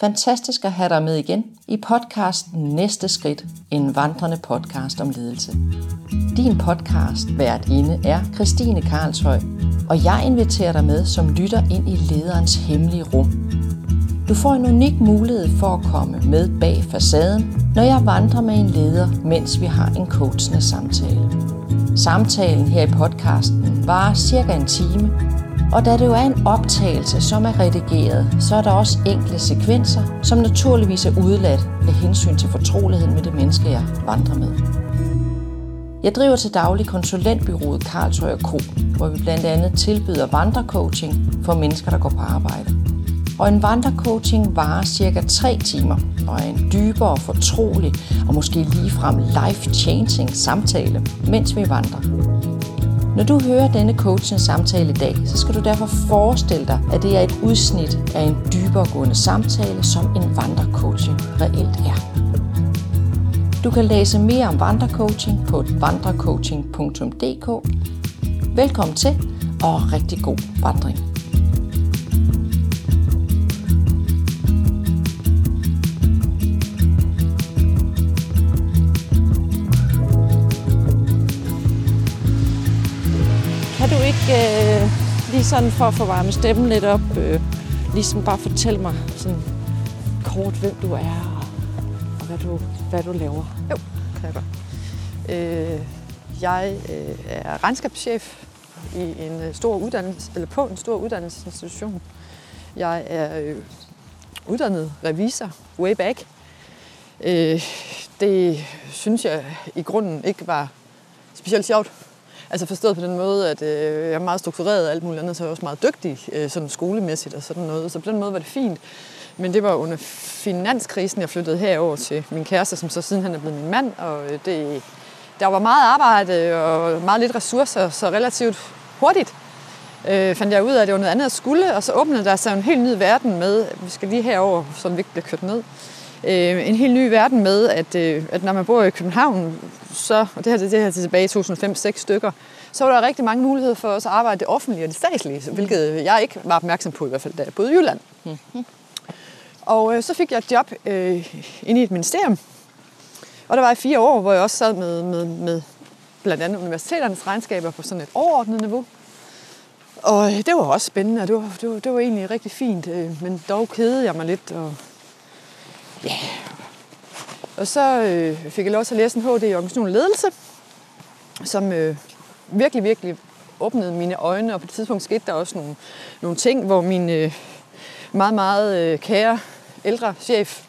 Fantastisk at have dig med igen i podcasten Næste Skridt, en vandrende podcast om ledelse. Din podcast hvert inde er Christine Karlshøj, og jeg inviterer dig med som lytter ind i lederens hemmelige rum. Du får en unik mulighed for at komme med bag facaden, når jeg vandrer med en leder, mens vi har en coachende samtale. Samtalen her i podcasten varer cirka en time, og da det jo er en optagelse, som er redigeret, så er der også enkle sekvenser, som naturligvis er udladt af hensyn til fortroligheden med det menneske, jeg vandrer med. Jeg driver til daglig konsulentbyrået Karlsøj Co., hvor vi blandt andet tilbyder vandrecoaching for mennesker, der går på arbejde. Og en vandrecoaching varer cirka 3 timer og er en dybere, fortrolig og måske ligefrem life-changing samtale, mens vi vandrer. Når du hører denne coachens samtale i dag, så skal du derfor forestille dig, at det er et udsnit af en dyberegående samtale, som en vandrecoaching reelt er. Du kan læse mere om vandrecoaching på vandrecoaching.dk. Velkommen til, og rigtig god vandring. Øh, lige sådan for at få varme stemmen lidt op, øh, ligesom bare fortælle mig sådan kort, hvem du er og, og hvad, du, hvad du laver? Jo, kan jeg godt. Øh, jeg øh, er regnskabschef i en øh, stor uddannelse, eller på en stor uddannelsesinstitution. Jeg er øh, uddannet revisor way back. Øh, det synes jeg i grunden ikke var specielt sjovt. Altså forstået på den måde, at øh, jeg er meget struktureret og alt muligt andet, så er jeg også meget dygtig øh, sådan skolemæssigt og sådan noget. Så på den måde var det fint. Men det var under finanskrisen, jeg flyttede herover til min kæreste, som så siden han er blevet min mand. Og øh, det, der var meget arbejde og meget lidt ressourcer, så relativt hurtigt øh, fandt jeg ud af, at det var noget andet at skulle. Og så åbnede der sig en helt ny verden med, vi skal lige herover, så vi ikke bliver kørt ned. Øh, en helt ny verden med, at, øh, at når man bor i København, så, og det her, det her er tilbage i 2005-6 stykker, så var der rigtig mange muligheder for os at arbejde det offentlige og det statslige, hvilket jeg ikke var opmærksom på, i hvert fald da jeg boede i Jylland. Mm-hmm. Og øh, så fik jeg et job øh, inde i et ministerium, og der var i fire år, hvor jeg også sad med, med, med blandt andet universiteternes regnskaber på sådan et overordnet niveau. Og øh, det var også spændende, og det var, det var, det var egentlig rigtig fint, øh, men dog kedede jeg mig lidt. Og, ja. og så øh, fik jeg lov til at læse en HD i organisation ledelse, som øh, virkelig, virkelig åbnede mine øjne, og på det tidspunkt skete der også nogle, nogle ting, hvor min øh, meget, meget øh, kære ældre chef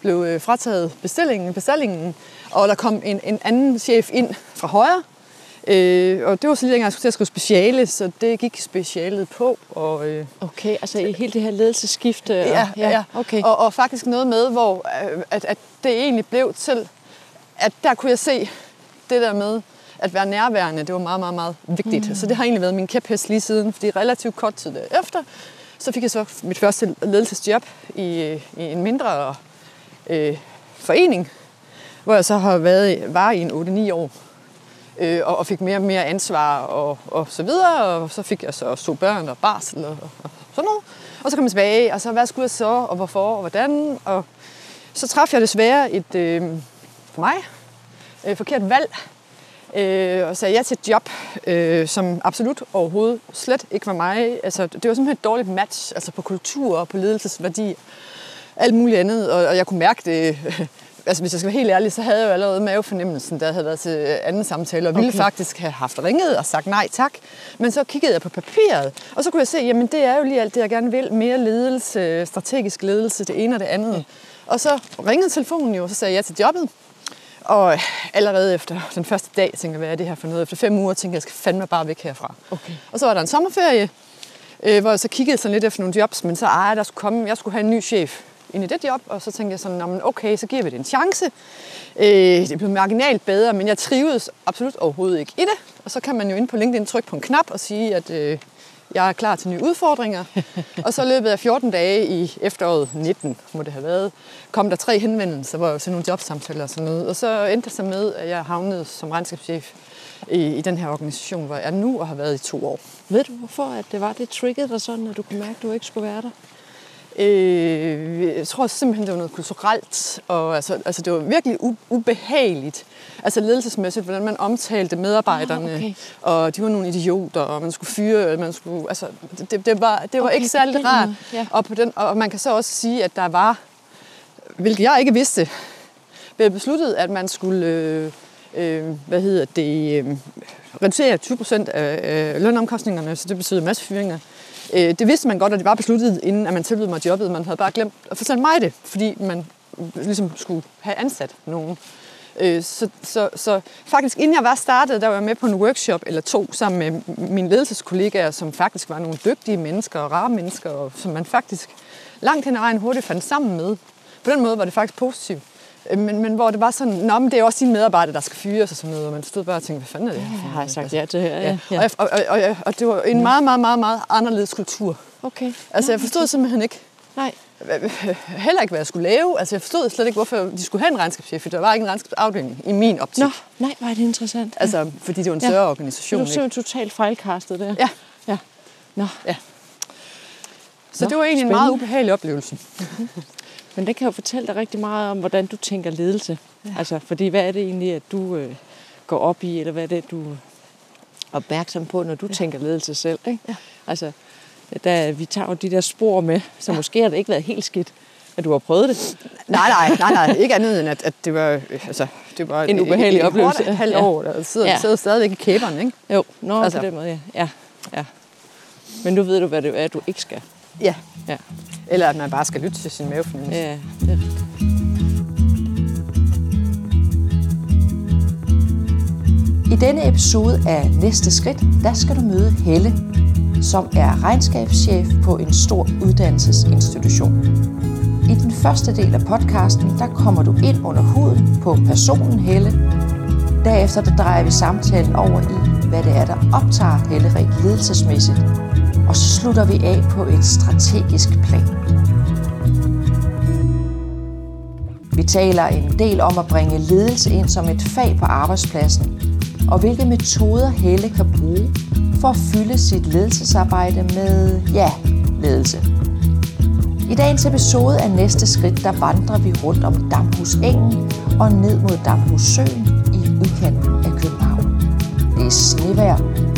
blev øh, frataget bestillingen, bestillingen, og der kom en, en anden chef ind fra højre, Øh, og det var så lige dengang, jeg skulle til at skrive speciale, så det gik specialet på. Og, øh, Okay, altså i hele det her ledelsesskifte? ja, og, ja, ja. Okay. Og, og faktisk noget med, hvor øh, at, at det egentlig blev til, at der kunne jeg se det der med at være nærværende, det var meget, meget, meget vigtigt. Mm. Så det har egentlig været min kæphest lige siden, fordi relativt kort tid efter, så fik jeg så mit første ledelsesjob i, i en mindre øh, forening, hvor jeg så har været var i en 8-9 år øh, og, og fik mere og mere ansvar og, og så videre. Og så fik jeg så to børn og barsel og, og sådan noget. Og så kom jeg tilbage, og så hvad skulle jeg så, og hvorfor, og hvordan. Og så traf jeg desværre et, øh, for mig, øh, forkert valg. Øh, og sagde ja til et job, øh, som absolut overhovedet slet ikke var mig. Altså, det var simpelthen et dårligt match altså på kultur og på ledelsesværdi. Alt muligt andet, og, og jeg kunne mærke det altså hvis jeg skal være helt ærlig, så havde jeg jo allerede mavefornemmelsen, der havde været til anden samtale, og ville okay. faktisk have haft ringet og sagt nej tak. Men så kiggede jeg på papiret, og så kunne jeg se, jamen det er jo lige alt det, jeg gerne vil. Mere ledelse, strategisk ledelse, det ene og det andet. Og så ringede telefonen jo, og så sagde jeg ja til jobbet. Og allerede efter den første dag, tænkte jeg, hvad er det her for noget? Efter fem uger tænkte jeg, jeg skal fandme bare væk herfra. Okay. Og så var der en sommerferie, øh, hvor jeg så kiggede sådan lidt efter nogle jobs, men så ej, der skulle komme, jeg skulle have en ny chef ind i det job, og så tænkte jeg sådan, "Nå, men okay, så giver vi det en chance. Øh, det blev marginalt bedre, men jeg trivedes absolut overhovedet ikke i det. Og så kan man jo ind på LinkedIn trykke på en knap og sige, at øh, jeg er klar til nye udfordringer. og så løbet af 14 dage i efteråret 19, må det have været, kom der tre henvendelser, hvor jeg til nogle jobsamtaler og sådan noget. Og så endte det så med, at jeg havnede som regnskabschef i, i den her organisation, hvor jeg er nu og har været i to år. Ved du, hvorfor at det var det triggede dig sådan, at du kunne mærke, at du ikke skulle være der? Øh, jeg tror simpelthen, det var noget kulturelt, og altså, altså det var virkelig ubehageligt. Altså ledelsesmæssigt, hvordan man omtalte medarbejderne, Ah, okay. og de var nogle idioter, og man skulle fyre, man skulle, altså, det, det var, det var Okay, ikke særlig rart. ja. Og, på den, og man kan så også sige, at der var, hvilket jeg ikke vidste, blev besluttet, at man skulle, øh, øh, hvad hedder det, øh, reducere 20 procent af øh, lønomkostningerne, så det betyder masse fyringer. Øh, det vidste man godt, og det var besluttet, inden at man tilbød mig jobbet. Man havde bare glemt at fortælle mig det, fordi man ligesom skulle have ansat nogen. Øh, så, så, så faktisk inden jeg var startet, der var jeg med på en workshop eller to sammen med mine ledelseskollegaer, som faktisk var nogle dygtige mennesker og rare mennesker, og som man faktisk langt hen ad vejen hurtigt fandt sammen med. På den måde var det faktisk positivt. Øh, Men, men hvor det var sådan, Nå, men det er også dine medarbejdere, der skal fyres og sådan noget, og man stod bare og tænkte, hvad fanden er det for Jeg har sagt Altså, ja til her. Ja. Og, jeg- og, og, og, og det var en meget, meget, meget, meget anderledes kultur. Okay. Altså, jeg forstod simpelthen ikke, Nej. heller ikke, hvad jeg skulle lave. Altså, jeg forstod slet ikke, hvorfor de skulle have en regnskabschef, for der var ikke en regnskabsafdeling i min optik. Nå, nej, var det interessant. Altså, fordi det var en Ja. større du organisation. er Ikke? simpelthen totalt fejlkastet der. Ja, ja. Nå, så Nå, det var egentlig en spændende. meget ubehagelig oplevelse. Men det kan jo fortælle dig rigtig meget om, hvordan du tænker ledelse. Ja. Altså, fordi hvad er det egentlig, at du øh, går op i, eller hvad er det, du er opmærksom på, når du ja. tænker ledelse selv? Ikke? Ja. Altså, der, vi tager jo de der spor med, så ja. måske har det ikke været helt skidt, at du har prøvet det. Nej, nej, nej, nej. Ikke andet end, at, at det var, altså, det var En ubehagelig oplevelse. Et halvt år, der sidder, Ja. sidder stadigvæk i kæberen, ikke? Jo, nå. Altså. på den måde, ja. ja. ja. Men nu ved du, hvad det er, du ikke skal. Ja. Ja, Eller at man bare skal lytte til sin mavefornemmelse. ja det er rigtigt. I denne episode af Næste Skridt, der skal du møde Helle, som er regnskabschef på en stor uddannelsesinstitution. I den første del af podcasten, der kommer du ind under huden på personen Helle. Derefter der drejer vi samtalen over i, hvad det er, der optager Helle rent ledelsesmæssigt. Og så slutter vi af på et strategisk plan. Vi taler en del om at bringe ledelse ind som et fag på arbejdspladsen, og hvilke metoder Helle kan bruge for at fylde sit ledelsesarbejde med, ja, ledelse. I dagens episode af Næste Skridt, der vandrer vi rundt om Damhus Engen og ned mod Damhus Søen i udkanten af København. Det er snevejr,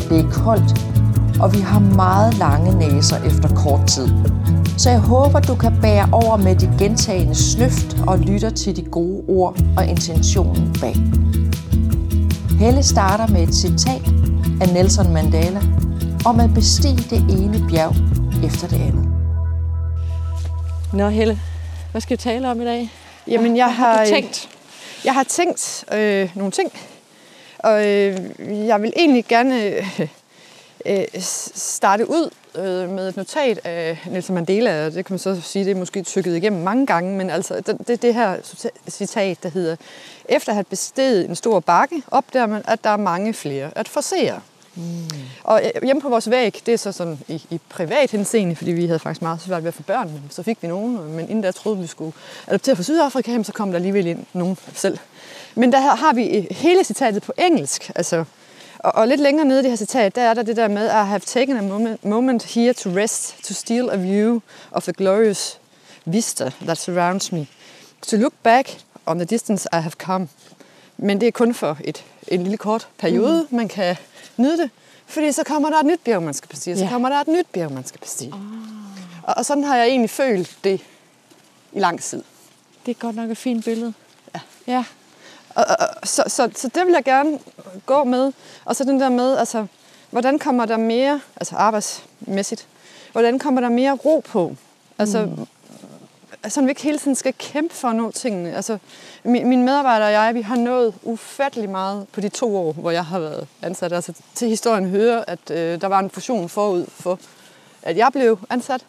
det er koldt, og vi har meget lange næser efter kort tid. Så jeg håber, du kan bære over med de gentagende snøft og lytter til de gode ord og intentionen bag. Helle starter med et citat af Nelson Mandela om at bestige det ene bjerg efter det andet. Nå, Helle, hvad skal vi tale om i dag? Jamen, jeg har har, du tænkt? Jeg har tænkt øh, nogle ting, og øh, jeg vil egentlig gerne øh, øh, starte ud øh, med et notat af Nelson Mandela, og det kan man så sige, det er måske tykket igennem mange gange, men altså det, det, det her citat, der hedder, efter at have besteget en stor bakke, opdager man, at der er mange flere at forsere. Mm. Og øh, hjemme på vores væg, det er så sådan i, i privat henseende, fordi vi havde faktisk meget svært ved at få børn, så fik vi nogen, men inden da troede vi, skulle adoptere fra Sydafrika, så kom der alligevel ind nogen selv. Men der har vi hele citatet på engelsk, altså og, og lidt længere nede i det her citat, der er der det der med, I have taken a moment, moment here to rest, to steal a view of the glorious vista that surrounds me. To look back on the distance I have come. Men det er kun for et, en lille kort periode, mm. man kan nyde det. Fordi så kommer der et nyt bjerg, man skal bestige, så Ja. kommer der et nyt bjerg, man skal bestige. Og, og sådan har jeg egentlig følt det i lang tid. Det er godt nok et fint billede. Ja. Ja. Og, så, så, så det vil jeg gerne gå med. Og så den der med, altså, hvordan kommer der mere, altså arbejdsmæssigt, hvordan kommer der mere ro på? Altså, mm. sådan vi ikke hele tiden skal kæmpe for at nå tingene. Altså, min, mine medarbejdere og jeg, vi har nået ufattelig meget på de to år, hvor jeg har været ansat. Altså, til historien hører, at øh, der var en fusion forud for, at jeg blev ansat.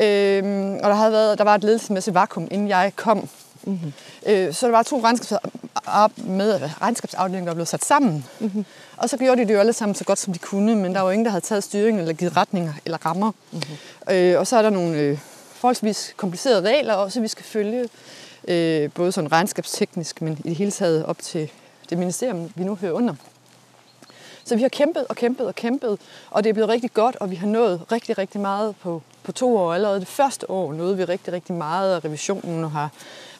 Øhm, og der, havde været, der var et ledelsesmæssigt vakuum, inden jeg kom. Mm-hmm. Øh, så der var to regnskabs- med, regnskabsafdelinger, der blev sat sammen. Mm-hmm. Og så gjorde de det jo alle sammen så godt, som de kunne, men der var ingen, der havde taget styringen eller givet retninger eller rammer. Mm-hmm. Øh, og så er der nogle øh, forholdsvis komplicerede regler også, vi skal følge. Øh, både sådan regnskabsteknisk, men i det hele taget op til det ministerium, vi nu hører under. Så vi har kæmpet og kæmpet og kæmpet, og det er blevet rigtig godt, og vi har nået rigtig, rigtig meget på, på to år. Allerede det første år nåede vi rigtig, rigtig meget, og revisionen har,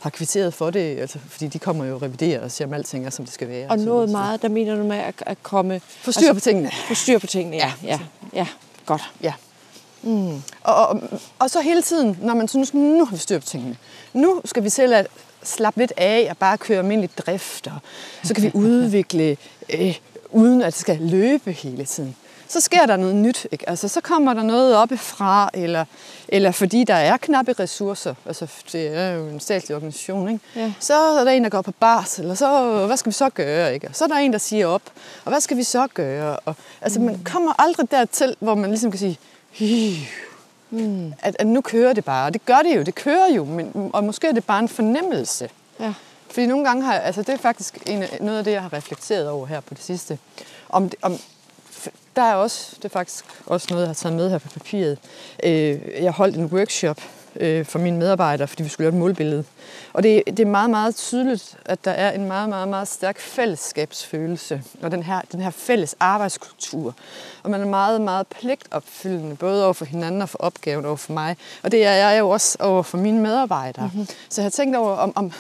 har kvitteret for det, altså, fordi de kommer jo og reviderer og siger, om alting er, som det skal være. Og noget så- meget, der mener du med at, at komme... Få styr på tingene. Få styr på tingene, ja. Ja, ja. godt. Ja. Mm. Og, og, og så hele tiden, når man synes, nu har vi styr på tingene. Nu skal vi selv at slappe lidt af og bare køre almindelig drift. Og så kan vi udvikle, øh, uden at det skal løbe hele tiden. Så sker der noget nyt. Ikke? Altså, så kommer der noget oppefra, eller, eller fordi der er knappe ressourcer. Altså, det er jo en statslig organisation. Ikke? Ja. Så er der en, der går på barsel, og så, hvad skal vi så gøre? Ikke? Og så er der en, der siger op, og hvad skal vi så gøre? Og, altså, man kommer aldrig dertil, hvor man ligesom kan sige, "Hi, Mm. at, at nu kører det bare. Og det gør det jo, det kører jo, men, og måske er det bare en fornemmelse. Ja. Fordi nogle gange har, altså det er faktisk en, noget af det, jeg har reflekteret over her på det sidste. Om, om, der er også, det er faktisk også noget, jeg har taget med her på papiret. Øh, jeg holdt en workshop øh, for mine medarbejdere, fordi vi skulle lave et målbillede. Og det, det er meget, meget tydeligt, at der er en meget, meget, meget stærk fællesskabsfølelse, og den her, den her fælles arbejdskultur. Og man er meget, meget pligtopfyldende, både over for hinanden og for opgaven over for mig. Og det er jeg jo også over for mine medarbejdere. Mm-hmm. Så jeg har tænkt over, om, om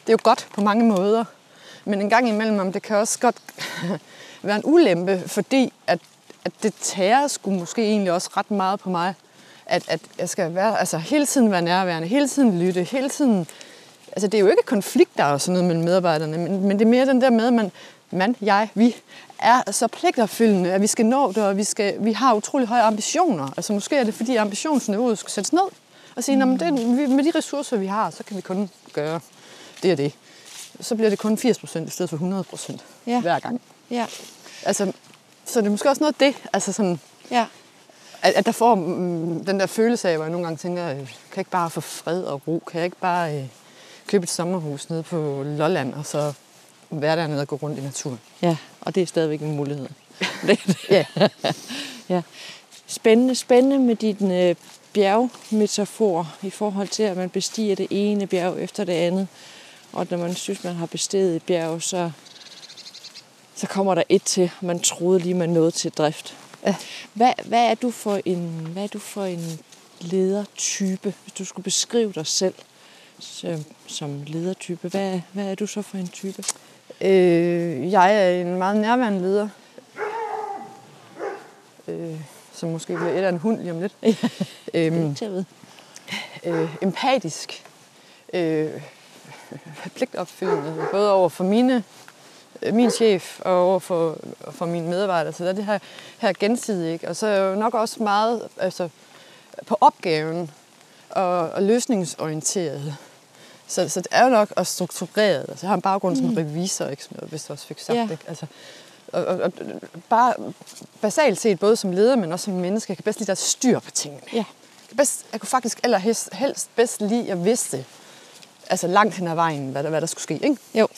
det er jo godt på mange måder, men en gang imellem, om det kan også godt være en ulempe, fordi at, at det tager sgu måske egentlig også ret meget på mig, at, at jeg skal være, altså hele tiden være nærværende, hele tiden lytte, hele tiden... Altså det er jo ikke konflikter og sådan noget mellem medarbejderne, men, men det er mere den der med, at man, man, jeg, vi er så pligtopfyldende, at vi skal nå det, og vi, skal, vi har utrolig høje ambitioner. Altså måske er det, fordi ambitionsniveauet skal sættes ned, og sige, mm. det, med de ressourcer, vi har, så kan vi kun gøre det og det. Så bliver det kun 80 procent i stedet for 100 procent Ja. hver gang. Ja. Altså, så det er måske også noget af det, altså sådan, Ja. at, at der får mm, den der følelse af, hvor jeg nogle gange tænker, øh, kan jeg ikke bare få fred og ro? Kan jeg ikke bare øh, købe et sommerhus nede på Lolland, og så være dernede og gå rundt i naturen? Ja, og det er stadigvæk en mulighed. Det, Ja. ja. Spændende, spændende med din øh, bjergmetafor i forhold til, at man bestiger det ene bjerg efter det andet. Og når man synes, man har besteget et bjerg, så, så kommer der et til, man troede lige, man nåede til drift. Ja. Hvad, hvad, er du for en, hvad er du for en ledertype, hvis du skulle beskrive dig selv som, som ledertype? Hvad, hvad er du så for en type? Øh, jeg er en meget nærværende leder, øh, som måske bliver et af en hund lige om lidt. øhm, Til at vide. øh, empatisk, øh, pligtopfyldende, både over for mine, min chef og over for, for mine medarbejdere. Så der er det her, her gensidigt. Ikke? Og så er jeg jo nok også meget altså, på opgaven og, og løsningsorienteret. Så, så det er jo nok også struktureret. Altså, jeg har en baggrund som revisor, ikke, som jeg vist også fik sagt. Ja. Ikke? Altså, og, og, og, bare basalt set, både som leder, men også som menneske, jeg kan bedst lide, at der er styr på tingene. Ja. Jeg, kan bedst, jeg kunne faktisk allerhelst helst bedst lide, at jeg vidste, altså langt hen ad vejen, hvad der, hvad der skulle ske. Ikke? Jo.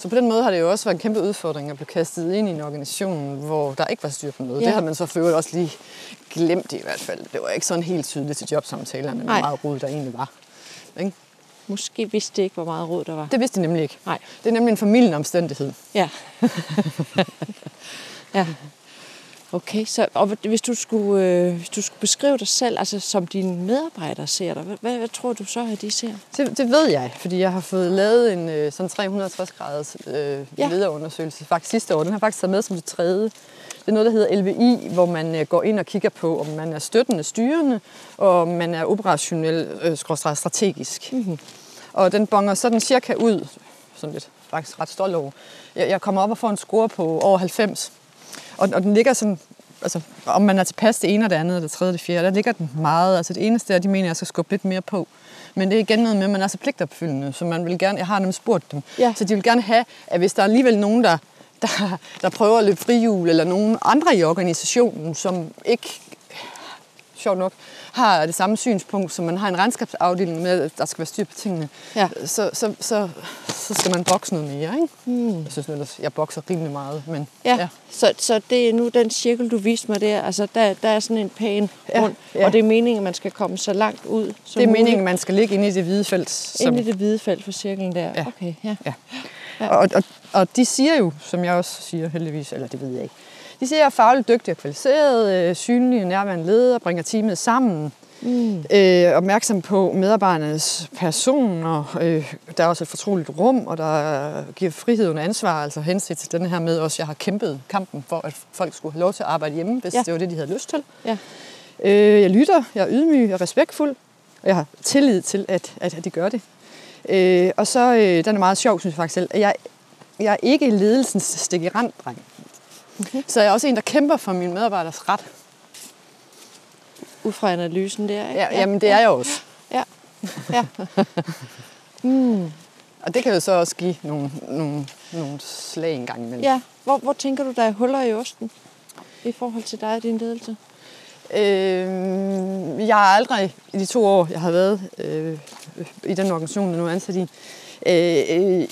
Så på den måde har det jo også været en kæmpe udfordring at blive kastet ind i en organisation, hvor der ikke var styr på noget. Ja. Det har man så for også lige glemt i hvert fald. Det var ikke sådan helt tydeligt til jobsamtalerne, hvor meget rod der egentlig var. Ikke? Måske vidste det ikke, hvor meget råd der var. Det vidste de nemlig ikke. Nej. Det er nemlig en familien omstændighed. Ja. ja. Okay, så og hvis du skulle, øh, hvis du skulle beskrive dig selv, altså som dine medarbejdere ser dig, hvad, hvad, hvad tror du så, at de ser? Det, det ved jeg, fordi jeg har fået lavet en øh, sådan 360-graders øh, Ja. lederundersøgelse faktisk sidste år. Den har faktisk taget med som det tredje. Det er noget, der hedder LVI, hvor man øh, går ind og kigger på, om man er støttende, styrende, og om man er operationel, øh, strategisk. Mm-hmm. Og den bonger sådan cirka ud, sådan lidt faktisk ret stolt over. Jeg, jeg kommer op og får en score på over 90. Og, og den ligger sådan, altså om man er tilpas det ene og det andet, eller det tredje og det fjerde, der ligger den meget. Altså det eneste er, de mener, at jeg skal skubbe lidt mere på. Men det er igen noget med, at man er så pligtopfyldende, så man vil gerne, jeg har nemlig spurgt dem, Ja. så de vil gerne have, at hvis der er alligevel nogen, der, der, der prøver at løbe frihjul, eller nogen andre i organisationen, som ikke sjovt nok, har det samme synspunkt, som man har en regnskabsafdeling med, at der skal være styr på tingene, Ja. så, så, så, så skal man bokse noget mere. Ikke? Hmm. Jeg synes nu ellers, jeg bokser rimelig meget, men Ja, ja. Så, så det er nu den cirkel, du viste mig der. Altså, der, der er sådan en pæn Ja, rund, ja. og det er meningen, at man skal komme så langt ud som det er muligt. meningen, man skal ligge inde i det hvide felt. Som, Ind i det hvide felt for cirklen der. Ja. Okay, ja. Ja. Og, og, og de siger jo, som jeg også siger heldigvis, eller det ved jeg ikke, De siger, at jeg er fagligt dygtig og kvalificeret, øh, synlig og nærværende leder, bringer teamet sammen, mm. øh, opmærksom på medarbejdernes person, og øh, der er også et fortroligt rum, og der giver frihed under ansvar, altså henset til den her med også, jeg har kæmpet kampen for, at folk skulle have lov til at arbejde hjemme, hvis ja. det var det, de havde lyst til. Ja. Øh, jeg lytter, jeg er ydmyg, jeg er respektfuld, og jeg har tillid til, at, at de gør det. Øh, og så, øh, den er meget sjov, synes jeg faktisk selv, at jeg, jeg er ikke ledelsens stik i rand, dreng. Okay. Så jeg er også en, der kæmper for mine medarbejders ret. Ud fra analysen der, ikke? Ja, ja. jamen det er jeg også. Ja. ja. mm. Og det kan jo så også give nogle, nogle, nogle slag en gang imellem. Ja. Hvor, hvor tænker du, der er huller i osten i forhold til dig og din ledelse? Øh, jeg har aldrig i de to år, jeg har været øh, i den organisation, jeg nu er ansat i, øh, øh,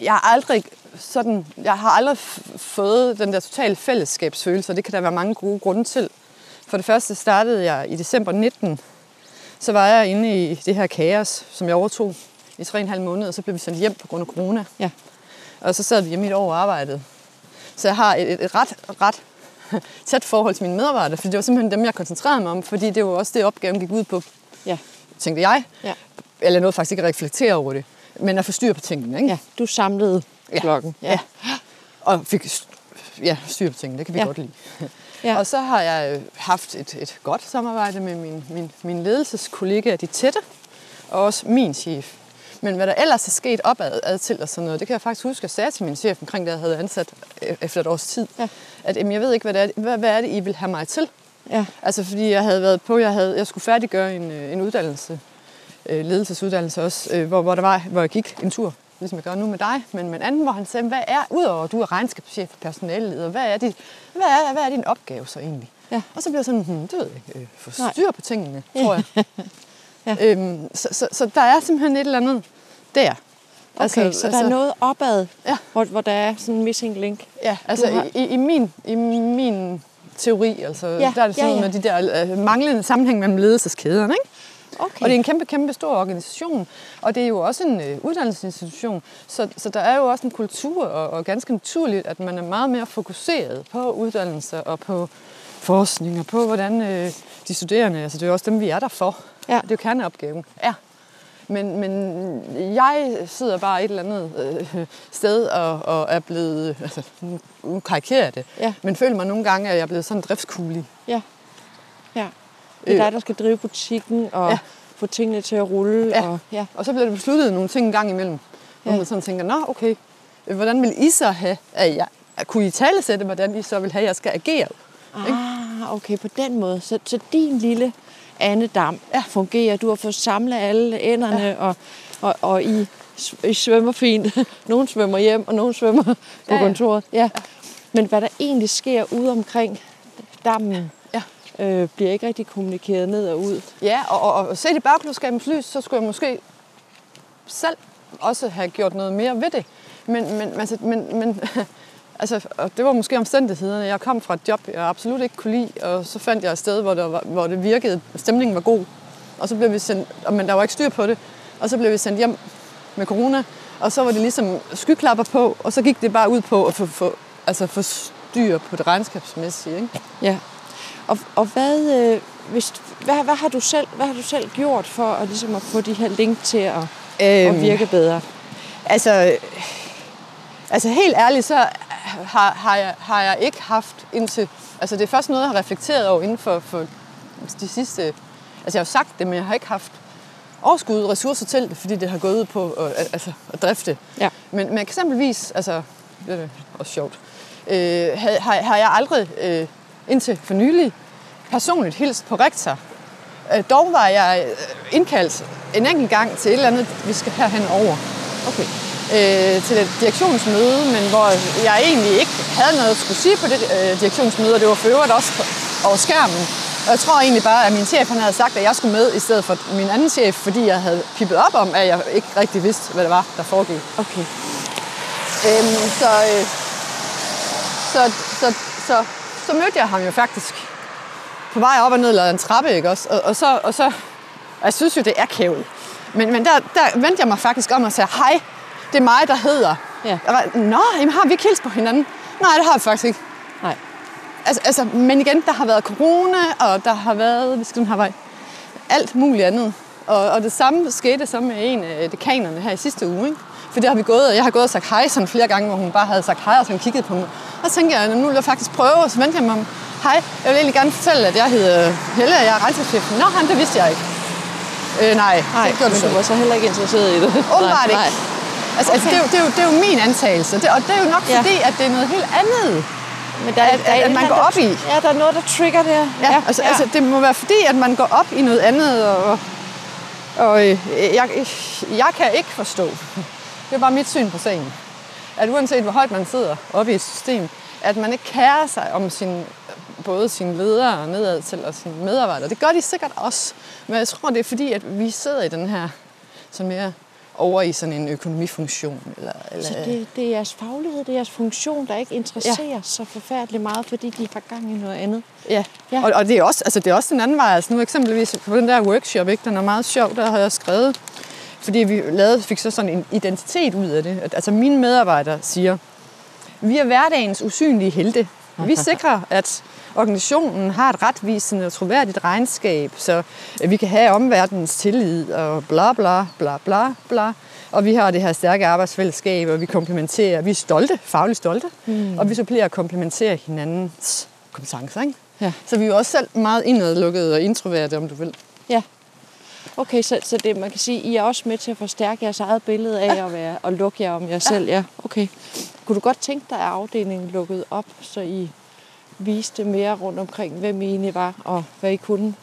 jeg har aldrig sådan, jeg har aldrig fået den der totale fællesskabsfølelse, og det kan der være mange gode grunde til. For det første startede jeg i december 19. Så var jeg inde i det her kaos, som jeg overtog i tre og en halv måned, og så blev vi sendt hjem på grund af corona. Ja. Og så sad vi hjemme i et år og arbejdede. Så jeg har et, et, et ret, ret tæt forhold til mine medarbejdere, fordi det var simpelthen dem, jeg koncentrerede mig om, fordi det var også det, opgaven gik ud på, ja. tænkte jeg. Ja. Eller noget faktisk ikke at reflektere over det, men at få styr på tingene. Ikke? Ja, du samlede ja. klokken. Ja. ja. Og fik ja, styr på tingene, det kan vi ja. godt lide. Ja. Og så har jeg haft et, et godt samarbejde med min, min, min ledelseskollega, de tætte, og også min chef. Men hvad der ellers er sket opad ad til og sådan noget, det kan jeg faktisk huske, at jeg sagde til min chef omkring, da jeg havde ansat e- efter et års tid, ja. at jamen, jeg ved ikke, hvad det, er, hvad, hvad er det, I vil have mig til? Ja. Altså fordi jeg havde været på, jeg, havde, jeg skulle færdiggøre en, øh, en uddannelse, øh, ledelsesuddannelse også, øh, hvor, hvor, der var, hvor jeg gik en tur, ligesom jeg gør nu med dig, men med en anden, hvor han sagde, hvad er, udover at du er regnskabschef og personaleleder, hvad er, dit, hvad, er, hvad er din opgave så egentlig? Ja. Og så bliver jeg sådan, hmm, det ved jeg ikke, øh, få styr på tingene, tror jeg. ja. øhm, så, så, så der er simpelthen et eller andet der. Okay, altså, så der altså, er noget opad, ja. hvor, hvor der er sådan en missing link. Ja, altså har... i, i, min, i min teori, altså, ja, der er det sådan ja, ja. med de der uh, manglende sammenhæng mellem ledelseskæderne, ikke? Okay. Og det er en kæmpe, kæmpe stor organisation, og det er jo også en uh, uddannelsesinstitution, så, så der er jo også en kultur, og, og ganske naturligt, at man er meget mere fokuseret på uddannelse og på forskning, og på hvordan uh, de studerende, altså det er jo også dem, vi er der for. Ja. Det er jo kerneopgaven. Ja. Men, men jeg sidder bare et eller andet øh, sted og, og er blevet, altså nu karikerer det, ja. men føler mig nogle gange, at jeg er blevet sådan driftskulig. Ja. ja. Det er dig, der skal drive butikken og ja. få tingene til at rulle. Ja. Og, ja. og så bliver det besluttet nogle ting en gang imellem, hvor ja. man sådan tænker, nå okay, hvordan vil I så have, at jeg, kunne I tale sætte, hvordan I så vil have, at jeg skal agere? Ah, okay, på den måde. Så, så din lille andedam ja. fungerer. Du har fået samlet alle enderne, ja. og, og, og I, I svømmer fint. Nogle svømmer hjem, og nogle svømmer på ja, kontoret. Ja. ja. Men hvad der egentlig sker ude omkring dammen, ja. Øh, bliver ikke rigtig kommunikeret ned og ud. Ja, og, og, og set i bagklodskabens lys, så skulle jeg måske selv også have gjort noget mere ved det. Men, men, altså, men, men Altså, og det var måske omstændighederne. Jeg kom fra et job, jeg absolut ikke kunne lide, og så fandt jeg et sted, hvor, der var, hvor det virkede, stemningen var god. Og så blev vi sendt, men der var ikke styr på det, og så blev vi sendt hjem med corona, og så var det ligesom skyklapper på, og så gik det bare ud på at få, få, altså få styr på det regnskabsmæssige. Ikke? Ja. Og, og hvad, øh, hvis, hvad, hvad, har du selv, hvad har du selv gjort for at, ligesom at få de her link til at, øhm, at virke bedre? Altså, altså helt ærligt, så har, har, jeg, har jeg ikke haft indtil... Altså det er først noget, jeg har reflekteret over inden for, for de sidste... Altså jeg har jo sagt det, men jeg har ikke haft overskud ressourcer til det, fordi det har gået ud på at, altså, at drifte. Ja. Men, men eksempelvis, altså, det er også sjovt, øh, har, har jeg aldrig øh, indtil for nylig personligt hilst på rektor. Øh, dog var jeg øh, indkaldt en enkelt gang til et eller andet, vi skal herhen over. Okay øh, til et direktionsmøde, men hvor jeg egentlig ikke havde noget at skulle sige på det øh, direktionsmøde, og det var for øvrigt også på, over skærmen. Og jeg tror egentlig bare, at min chef han havde sagt, at jeg skulle med i stedet for min anden chef, fordi jeg havde pippet op om, at jeg ikke rigtig vidste, hvad det var, der foregik. Okay. Øhm, så, øh, så, så, så, så mødte jeg ham jo faktisk på vej op og ned ad en trappe, ikke også? Og, og så, og så, og jeg synes jo, det er kævel. Men, men der, der vendte jeg mig faktisk om og sagde, hej, det er mig, der hedder. Ja. Nå, jamen, har vi ikke hilst på hinanden? Nej, det har vi faktisk ikke. Nej. altså, altså, men igen, der har været corona, og der har været, vi skal have alt muligt andet. Og, og det samme skete så med en af dekanerne her i sidste uge. Ikke? For det har vi gået, og jeg har gået og sagt hej sådan flere gange, hvor hun bare havde sagt hej, og sådan kigget på mig. Og så tænkte jeg, nu vil jeg faktisk prøve, og så vendte jeg mig om, hej, jeg vil egentlig gerne fortælle, at jeg hedder Helle, og jeg er regnskabschef. Nå, han, det vidste jeg ikke. Øh, nej, Nej, det gjorde men du var så heller ikke interesseret i det. Åbenbart ikke. Altså, okay. altså det, er jo, det, er jo, det er jo min antagelse, det, og det er jo nok Ja. fordi, at det er noget helt andet. Men der, At- der er at et man går andet, op i. der- Ja, der er noget, der trigger der. Ja, ja. Altså, ja. altså det må være fordi, at man går op i noget andet, og, og øh, jeg, jeg kan ikke forstå, det er bare mit syn på sagen, at uanset hvor højt man sidder oppe i et system, at man ikke kærer sig om sin, både sine ledere nedad til og sine medarbejdere. Det gør de sikkert også, men jeg tror, det er fordi, at vi sidder i den her sådan mere over i sådan en økonomifunktion. Eller, eller, Så det, det er jeres faglighed, det er jeres funktion, der ikke interesserer ja. så forfærdeligt meget, fordi de har gang i noget andet. Ja. ja. Og, og, det er også, altså det er også den anden vej. Altså nu eksempelvis på den der workshop, ikke, den er meget sjov, der har jeg skrevet, fordi vi lavede, fik så sådan en identitet ud af det. Altså mine medarbejdere siger, vi er hverdagens usynlige helte. Vi sikrer, at organisationen har et retvisende og troværdigt regnskab, så vi kan have omverdenens tillid og bla bla bla bla bla. Og vi har det her stærke arbejdsfællesskab, og vi komplementerer, vi er stolte, fagligt stolte, mm. og vi supplerer og komplementerer hinandens kompetencer. Ikke? Ja. Så vi er jo også selv meget indadlukkede og introverte, om du vil. Ja. Okay, så, så det, man kan sige, I er også med til at forstærke jeres eget billede af at være, og lukke jer om jer selv. Ja, okay. Kunne du godt tænke dig, at afdelingen lukkede op, så I viste mere rundt omkring, hvem I egentlig var, og hvad I kunne?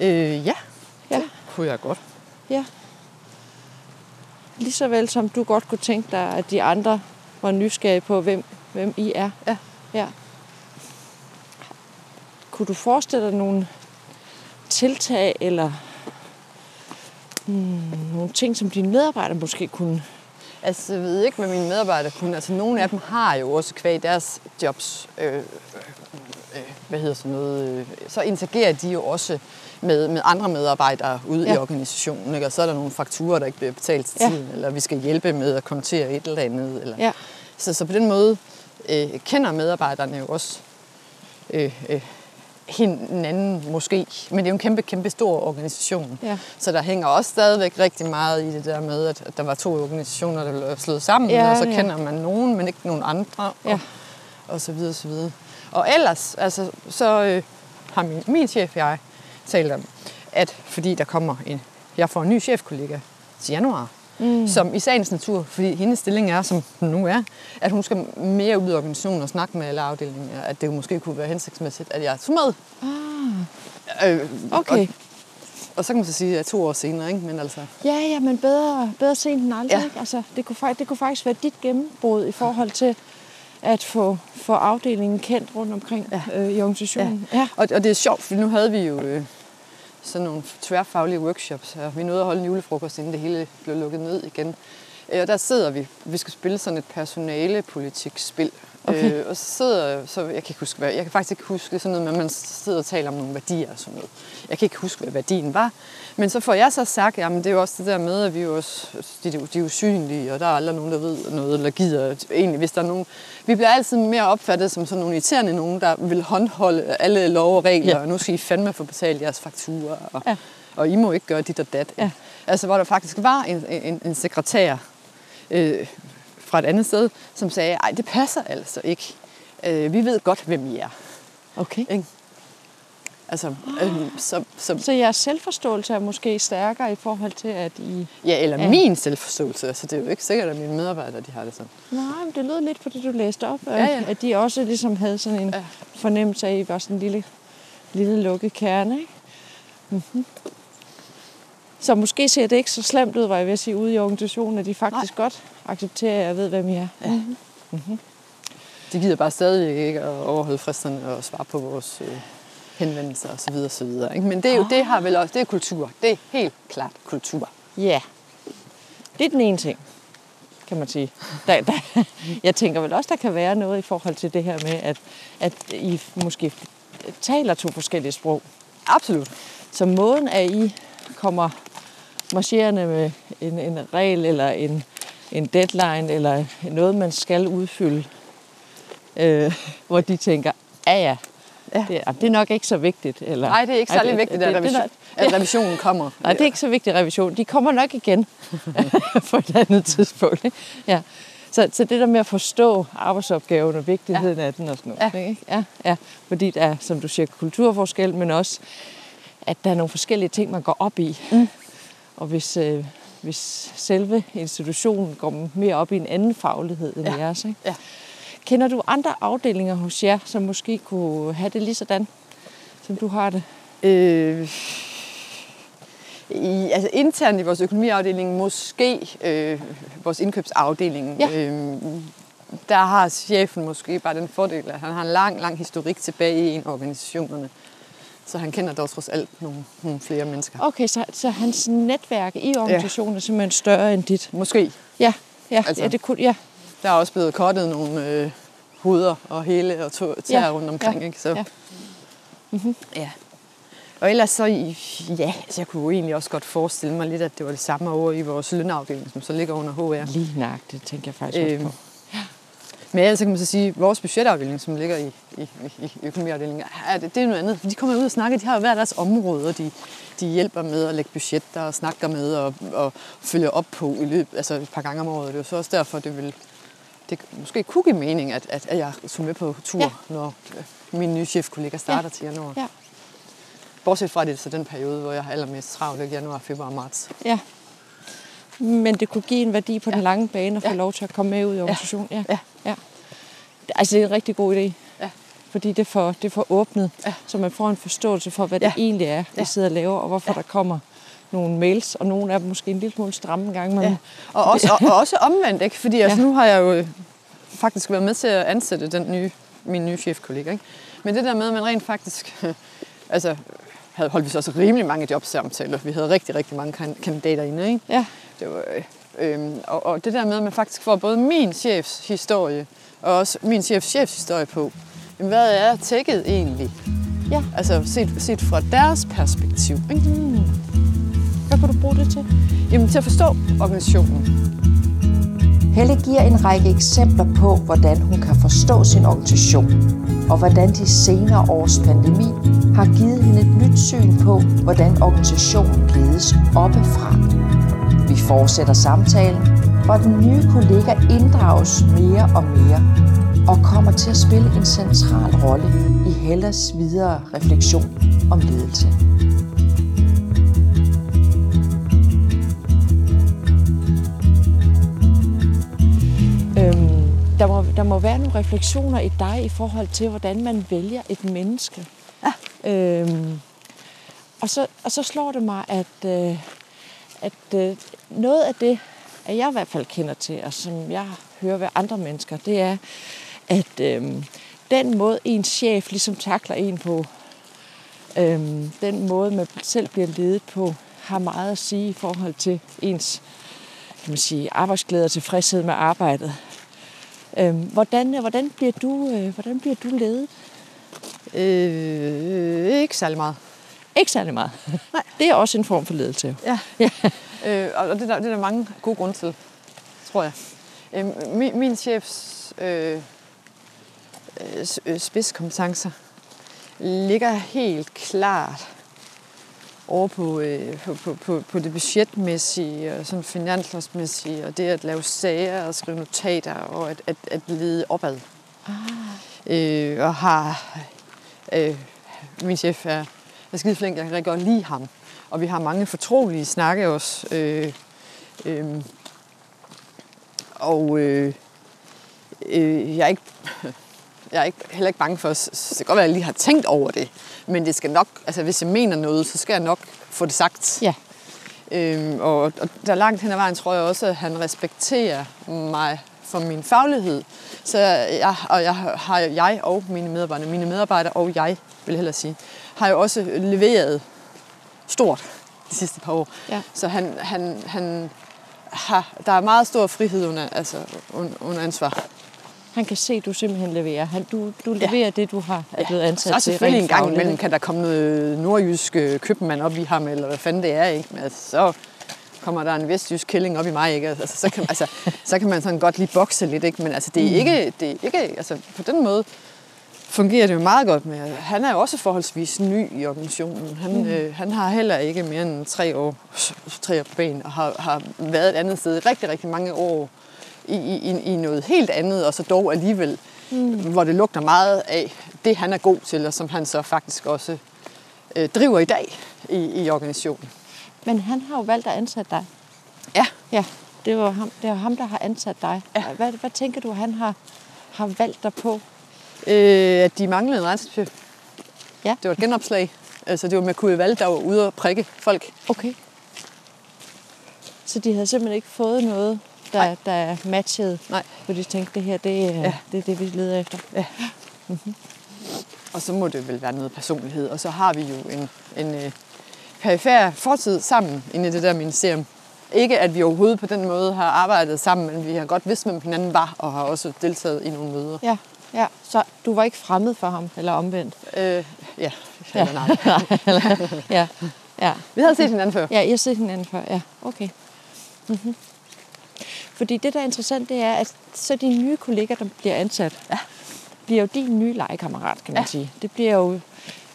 Øh, ja, Ja. det kunne jeg godt. Ja. Lige så vel som du godt kunne tænke dig, at de andre var nysgerrige på, hvem, hvem I er. Ja. ja. Kunne du forestille dig nogle tiltag eller hmm, nogle ting, som dine medarbejdere måske kunne? Altså, jeg ved ikke, hvad mine medarbejdere kunne. Altså, nogle af dem har jo også kvæg deres jobs, øh, øh, øh, hvad hedder sådan noget, øh, så interagerer de jo også med, med andre medarbejdere ude ja. Ja. i organisationen. Ikke? Og så er der nogle fakturer, der ikke bliver betalt til Ja. tiden, eller vi skal hjælpe med at kontere et eller andet. Eller. Ja. Så, så på den måde øh, kender medarbejderne jo også øh, øh, hinanden måske. Men det er jo en kæmpe, kæmpe stor organisation. Ja. Så der hænger også stadigvæk rigtig meget i det der med, at, der var to organisationer, der blev slået sammen, Ja, og så ja. kender man nogen, men ikke nogen andre, Ja. og, og så videre, så videre. Og ellers, altså, så øh, har min, min chef og jeg talt om, at fordi der kommer en, jeg får en ny chefkollega til januar, mm. som i sagens natur, fordi hendes stilling er, som den nu er, at hun skal mere ud i organisationen og snakke med alle afdelinger, at det måske kunne være hensigtsmæssigt, at jeg tog med. Ah. Øh, Okay. Og, og så kan man så sige, at to år senere, ikke? men altså... Ja, ja, men bedre, bedre sent end aldrig. Ja. Ikke? Altså, det, kunne, fakt- det kunne faktisk være dit gennembrud i forhold til at få, få afdelingen kendt rundt omkring ja. øh, i organisationen. Ja. Og, og det er sjovt, for nu havde vi jo øh, sådan nogle tværfaglige workshops, og vi nåede at holde en julefrokost, inden det hele blev lukket ned igen. Øh, Og der sidder vi, vi skal spille sådan et personalepolitikspil. Okay. Øh, og så sidder, så jeg kan ikke huske, hvad, jeg kan faktisk ikke huske sådan noget med, at man sidder og taler om nogle værdier og sådan noget. Jeg kan ikke huske, hvad værdien var. Men så får jeg så sagt, jamen det er jo også det der med, at vi jo også, de, de er usynlige, og der er aldrig nogen, der ved noget, eller gider egentlig, hvis der er nogen. Vi bliver altid mere opfattet som sådan nogle irriterende nogen, der vil håndholde alle lov og regler, Ja. og nu skal I fandme få betalt jeres fakturer, og, ja. og I må ikke gøre dit og dat. Ja. Altså hvor der faktisk var en, en, en sekretær, øh, fra et andet sted, som sagde, ej, det passer altså ikke. Øh, vi ved godt, hvem I er. Okay. Ikke? Altså, øh, så, så, Så jeres selvforståelse er måske stærkere i forhold til, at I... ja, eller ja. min selvforståelse. Altså, det er jo ikke sikkert, at mine medarbejdere de har det sådan. Nej, men det lød lidt på det, du læste op. Ja, ja. At de også ligesom havde sådan en Ja. fornemmelse af, at I var sådan en lille, lille lukket kerne. Ikke? Mm-hmm. Så måske ser det ikke så slemt ud, var jeg ved at sige, ude i organisationen, at de faktisk Nej. godt accepterer, at jeg ved, hvem I er. Ja. Mm-hmm. De gider bare stadig ikke at overholde fristerne og svare på vores øh, henvendelser osv. osv. Ikke? Men det, er jo, det har vel også, det er kultur. Det er helt klart kultur. Ja, det er den ene ting, kan man sige. Der, der, jeg tænker vel også, der kan være noget i forhold til det her med, at, at I måske taler to forskellige sprog. Absolut. Så måden, at I kommer marcherende med en, en regel eller en, en deadline eller noget, man skal udfylde, øh, hvor de tænker, ja, ja. Ja. Det, er, det er nok ikke så vigtigt. Eller, Nej, det er ikke særlig vigtigt, at, revision, det, at revisionen kommer. Nej, det er ikke så vigtigt, revision. De kommer nok igen på et andet tidspunkt. Ikke? Ja. Så, så det der med at forstå arbejdsopgaven og vigtigheden ja. af den og sådan noget. Ja. Ikke? Ja, ja. Fordi der er, som du siger, kulturforskel, men også, at der er nogle forskellige ting, man går op i. Mm. Og hvis, øh, hvis selve institutionen går mere op i en anden faglighed end Ja. jeres. Ikke? Ja. Kender du andre afdelinger hos jer, som måske kunne have det lige sådan, som du har det? Øh, i, altså internt i vores økonomiafdeling, måske øh, vores indkøbsafdeling, Ja. øh, der har chefen måske bare den fordel, at han har en lang, lang historik tilbage i en af organisationerne. Så han kender dog trods alt nogle, nogle flere mennesker. Okay, så, så hans netværk i organisationen er simpelthen større end dit? Måske. Ja, ja, Altså- ja det kunne, ja. Der er også blevet kortet nogle øh, hoveder og hele og tæer Ja, ja. rundt omkring. ja, Ikke? Så, ja. Mm-hmm. ja. Og ellers så, ja, altså jeg kunne jo egentlig også godt forestille mig lidt, at det var det samme over i vores lønafdeling, som så ligger under HR. Lige nøjagtigt, tænker jeg faktisk. Øhm, også på. Men ellers kan man så sige, at vores budgetafdeling, som ligger i, i, i- økonomiafdelingen, er det, det er noget andet. De kommer ud og snakker, de har jo hver deres område, og de, de hjælper med at lægge budgetter og snakker med og, og følger op på i løbet, altså et par gange om året. Det er jo så også derfor, det vil det måske kunne give mening, at, at, at jeg tog med på tur, Ja. når øh, min nye chefkollega starter ja. til januar. Ja, Bortset fra, det så den periode, hvor jeg har allermest travlt, januar, februar og marts. ja. Men det kunne give en værdi på ja. den lange bane at få Ja. lov til at komme med ud i organisationen. Ja. Ja. ja. Altså, det er en rigtig god idé. Ja. Fordi det får, det får åbnet, Ja. så man får en forståelse for, hvad Ja. det egentlig er, vi Ja. sidder og laver, og hvorfor Ja. der kommer nogle mails, og nogle af dem måske en lille smule stramme en gang. Men Ja. Og, også, og, og også omvendt, ikke? fordi altså, Ja. nu har jeg jo øh, faktisk været med til at ansætte den nye, min nye chefkollega. Ikke? Men det der med, at man rent faktisk... altså, havde holdt vi så også rimelig mange jobsamtaler. Vi havde rigtig, rigtig mange kan- kandidater inde. Ikke? Ja, Det var, øh, øh, og, og det der med, at man faktisk får både min chefs historie og også min chefs chefs historie på. Jamen, hvad er tækket egentlig? ja. Altså set, set fra deres perspektiv. Ikke? Hvad kan du bruge det til? Jamen til at forstå organisationen. Helle giver en række eksempler på, hvordan hun kan forstå sin organisation, og hvordan de senere års pandemi har givet hende et nyt syn på, hvordan organisationen ledes oppefra. Vi fortsætter samtalen, hvor den nye kollega inddrages mere og mere, og kommer til at spille en central rolle i Helles videre refleksion om ledelse. Øhm, der, må, der må være nogle refleksioner i dig i forhold til, hvordan man vælger et menneske. Ja. Øhm, og, så, og så slår det mig, at, øh, at øh, noget af det, at jeg i hvert fald kender til, og som jeg hører ved andre mennesker, det er, at øh, den måde, en chef ligesom takler en på, øh, den måde, man selv bliver ledet på, har meget at sige i forhold til ens kan man sige, arbejdsglæde og tilfredshed med arbejdet. Øh, hvordan, hvordan, bliver du, øh, hvordan bliver du ledet? Øh, ikke særlig meget. Ikke særlig meget. Nej. Det er også en form for ledelse. Ja. Ja. Øh, og det er, der, det er der mange gode grunde til, tror jeg. Øh, min, min chefs øh, øh, spidskompetencer ligger helt klart over på, øh, på, på, på, på det budgetmæssige og sådan finanslovsmæssige, og det at lave sager og skrive notater og at, at, at lede opad. Ah. Øh, og har... Øh, min chef er, er skide flink, jeg kan rigtig godt lide ham. Og vi har mange fortrolige snakke også. Øh, øh, og øh, øh, jeg er ikke... Jeg er ikke, heller ikke bange for, så det kan godt være, at jeg lige har tænkt over det. Men det skal nok, altså hvis jeg mener noget, så skal jeg nok få det sagt. Ja. Øhm, og, og der langt hen ad vejen tror jeg også, at han respekterer mig for min faglighed. Så jeg, og jeg har jeg og mine medarbejdere, mine medarbejdere og jeg, vil jeg hellere sige, har jo også leveret stort de sidste par år. Ja. Så han, han, han har, der er meget stor frihed under, altså, under, ansvar. Han kan se, at du simpelthen leverer. Han, du, du leverer det, du har er blevet ansat så til. selvfølgelig en gang imellem kan der komme noget nordjysk øh, købmand op i ham, eller hvad fanden det er, ikke? Men altså, så kommer der en vestjysk kælling op i mig, ikke? Altså, så, kan, altså, så kan man sådan godt lige bokse lidt, ikke? Men altså, det er ikke, det er ikke altså, på den måde, fungerer det jo meget godt med. Han er jo også forholdsvis ny i organisationen. Han, mm. øh, han har heller ikke mere end tre år, tre år på ben, og har, har været et andet sted rigtig, rigtig mange år i, i, i noget helt andet, og så dog alligevel, mm. hvor det lugter meget af det, han er god til, og som han så faktisk også øh, driver i dag i, i organisationen. Men han har jo valgt at ansætte dig. Ja. Ja, det var ham, det var ham der har ansat dig. Ja. Hvad, hvad tænker du, han har, har valgt dig på? Øh, at de manglede en regnskabschef. Ja. Det var et genopslag. Altså, det var med kunne valg, der var ude og prikke folk. Okay. Så de havde simpelthen ikke fået noget, der, Nej. der matchede, Nej. hvor de tænkte, det her, det, er, Ja. det er det, vi leder efter. Ja. Og så må det vel være noget personlighed. Og så har vi jo en, en øh, perifær fortid sammen inde i det der ministerium. Ikke at vi overhovedet på den måde har arbejdet sammen, men vi har godt vidst, hvem hinanden var, og har også deltaget i nogle møder. Ja, ja. Så du var ikke fremmed for ham, eller omvendt? Øh, ja, eller nej. ja, ja. Vi havde set hinanden før. Ja, jeg har set hinanden før. Ja, okay. Mm-hmm. Fordi det, der er interessant, det er, at så de nye kolleger, der bliver ansat, ja. bliver jo din nye legekammerat, kan man ja. Ja. sige. Det bliver jo,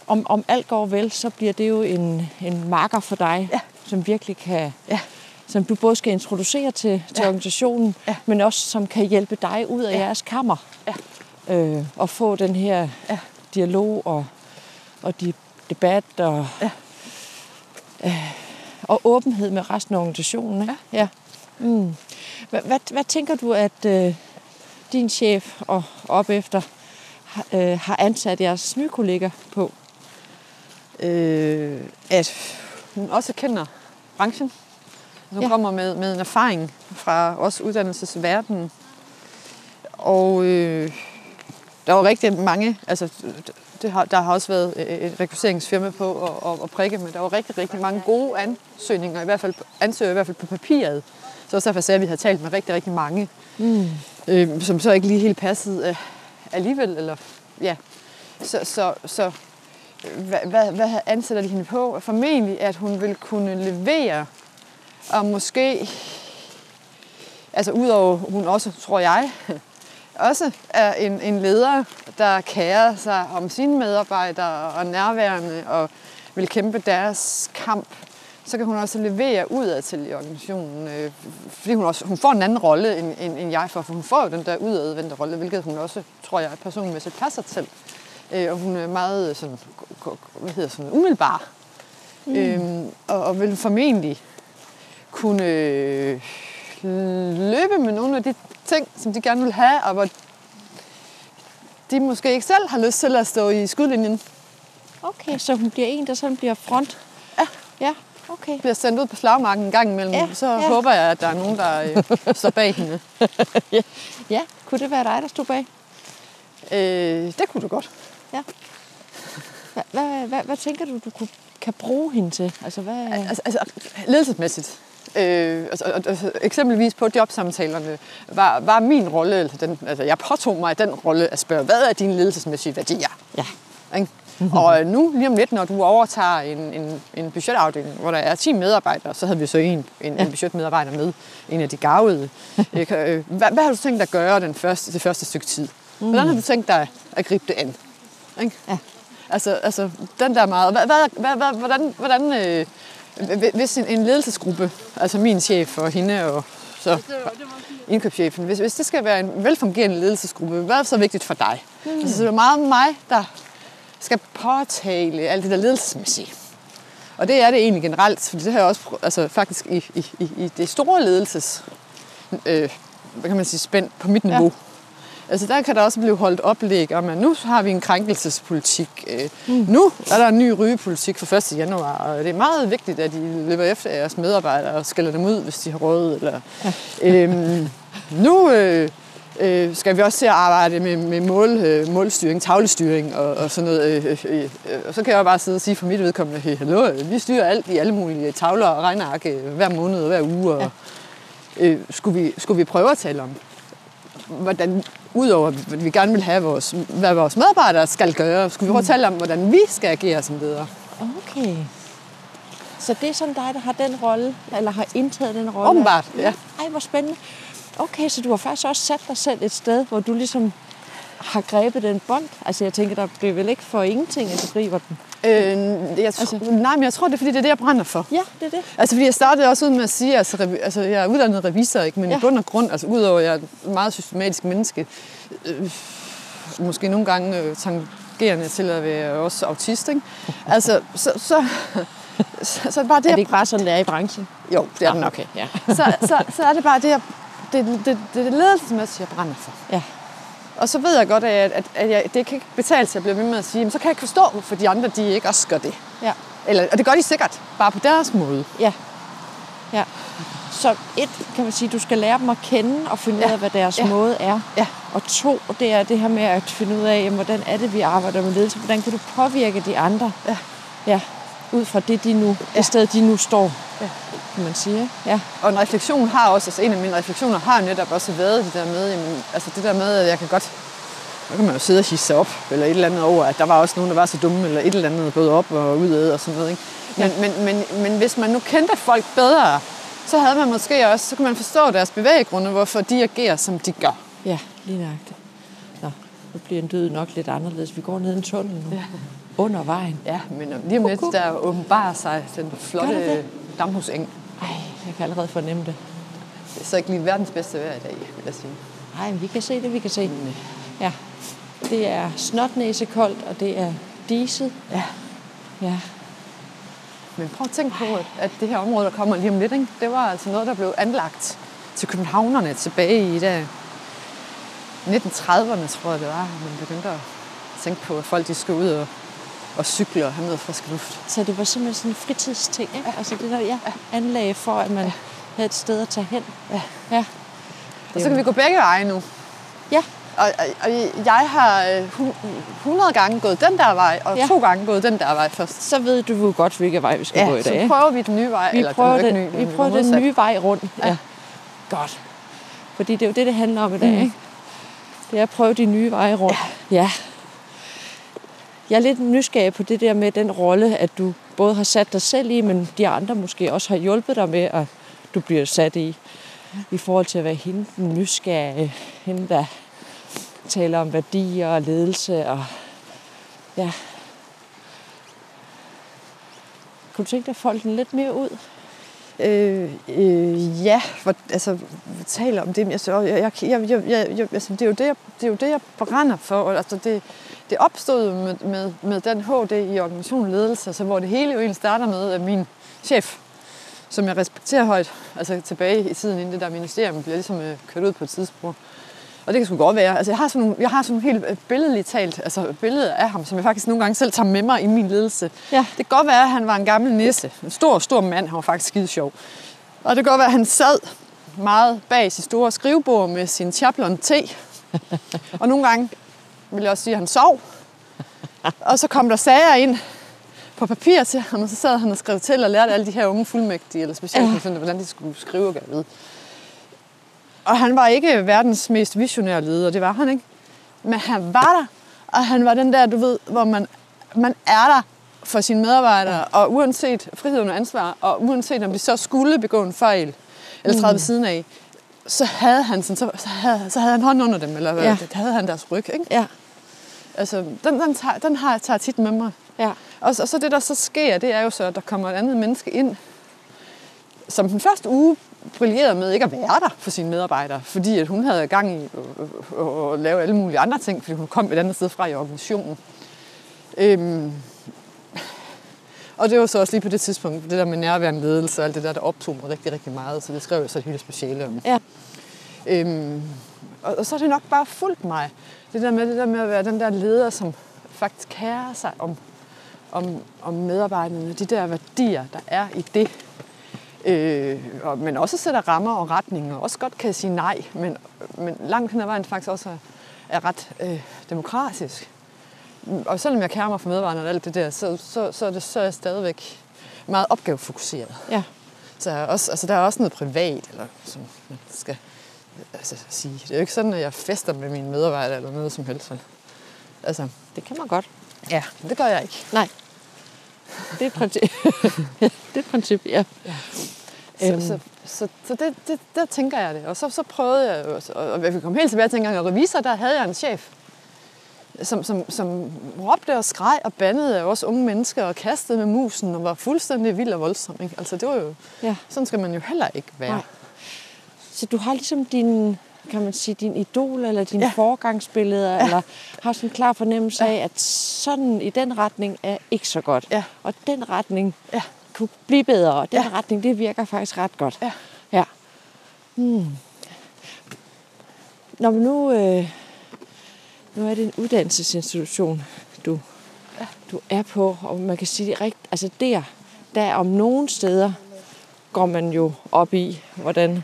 om, om alt går vel, så bliver det jo en, en marker for dig, Ja. som virkelig kan, Ja. som du både skal introducere til, til Ja. organisationen, Ja. men også som kan hjælpe dig ud af Ja. jeres kammer. Ja. Øh, og få den her Ja. dialog og, og de, debat og, Ja. øh, og åbenhed med resten af organisationen. Ikke? Ja. ja. Mm. Hvad, hvad, hvad tænker du, at øh, din chef og op efter har- øh, har ansat jeres nye kolleger på? øh, at hun også kender branchen. Hun Ja. ja. kommer med, med en erfaring fra også uddannelsesverdenen. Og øh, der var rigtig mange, altså det har, der har også været øh, et rekrutteringsfirma på at, at, at prikke, men der var rigtig, rigtig mange gode ansøgninger, i hvert fald ansøgere i hvert fald på papiret. Så også derfor sagde jeg, at vi havde talt med rigtig, rigtig mange, Mm. øh, som så ikke lige helt passede øh, alligevel. Eller, ja. Så, så, så hvad, hvad, hvad ansætter de hende på? Formentlig, at hun vil kunne levere, og måske, altså udover hun også, tror jeg, også er en, en leder, der kærer sig om sine medarbejdere og nærværende og vil kæmpe deres kamp, så kan hun også levere udad til i organisationen. øh, Fordi hun, også, hun får en anden rolle, end, end, end jeg får, for hun får jo den der udadvendte rolle, hvilket hun også, tror jeg, personmæssigt passer til. Øh, Og hun er meget sådan, hvad hedder sådan, umiddelbar. Mm. Øhm, og, og vil formentlig kunne øh, løbe med nogle af de ting, som de gerne vil have, og hvor de måske ikke selv har lyst til at stå i skudlinjen. Okay, så hun bliver en, der sådan bliver front? Ja. Ja, okay. Bliver sendt ud på slagmarken en gang imellem, Ja, så ja. håber jeg, at der er nogen, der øh, står bag hende. Ja, kunne det være dig, der stod bag? Øh, det kunne du godt. Hvad, hvad, hvad, hvad tænker du, du kunne, kan bruge hende til? Altså, hvad... Altså, altså ledelsesmæssigt. Øh, altså, altså, eksempelvis på jobsamtalerne var, var min rolle, altså, den, altså jeg påtog mig den rolle at spørge, hvad er dine ledelsesmæssige værdier? Ja. Ikke? Og nu, lige om lidt, når du overtager en, en, en budgetafdeling, hvor der er 10 medarbejdere, så havde vi så en, en, en budgetmedarbejder med, en af de gavede. Øh, hvad, hvad har du tænkt dig at gøre den første, det første stykke tid? Hvordan har du tænkt dig at gribe det an? Ikke? Ja. Altså, altså den der meget. Hvad, hvad, hvad, hvordan, hvordan øh, hvis en, en ledelsesgruppe, altså min chef og hende og så indkøbschefen, hvis, hvis det skal være en velfungerende ledelsesgruppe, hvad er så vigtigt for dig? Mm. Altså, så det er meget mig, der skal påtale alt det der ledelsesmæssige. Og det er det egentlig generelt, for det har jeg også altså, faktisk i, i, i, i det store ledelses, øh, hvad kan man sige, spændt på mit niveau. Ja. Altså der kan der også blive holdt oplæg om, at nu har vi en krænkelsespolitik. Øh, mm. Nu er der en ny rygepolitik for 1. januar, og det er meget vigtigt, at I løber efter jeres medarbejdere og skælder dem ud, hvis de har råd. Eller, øhm, nu øh, øh, skal vi også til at arbejde med, med mål, øh, målstyring, tavlestyring og, og sådan noget. Øh, øh, øh, og så kan jeg jo bare sidde og sige for mit vedkommende, hey, hallo, øh, vi styrer alt i alle mulige tavler og regneark øh, hver måned og hver uge. Og, øh, skulle, vi, skulle vi prøve at tale om, hvordan, udover at vi gerne vil have, vores, hvad vores medarbejdere skal gøre, skulle vi prøve at tale om, hvordan vi skal agere som ledere. Okay. Så det er sådan dig, der har den rolle, eller har indtaget den rolle? Åbenbart, ja. Ej, hvor spændende. Okay, så du har faktisk også sat dig selv et sted, hvor du ligesom har grebet den bånd? Altså jeg tænker, der bliver vel ikke for ingenting, at du griber den? Øh, jeg altså, nej, men jeg tror, det er, fordi det er det, jeg brænder for. Ja, det er det. Altså, fordi jeg startede også ud med at sige, altså, revi- altså jeg er uddannet revisor, ikke? men ja. I bund og grund, altså udover at jeg er et meget systematisk menneske, øh, måske nogle gange øh, tangerende til at være også autist, ikke? Altså, så, så, så, så er det bare det, Er det ikke bare sådan, det er i branchen? Jo, det er det nok. okay, ja. så, så, så er det bare det, jeg, det, det, det, det det ledelsesmæssige, jeg brænder for. Ja. Og så ved jeg godt, at, at, at jeg, det kan ikke betale sig at blive ved med at sige, men så kan jeg ikke forstå, hvorfor de andre de ikke også gør det. Ja. Eller, og det gør de sikkert, bare på deres måde. Ja. ja. Så et, kan man sige, du skal lære dem at kende og finde ja. ud af, hvad deres Ja. måde er. Ja. Og to, det er det her med at finde ud af, jamen, hvordan er det, vi arbejder med ledelse? Hvordan kan du påvirke de andre? Ja. Ja. Ud fra det, de nu, ja. det sted, de nu står, ja. kan man sige. Ja. Og en refleksion har også, altså en af mine refleksioner har netop også været det der med, jamen, altså det der med, at jeg kan godt, nu kan man jo sidde og hisse op, eller et eller andet over, at der var også nogen, der var så dumme, eller et eller andet både op og udad og sådan noget. Ikke? Men, ja. men, men, men hvis man nu kendte folk bedre, så havde man måske også, så kunne man forstå deres bevæggrunde, hvorfor de agerer, som de gør. Ja, lige nøjagtigt. Nå, nu bliver en død nok lidt anderledes. Vi går ned en tunnel nu. Ja. Under vejen. Ja, men lige om lidt, der åbenbarer sig den flotte det det? damhuseng. Ej, jeg kan allerede fornemme det. Det er så ikke lige verdens bedste vejr i dag, vil jeg sige. Nej, men vi kan se det, vi kan se. Ja. Det er snotnæsekoldt, og det er diset. Ja. Ja. Men prøv at tænke på, at- det her område, der kommer lige om lidt, ikke? det var altså noget, der blev anlagt til københavnerne tilbage i dag. 1930'erne, tror jeg det var, man begyndte at tænke på, at folk de skulle ud og, og cykle og have noget frisk luft. Så det var simpelthen sådan en fritidsting, ikke? Ja. Altså det der ja, anlag for, at man ja. havde et sted at tage hen. Ja. ja. Og så kan vi gå begge veje nu. Ja. Og, og, og jeg har øh, hu- 100 gange gået den der vej, og Ja. to gange gået den der vej først. Så ved du jo godt, hvilken vej vi skal gå i så dag. ikke? prøver vi den nye vej. Vi eller prøver, den, den, ny, vi prøver den modsat. nye vej rundt. Ja. ja. Godt. Fordi det er jo det, det handler om i dag. Mm. Ikke? Det er at prøve de nye veje rundt. Ja. ja. Jeg er lidt nysgerrig på det der med den rolle, at du både har sat dig selv i, men de andre måske også har hjulpet dig med, at du bliver sat i. I forhold til at være hende den nysgerrige, hende der taler om værdier og ledelse. Og, ja. Kunne du tænke dig at folde den lidt mere ud? Øh, øh, ja, for, altså, vi taler om det, men jeg, jeg, jeg, jeg, jeg, jeg, altså, det, er jo det, jeg, det er jo det, jeg brænder for. Altså, det, det opstod med, med, med den HD i organisation ledelse, altså, hvor det hele jo egentlig starter med, at min chef, som jeg respekterer højt, altså tilbage i tiden, inden det der ministerium bliver ligesom øh, kørt ud på et tidsspor. Og det kan sgu godt være. Altså, jeg har sådan nogle, jeg har sådan nogle helt øh, billedligt talt, altså billeder af ham, som jeg faktisk nogle gange selv tager med mig i min ledelse. Ja. Det kan godt være, at han var en gammel nisse. En stor, stor mand. Han var faktisk skide sjov. Og det kan godt være, at han sad meget bag sit store skrivebord med sin chaplon te. og nogle gange vil jeg også sige, at han sov. Og så kom der sager ind på papir til ham, og så sad han og skrev til og lærte alle de her unge fuldmægtige, eller specielt, ja. hvordan de skulle skrive og gøre ved. Og han var ikke verdens mest visionære leder, det var han ikke. Men han var der, og han var den der, du ved, hvor man, man er der for sine medarbejdere, og uanset frihed og ansvar, og uanset om de så skulle begå en fejl, eller træde ved siden af, så havde han, sådan, så, så, havde, så havde han hånden under dem, eller Ja. ja. havde han deres ryg. Ikke? Ja. Altså, den, den, tager, den har tager tit med mig. Ja. Og, så- og så det, der så sker, det er jo så, at der kommer et andet menneske ind, som den første uge brillerede med ikke at være der for sine medarbejdere, fordi at hun havde gang i at, at, lave alle mulige andre ting, fordi hun kom et andet sted fra i organisationen. Øhm, og det var så også lige på det tidspunkt, det der med nærværende ledelse og alt det der, der optog mig rigtig, rigtig meget, så det skrev jeg så et hele speciale om. Ja. Øhm, og, og så er det nok bare fulgt mig. Det der med, det der med at være den der leder, som faktisk kærer sig om, om, om medarbejderne, de der værdier, der er i det. Øh, og, men også sætter rammer og retninger, og også godt kan sige nej, men, men langt hen ad vejen faktisk også er, er ret øh, demokratisk. Og selvom jeg kærer mig for medarbejderne og alt det der, så, så, så, er, det, så er jeg stadigvæk meget opgavefokuseret. Ja. Så også, altså, der er også noget privat, eller som man skal altså, sige. Det er jo ikke sådan, at jeg fester med mine medarbejdere eller noget som helst. Altså, Det kan man godt. ja, det gør jeg ikke. Nej. Det er et princip. ja, det er et princip, ja. Så, Øhm. så, så, så det, det, der tænker jeg det. Og så, så prøvede jeg og og vi kom helt tilbage til en gang, at revisor, der havde jeg en chef, som, som, som råbte og skreg og bandede af os unge mennesker og kastede med musen og var fuldstændig vild og voldsom. Ikke? Altså det var jo, Ja. sådan skal man jo heller ikke være. Nej. Så du har ligesom din, kan man sige, din idol eller dine ja. Ja. forgangsbilleder, ja. eller har sådan en klar fornemmelse af, at sådan i den retning er ikke så godt. Ja. Og den retning Ja. kunne blive bedre, og den Ja. retning, det virker faktisk ret godt. Ja. ja. Hmm. Når man nu, øh, nu er det en uddannelsesinstitution, du, du er på, og man kan sige, det altså der, der om nogle steder går man jo op i, hvordan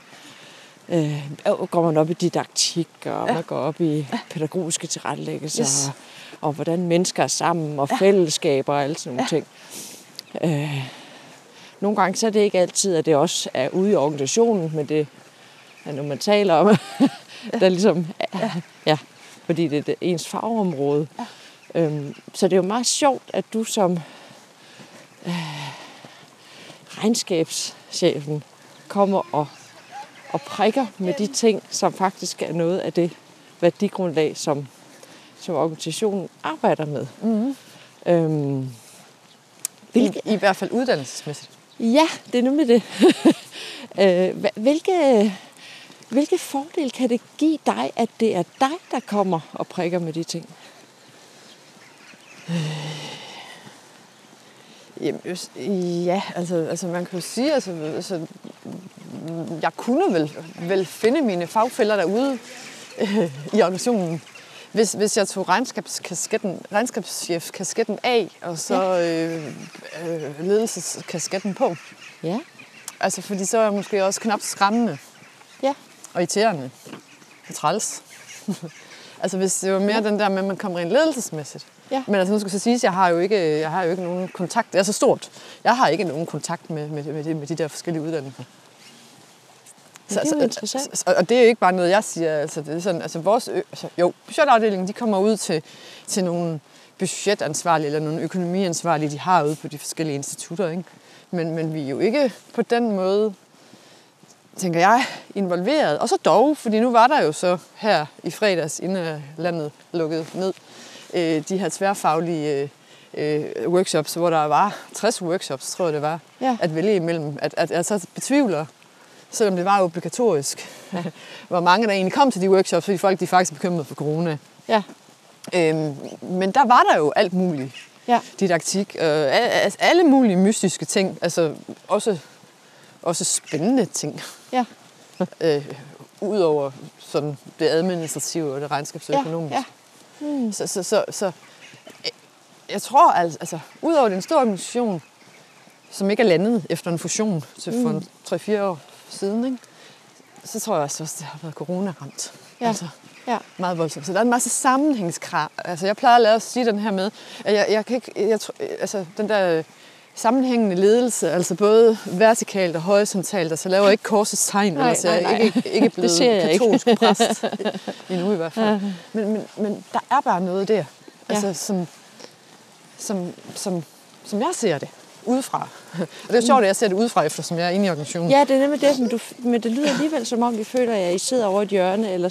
øh, går man op i didaktik, og ja. man går op i pædagogiske tilrettelæggelser, Yes. og, og hvordan mennesker er sammen, og ja. fællesskaber og alt sådan nogle ja. ting. Øh, nogle gange så er det ikke altid, at det også er ude i organisationen, men det er når man taler om, der ligesom, ja. ja, fordi det er det ens fagområde. Ja. Øhm, så det er jo meget sjovt, at du som øh, regnskabschefen kommer og, og prikker med de ting, som faktisk er noget af det værdigrundlag, som, som organisationen arbejder med. Mm-hmm. Øhm, I, I hvert fald uddannelsesmæssigt. Ja, det er nemlig det. Øh, hvilke, hvilke fordele kan det give dig, at det er dig, der kommer og prikker med de ting? Jamen, øs- ja, altså, altså man kan jo sige, altså, altså jeg kunne vel, vel finde mine fagfælder derude øh, i organisationen, hvis, hvis jeg tog regnskabskasketten, regnskabschef-kasketten af, og så øh, øh, ledelseskasketten på. Ja. Altså, fordi så er jeg måske også knap skræmmende Ja. og irriterende og træls. altså, hvis det var mere ja. den der med, at man kommer ind ledelsesmæssigt. Ja. Men altså, nu skal så sige, at jeg har jo ikke, jeg har jo ikke nogen kontakt. Det er så stort. Jeg har ikke nogen kontakt med, med, med, de, med de der forskellige uddannelser. det er interessant. Så, og det er ikke bare noget, jeg siger. Altså, det er sådan, altså vores, altså, jo, budgetafdelingen, de kommer ud til, til nogle budgetansvarlige eller nogle økonomiansvarlige, de har ude på de forskellige institutter. Ikke? Men, men vi er jo ikke på den måde, tænker jeg, involveret. Og så dog, fordi nu var der jo så her i fredags, inden landet lukkede ned, øh, de her tværfaglige øh, øh, workshops, hvor der var 60 workshops, tror jeg det var, Ja. at vælge imellem. At, at jeg så betvivler, selvom det var obligatorisk, hvor mange der egentlig kom til de workshops, fordi folk de er faktisk bekymrede for corona. Ja. Øhm, men der var der jo alt muligt. Ja. Didaktik, øh, al- alle mulige mystiske ting, altså også, også spændende ting, Ja. øh, udover sådan det administrative og det regnskabsøkonomiske. Ja, Mm. Så, så, så, så øh, jeg tror altså, altså, udover den store organisation, som ikke er landet efter en fusion til for Mm. en 3-4 år siden, ikke? så tror jeg også, at det har været corona-ramt. Ja. Altså, Ja. meget voldsomt. Så der er en masse sammenhængskrav. Altså, jeg plejer at lade os sige den her med, at jeg, jeg kan ikke, jeg, altså, den der sammenhængende ledelse, altså både vertikalt og horisontalt, altså laver ikke korsets tegn, Nej, ellers er jeg nej, nej. ikke, ikke blevet jeg ikke. katolsk præst endnu i hvert fald. Men, men, men der er bare noget der, altså, Ja. som, som, som, som jeg ser det udefra. Og det er jo sjovt, at jeg ser det udefra, eftersom jeg er inde i organisationen. Ja, det er nemlig det, men, du, men det lyder alligevel som om, vi føler, at I sidder over et hjørne, eller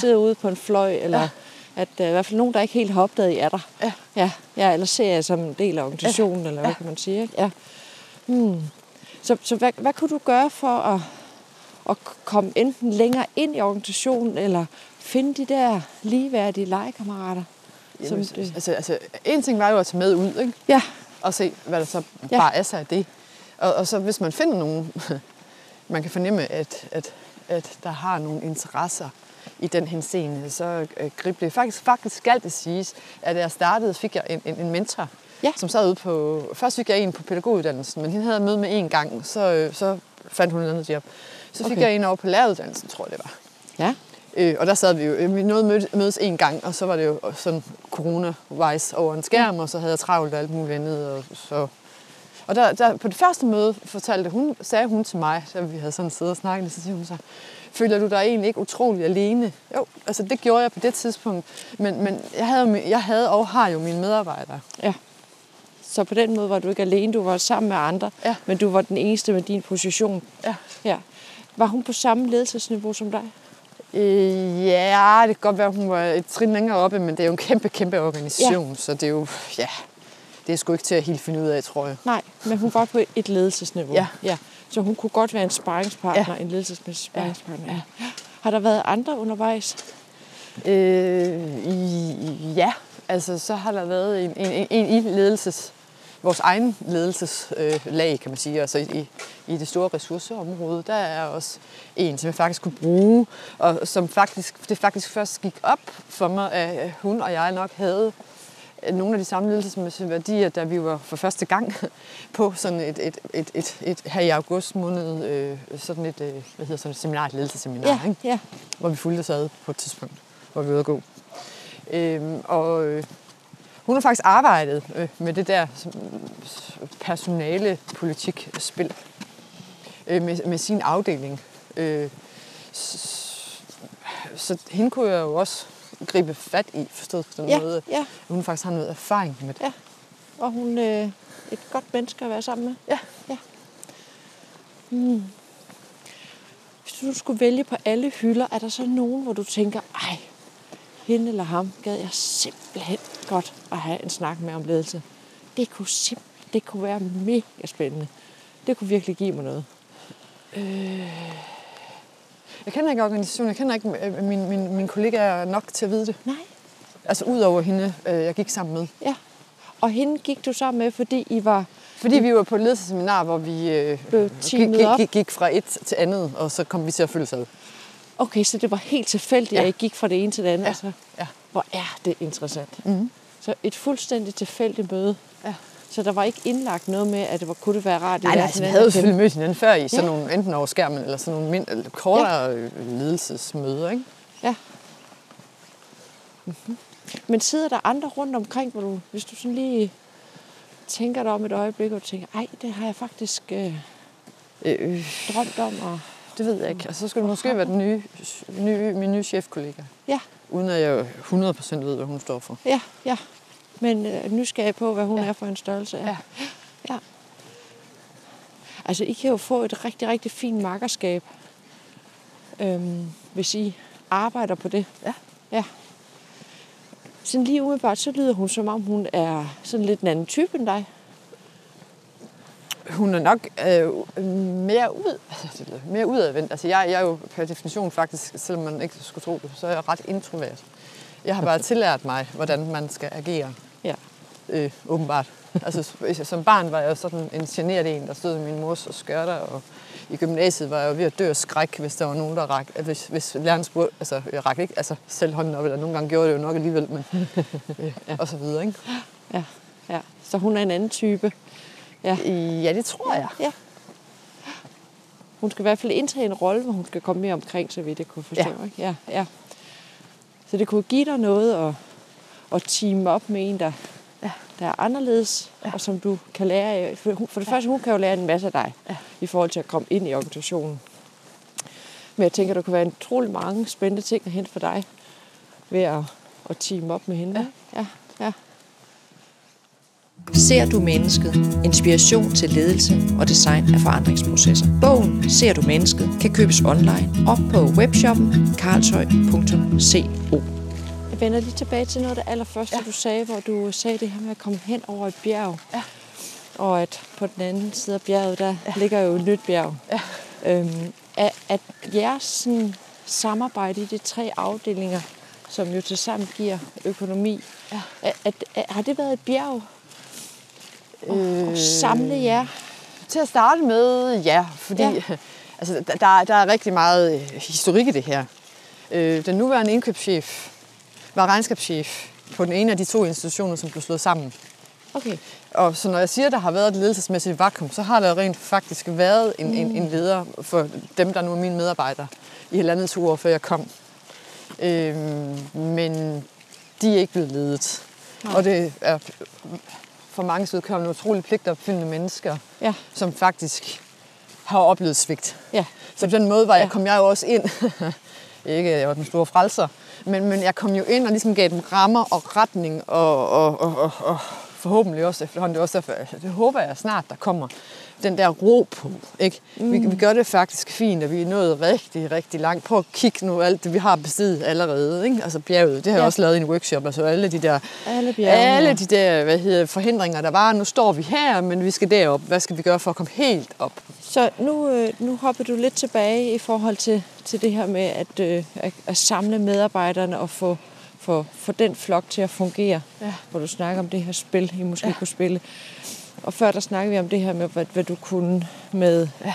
sidder ude på en fløj, eller Ja. At er i hvert fald nogen, der ikke helt har opdaget, I er der. Ja. Ja, ja eller ser jeg som en del af organisationen, eller hvad Ja. kan man sige. Ikke? Ja. Hmm. Så, så hvad, hvad kunne du gøre for at, at komme enten længere ind i organisationen, eller finde de der ligeværdige legekammerater? Jamen, som det- altså, altså, en ting var jo at tage med ud, ikke? Ja, og se, hvad der så Ja. bare er sig af det. Og, og så hvis man finder nogen, man kan fornemme, at, at, at der har nogle interesser i den henseende, så øh, grib det. Faktisk, faktisk skal det siges, at da jeg startede, fik jeg en, en, en mentor, Ja. som sad ude på... Først fik jeg en på pædagoguddannelsen, men hende havde jeg møde med en gang, så, øh, så fandt hun et andet job. Så fik Okay. jeg en over på læreruddannelsen, tror jeg det var. ja, Øh, og der sad vi jo, øh, vi nåede mød- mødes en gang, og så var det jo sådan corona-wise over en skærm, og så havde jeg travlt og alt muligt andet. Og, så. og der, der, på det første møde fortalte hun, sagde hun til mig, da vi havde sådan siddet og snakket, så siger hun så, føler du dig egentlig ikke utrolig alene? Jo, altså det gjorde jeg på det tidspunkt, men, men jeg, havde, jeg havde og har jo mine medarbejdere. ja. Så på den måde var du ikke alene, du var sammen med andre, Ja. men du var den eneste med din position. Ja. Ja. Var hun på samme ledelsesniveau som dig? Øh, ja, det kan godt være, at hun var et trin længere oppe, men det er jo en kæmpe, kæmpe organisation, ja. så det er jo, ja, det er sgu ikke til at helt finde ud af, tror jeg. Nej, men hun var på et ledelsesniveau. Ja. ja. Så hun kunne godt være en sparringspartner, Ja. en ledelsesmæssig sparringspartner. Ja. Har der været andre undervejs? Øh, ja, altså så har der været en, en, en i ledelses, vores egen ledelseslag, øh, kan man sige, altså i, i, i det store ressourceområde, der er også en, som jeg faktisk kunne bruge, og som faktisk, det faktisk først gik op for mig, at hun og jeg nok havde nogle af de samme ledelsesmæssige værdier, da vi var for første gang på sådan et, et, et, et, et her i august måned, øh, sådan et, øh, hvad hedder sådan et seminar, et ledelsesseminar, Ja, ikke? ja. hvor vi fulgte os ad på et tidspunkt, hvor vi var ude at gå. Øhm, og øh, hun har faktisk arbejdet øh, med det der personale politik spil øh, med, med sin afdeling. Øh, s- så hende kunne jeg jo også gribe fat i, forstået på den Ja, måde, at ja. hun faktisk har noget erfaring med det. Ja. Og hun øh, et godt menneske at være sammen med. Ja. ja. Hmm. Hvis du skulle vælge på alle hylder, er der så nogen, hvor du tænker, ej, hende eller ham gad jeg simpelthen godt at have en snak med om ledelse. Det kunne simpelthen, det kunne være mega spændende. Det kunne virkelig give mig noget. Jeg kender ikke organisationen, jeg kender ikke øh, min, min, min kollegaer nok til at vide det. Nej. Altså ud over hende, øh, jeg gik sammen med. Ja. Og hende gik du sammen med, fordi I var... Fordi vi var på et ledelsesseminar, hvor vi øh, gik, gik, gik, fra et til andet, og så kom vi til at følge ad. Okay, så det var helt tilfældigt, Ja. at I gik fra det ene til det andet. Ja. Altså, Ja. hvor er det interessant. Mhm. Så et fuldstændig tilfældigt møde. Ja. Så der var ikke indlagt noget med, at det var, kunne det være rart. Nej, nej, altså, vi havde jo selvfølgelig mødt hinanden før i sådan Ja. nogle, enten over skærmen, eller sådan nogle mind, eller kortere ja. ledelsesmøder, ikke? Ja. Mm-hmm. Men sidder der andre rundt omkring, hvor du, hvis du sådan lige tænker dig om et øjeblik, og tænker, ej, det har jeg faktisk øh, Øh, drømt om. Og, det ved jeg ikke. Altså, så skulle det måske være den nye, nye, min nye chefkollega. ja, Uden at jeg 100% ved, hvad hun står for. ja, ja. Men øh, nysgerrig på, hvad hun Ja. er for en størrelse. Ja. ja. Altså, I kan jo få et rigtig, rigtig fint makkerskab, øhm, hvis I arbejder på det. Ja. Ja. Sådan lige umiddelbart, så lyder hun som om, hun er sådan lidt en anden type end dig. Hun er nok øh, mere, ud, altså, mere udadvendt. Altså, jeg, jeg er jo per definition faktisk, selvom man ikke skulle tro det, så er jeg ret introvert. Jeg har bare tillært mig, hvordan man skal agere. Ja. øh, åbenbart. Altså, som barn var jeg sådan en generet en, der stod i min mors skørter, og i gymnasiet var jeg jo ved at dø af skræk, hvis der var nogen, der rak, hvis, hvis læreren spurgte, altså jeg rak ikke altså, selv hånden op, eller nogle gange gjorde det jo nok alligevel, men øh, og så videre, ikke? Ja, ja. Så hun er en anden type. Ja. Ja, det tror jeg. Ja. Hun skal i hvert fald indtage en rolle, hvor hun skal komme mere omkring, så vidt jeg kunne forstå. Ja. Ikke? Ja, ja. Så det kunne give dig noget at, at teame op med en, der, Ja. Der er anderledes, ja. og som du kan lære af. For, for det første, hun kan jo lære en masse af dig, Ja. i forhold til at komme ind i organisationen. Men jeg tænker, der kunne være en utrolig mange spændende ting at hente for dig, ved at, at teame op med hende. Ja. Ja, ja. Ser du mennesket? Inspiration til ledelse og design af forandringsprocesser. Bogen Ser du mennesket kan købes online op på webshoppen karlshøj.co. Vender lige tilbage til noget af det allerførste, ja. Du sagde, hvor du sagde det her med at komme hen over et bjerg. Ja. Og at på den anden side af bjerget, der ja. ligger jo et nyt bjerg. Ja. Øhm, at, at jeres sådan, samarbejde i de tre afdelinger, som jo til sammen giver økonomi, Ja. at, at, at, har det været et bjerg Øh, at samle jer? Til at starte med, ja, fordi Ja. Altså, der, der, der er rigtig meget øh, historik i det her. Øh, den nuværende indkøbschef var regnskabschef på den ene af de to institutioner, som blev slået sammen. Okay. Og så når jeg siger, at der har været et ledelsesmæssigt vakuum, så har der rent faktisk været en, en, en leder for dem, der nu er mine medarbejdere, i halvandet to år, før jeg kom. Øhm, men de er ikke blevet ledet. Nej. Og det er for mange udkommende utroligt pligtopfyldende mennesker, Ja. som faktisk har oplevet svigt. Ja. Så på den måde var jeg, Ja. kom jeg jo også ind. ikke, at jeg var den store frelser, men, men jeg kom jo ind og ligesom gav dem rammer og retning, og, og, og, og, og forhåbentlig også efterhånden. Det, også derfor, det håber jeg snart, der kommer den der ro på. Ikke? Mm. Vi, vi gør det faktisk fint, og vi er nået rigtig, rigtig langt. Prøv at kigge nu alt det, vi har bestiget allerede. Ikke? Altså bjerget, det har ja. jeg også lavet i en workshop. Altså alle de der, alle, bjergene, alle de der hvad hedder, forhindringer, der var. Nu står vi her, men vi skal derop. Hvad skal vi gøre for at komme helt op? Så nu, øh, nu hopper du lidt tilbage i forhold til, til det her med at, øh, at, at samle medarbejderne og få, få, få den flok til at fungere. Ja. Hvor du snakker om det her spil, I måske ja. kunne spille. Og før der snakkede vi om det her med, hvad, hvad du kunne med, ja.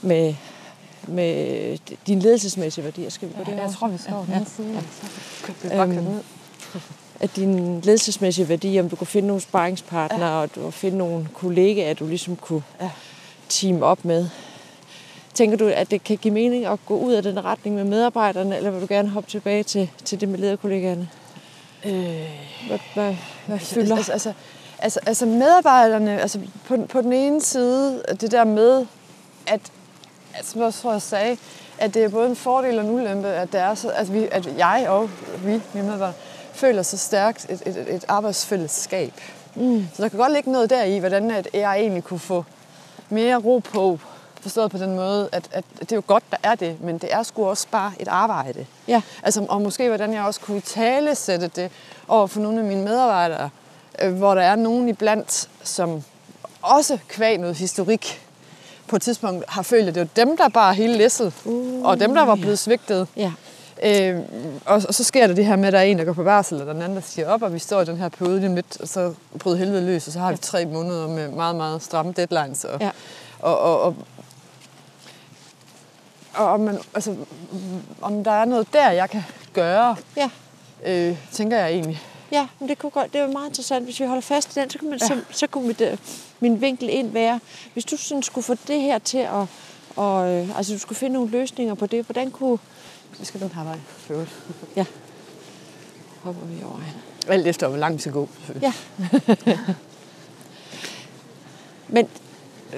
med, med din ledelsesmæssige værdier. Skal vi gå det ja, Jeg tror, vi skal ja. side. Ja. Vi øhm, at din ledelsesmæssige værdier, om du kunne finde nogle sparringspartnere, ja. og du kunne finde nogle kollegaer, du ligesom kunne ja. team op med. Tænker du, at det kan give mening at gå ud af den retning med medarbejderne, eller vil du gerne hoppe tilbage til, til det med lederkollegaerne? Øh, hvad, hvad, hvad altså, fylder? Altså, altså, Altså, altså medarbejderne, altså på, på den ene side, det der med, at, at som jeg tror, jeg sagde, at det er både en fordel og en ulempe, at, det er så, at, vi, at jeg og vi, mine medarbejdere, føler så stærkt et, et, et arbejdsfællesskab. Mm. Så der kan godt ligge noget der i, hvordan at jeg egentlig kunne få mere ro på, forstået på den måde, at, at det er jo godt, der er det, men det er sgu også bare et arbejde. Ja. Altså, og måske hvordan jeg også kunne tale sætte det over for nogle af mine medarbejdere, øh, hvor der er nogen iblandt, som også kvæg noget historik på et tidspunkt har følt, at det var dem, der bare hele læsset, uh, og dem, der var blevet svigtet. Ja. Øh, og, og så sker der det her med, at der er en, der går på barsel, og den anden, der siger op, og vi står i den her periode lige lidt, og så bryder helvede løs, og så har vi tre måneder med meget, meget stramme deadlines. Og, ja. og, og, og, og om, man, altså, om der er noget der, jeg kan gøre, ja. øh, tænker jeg egentlig. Ja, men det, kunne godt, det var meget interessant. Hvis vi holder fast i den, så kunne, man, ja. så, så kunne mit, øh, min vinkel ind være, hvis du sådan skulle få det her til at, og, øh, altså du skulle finde nogle løsninger på det, hvordan kunne... Vi skal den her vej, for Ja. Hopper vi over her. Alt efter, hvor langt vi skal gå. Ja. Men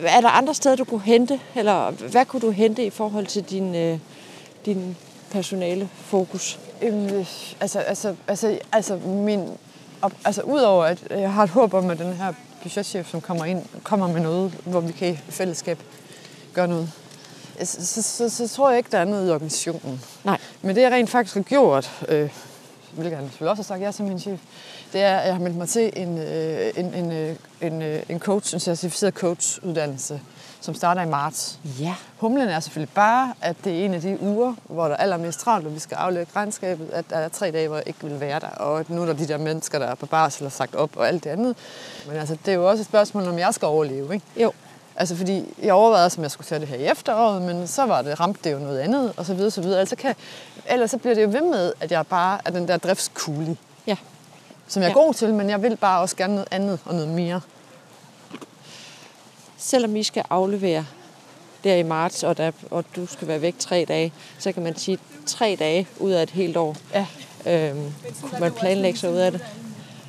er der andre steder, du kunne hente, eller hvad kunne du hente i forhold til din, øh, din personale fokus? Øhm, altså, altså, altså, altså, min, altså udover at jeg har et håb om, at den her budgetchef, som kommer ind, kommer med noget, hvor vi kan i fællesskab gøre noget, så, så, så, så tror jeg ikke, der er noget i organisationen. Nej. Men det, jeg rent faktisk har gjort, øh, hvilket han selvfølgelig også har sagt ja som min chef, det er, at jeg har meldt mig til en, øh, en, en, øh, en, øh, en coach, en certificeret coachuddannelse, som starter i marts. Ja. Humlen er selvfølgelig bare, at det er en af de uger, hvor der er allermest travlt, og vi skal aflægge regnskabet, at der er tre dage, hvor jeg ikke vil være der, og at nu er der de der mennesker, der er på barsel og sagt op og alt det andet. Men altså, det er jo også et spørgsmål, om jeg skal overleve, ikke? Jo. Altså, fordi jeg overvejede, som jeg skulle tage det her i efteråret, men så var det, ramte det jo noget andet, og så videre, så videre. Altså, kan, ellers så bliver det jo ved med, at jeg bare er den der driftskugle. Ja. Som jeg er ja. god til, men jeg vil bare også gerne noget andet og noget mere selvom I skal aflevere der i marts, og, der, og du skal være væk tre dage, så kan man sige tre dage ud af et helt år. Ja. Øhm, kunne man planlægge sig ud af det?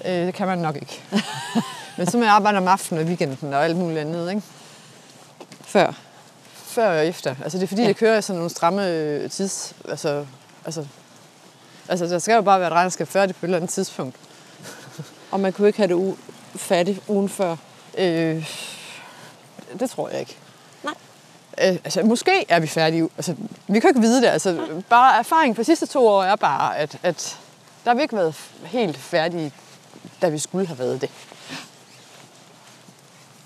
Øh, det kan man nok ikke. Men så må jeg arbejde om aftenen og weekenden og alt muligt andet, ikke? Før? Før og efter. Altså det er fordi, ja. jeg kører sådan nogle stramme øh, tids... Altså, altså, altså der skal jo bare være et regnskab færdigt på et eller andet tidspunkt. Og man kunne ikke have det u- færdigt ugen før? Øh, det tror jeg ikke. Nej. Øh, altså, måske er vi færdige. Altså, vi kan ikke vide det. Altså, Nej. bare erfaring på de sidste to år er bare, at, at der har vi ikke været helt færdige, da vi skulle have været det.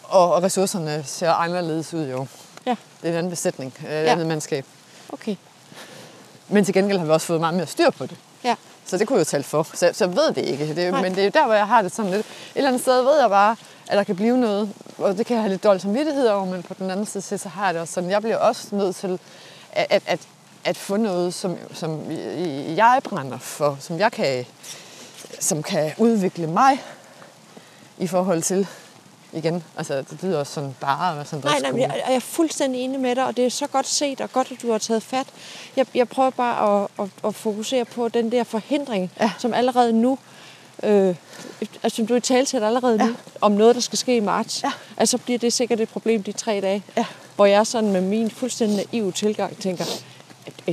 Og, og ressourcerne ser anderledes ud jo. Ja. Det er en anden besætning, et ja. andet mandskab. Okay. Men til gengæld har vi også fået meget mere styr på det. Ja. Så det kunne jeg jo tale for. Så, så jeg ved det ikke. Det, men det er jo der, hvor jeg har det sådan lidt. Et eller andet sted ved jeg bare, at der kan blive noget, og det kan jeg have lidt dårlig samvittighed over, men på den anden side, så har jeg det også sådan, jeg bliver også nødt til at, at, at, at få noget, som, som jeg brænder for, som jeg kan, som kan udvikle mig i forhold til igen. Altså, det lyder også sådan bare at sådan Nej, nej, jeg, jeg er fuldstændig enig med dig, og det er så godt set, og godt, at du har taget fat. Jeg, jeg prøver bare at, at, at fokusere på den der forhindring, ja. som allerede nu øh, altså du er tale til allerede ja. nu, om noget, der skal ske i marts, ja. altså bliver det sikkert et problem de tre dage, ja. hvor jeg sådan med min fuldstændig naive tilgang tænker,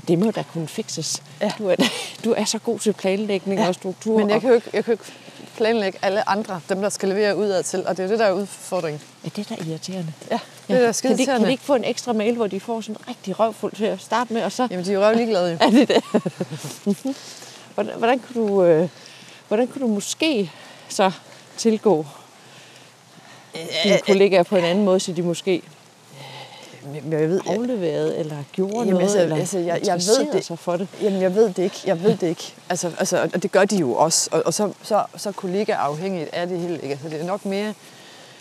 det må da kunne fikses. Ja. Du, er, du er så god til planlægning ja. og struktur. Men jeg kan jo ikke, jeg kan jo ikke planlægge alle andre, dem der skal levere udad til, og det er det, der er udfordringen. Er det der er irriterende? Ja, det er der skide kan, de, kan de ikke få en ekstra mail, hvor de får sådan en rigtig røvfuld til at starte med, og så Jamen, de er jo røv ligeglade jo. er det det? hvordan, hvordan, kunne du, øh, hvordan kunne du måske så tilgå dine kollegaer på en anden måde, så de måske jeg ved, afleverede eller gjorde Jamen, noget, altså, eller altså, jeg- jeg ved det. sig for det? Jamen, jeg ved det ikke. Jeg ved det ikke. Altså, altså, og det gør de jo også. Og, og så, så, så kollega afhængigt er det helt ikke. Altså, det er nok mere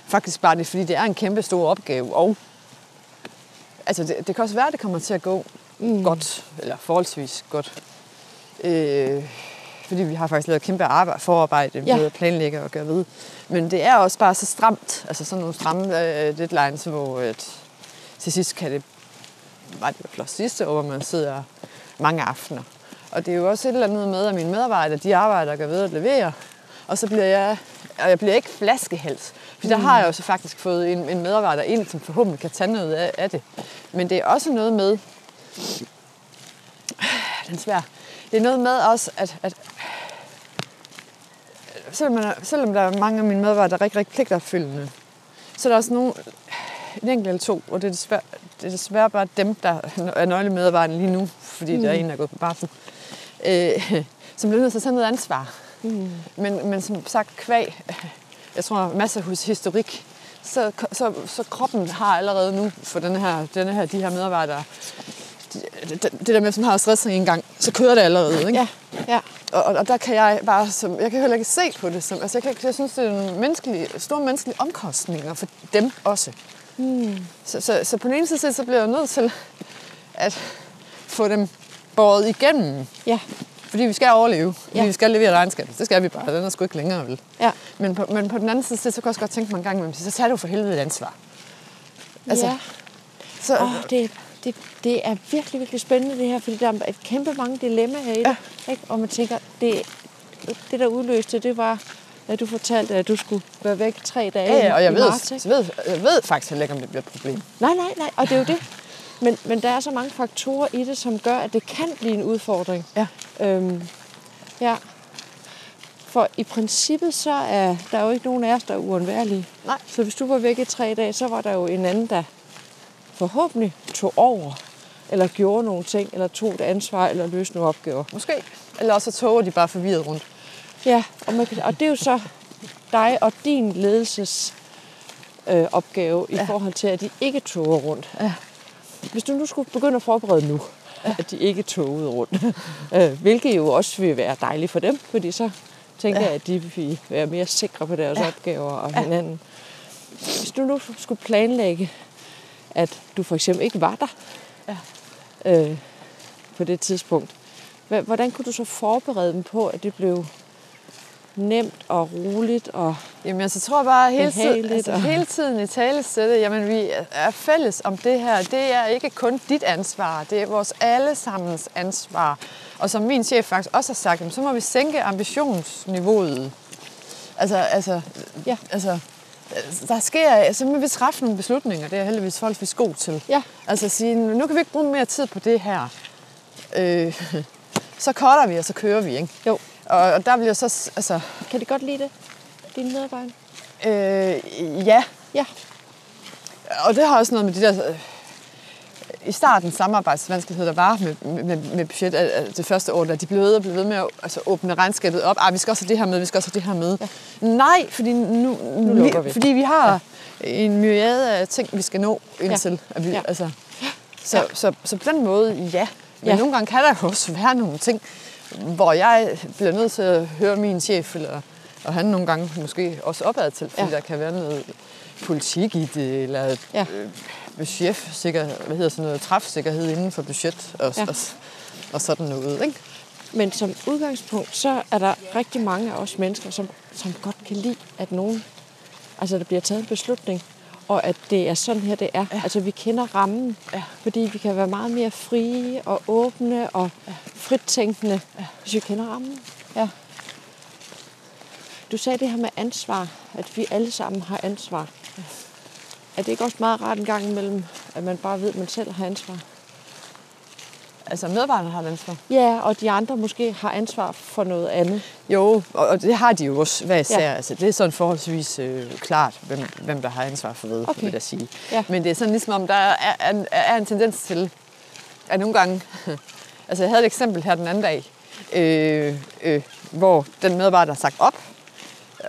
faktisk bare det, fordi det er en kæmpe stor opgave. Og altså, det, det kan også være, at det kommer til at gå mm. godt, eller forholdsvis godt. Øh, fordi vi har faktisk lavet kæmpe arbejde, forarbejde Ja. med at planlægge og gøre ved. Men det er også bare så stramt, altså sådan nogle stramme øh, deadlines, hvor at, til sidst kan det var det flot sidste år, hvor man sidder mange aftener. Og det er jo også et eller andet med, at mine medarbejdere, de arbejder og gør ved at levere. Og så bliver jeg, og jeg bliver ikke flaskehals. For der har jeg jo så faktisk fået en, en medarbejder ind, som forhåbentlig kan tage noget af, af det. Men det er også noget med, den er svær. Det er noget med også, at, at selvom, man selvom der er mange af mine medarbejdere, der er rigtig, rigtig pligtopfyldende, så er der også nogle, en enkelt eller to, og det er, desværre, det er desværre bare dem, der er nøglemedarbejderne lige nu, fordi mm. der er en, der er gået på barsel, øh, som bliver nødt til at tage noget ansvar. Mm. Men, men som sagt, kvæg, jeg tror, masser af historik, så, så, så kroppen har allerede nu for den her, den her, de her medarbejdere, det, det, det der med, som har stresset en gang, så kører det allerede. Ikke? Ja, ja. Og, og, der kan jeg bare, som, jeg kan heller ikke se på det som, altså jeg, kan, jeg synes, det er nogle menneskelige, store menneskelige omkostninger for dem også. Mm. Så, så, så på den ene side, så bliver jeg nødt til at få dem båret igennem, Ja, fordi vi skal overleve, fordi Ja. vi skal levere regnskab. Det skal vi bare, den er sgu ikke længere, vel? ja. Men på, men på den anden side, så kan jeg også godt tænke mig en gang imellem, så tager du for helvede et ansvar. Altså, ja. Så, Oh, det, det, det er virkelig, virkelig spændende det her, fordi der er et kæmpe mange dilemmaer i det. Ja. Ikke? Og man tænker, det, det der udløste, det var, at du fortalte, at du skulle være væk tre dage ja, ja, og jeg ved, marts. Ved, jeg ved faktisk heller ikke, om det bliver et problem. Nej, nej, nej, og det er jo det. Men, men der er så mange faktorer i det, som gør, at det kan blive en udfordring. Ja. Øhm, ja. For i princippet så er der jo ikke nogen af os, der er uundværlige. Nej. Så hvis du var væk i tre dage, så var der jo en anden, der forhåbentlig tog over, eller gjorde nogle ting, eller tog et ansvar, eller løste nogle opgaver. Måske. Eller også så toger de bare forvirret rundt. Ja, og, man kan, og det er jo så dig og din ledelses øh, opgave i Ja. forhold til, at de ikke toger rundt. Ja. Hvis du nu skulle begynde at forberede nu, ja. at de ikke togede rundt, øh, hvilket jo også vil være dejligt for dem, fordi så tænker Ja. jeg, at de vil være mere sikre på deres ja. opgaver og hinanden. Hvis du nu skulle planlægge, at du for eksempel ikke var der Ja. øh, på det tidspunkt, hvordan kunne du så forberede dem på, at det blev nemt og roligt og Jamen, altså, jeg tror bare hele tiden, altså, og- hele tiden i tale sætte, jamen vi er fælles om det her. Det er ikke kun dit ansvar, det er vores allesammens ansvar. Og som min chef faktisk også har sagt, jamen, så må vi sænke ambitionsniveauet. Altså, altså, Ja. altså der sker, altså, må vi træffe nogle beslutninger, det er heldigvis forholdsvis god til. Ja. Altså at sige, nu kan vi ikke bruge mere tid på det her. Øh, så cutter vi, og så kører vi, ikke? Jo. Og, og der bliver så, altså, Kan de godt lide det, dine medarbejdere? øh, ja, Ja. Og det har også noget med de der... øh, I starten samarbejdsvanskeligheder, der var med, med, med budget øh, det første år, da de blev ved og blev ved med at altså, åbne regnskabet op. Ah, vi skal også have det her med, vi skal også have det her med. Ja. Nej, fordi nu, nu lukker vi. Fordi vi har ja. en myriade af ting, vi skal nå indtil. Ja. At vi, Ja. altså, så, ja. så, så, så på den måde, ja. Men Ja. ja. nogle gange kan der jo også være nogle ting, hvor jeg bliver nødt til at høre min chef, eller, og han nogle gange måske også opad til, fordi Ja. der kan være noget politik i det, eller Ja. øh, budgetsikkerhed, hvad hedder sådan noget, træfsikkerhed inden for budget og, ja. og, og sådan noget. Ikke? Men som udgangspunkt, så er der rigtig mange af os mennesker, som, som godt kan lide, at nogen, altså der bliver taget en beslutning, og at det er sådan her, det er. Ja. Altså vi kender rammen, Ja. fordi vi kan være meget mere frie og åbne og ja. frittænkende, ja. hvis vi kender rammen. Ja. Du sagde det her med ansvar, at vi alle sammen har ansvar. Er det ikke også meget rart en gang imellem, at man bare ved, at man selv har ansvar? Altså medarbejderne har et ansvar. Ja, og de andre måske har ansvar for noget andet. Jo, og, det har de jo også hver især. Ja. Altså, det er sådan forholdsvis øh, klart, hvem, hvem der har ansvar for hvad, Okay. okay. vil jeg sige. Ja. Men det er sådan ligesom, om der er, er, er en tendens til, at nogle gange... altså, jeg havde et eksempel her den anden dag, øh, øh, hvor den medarbejder har sagt op,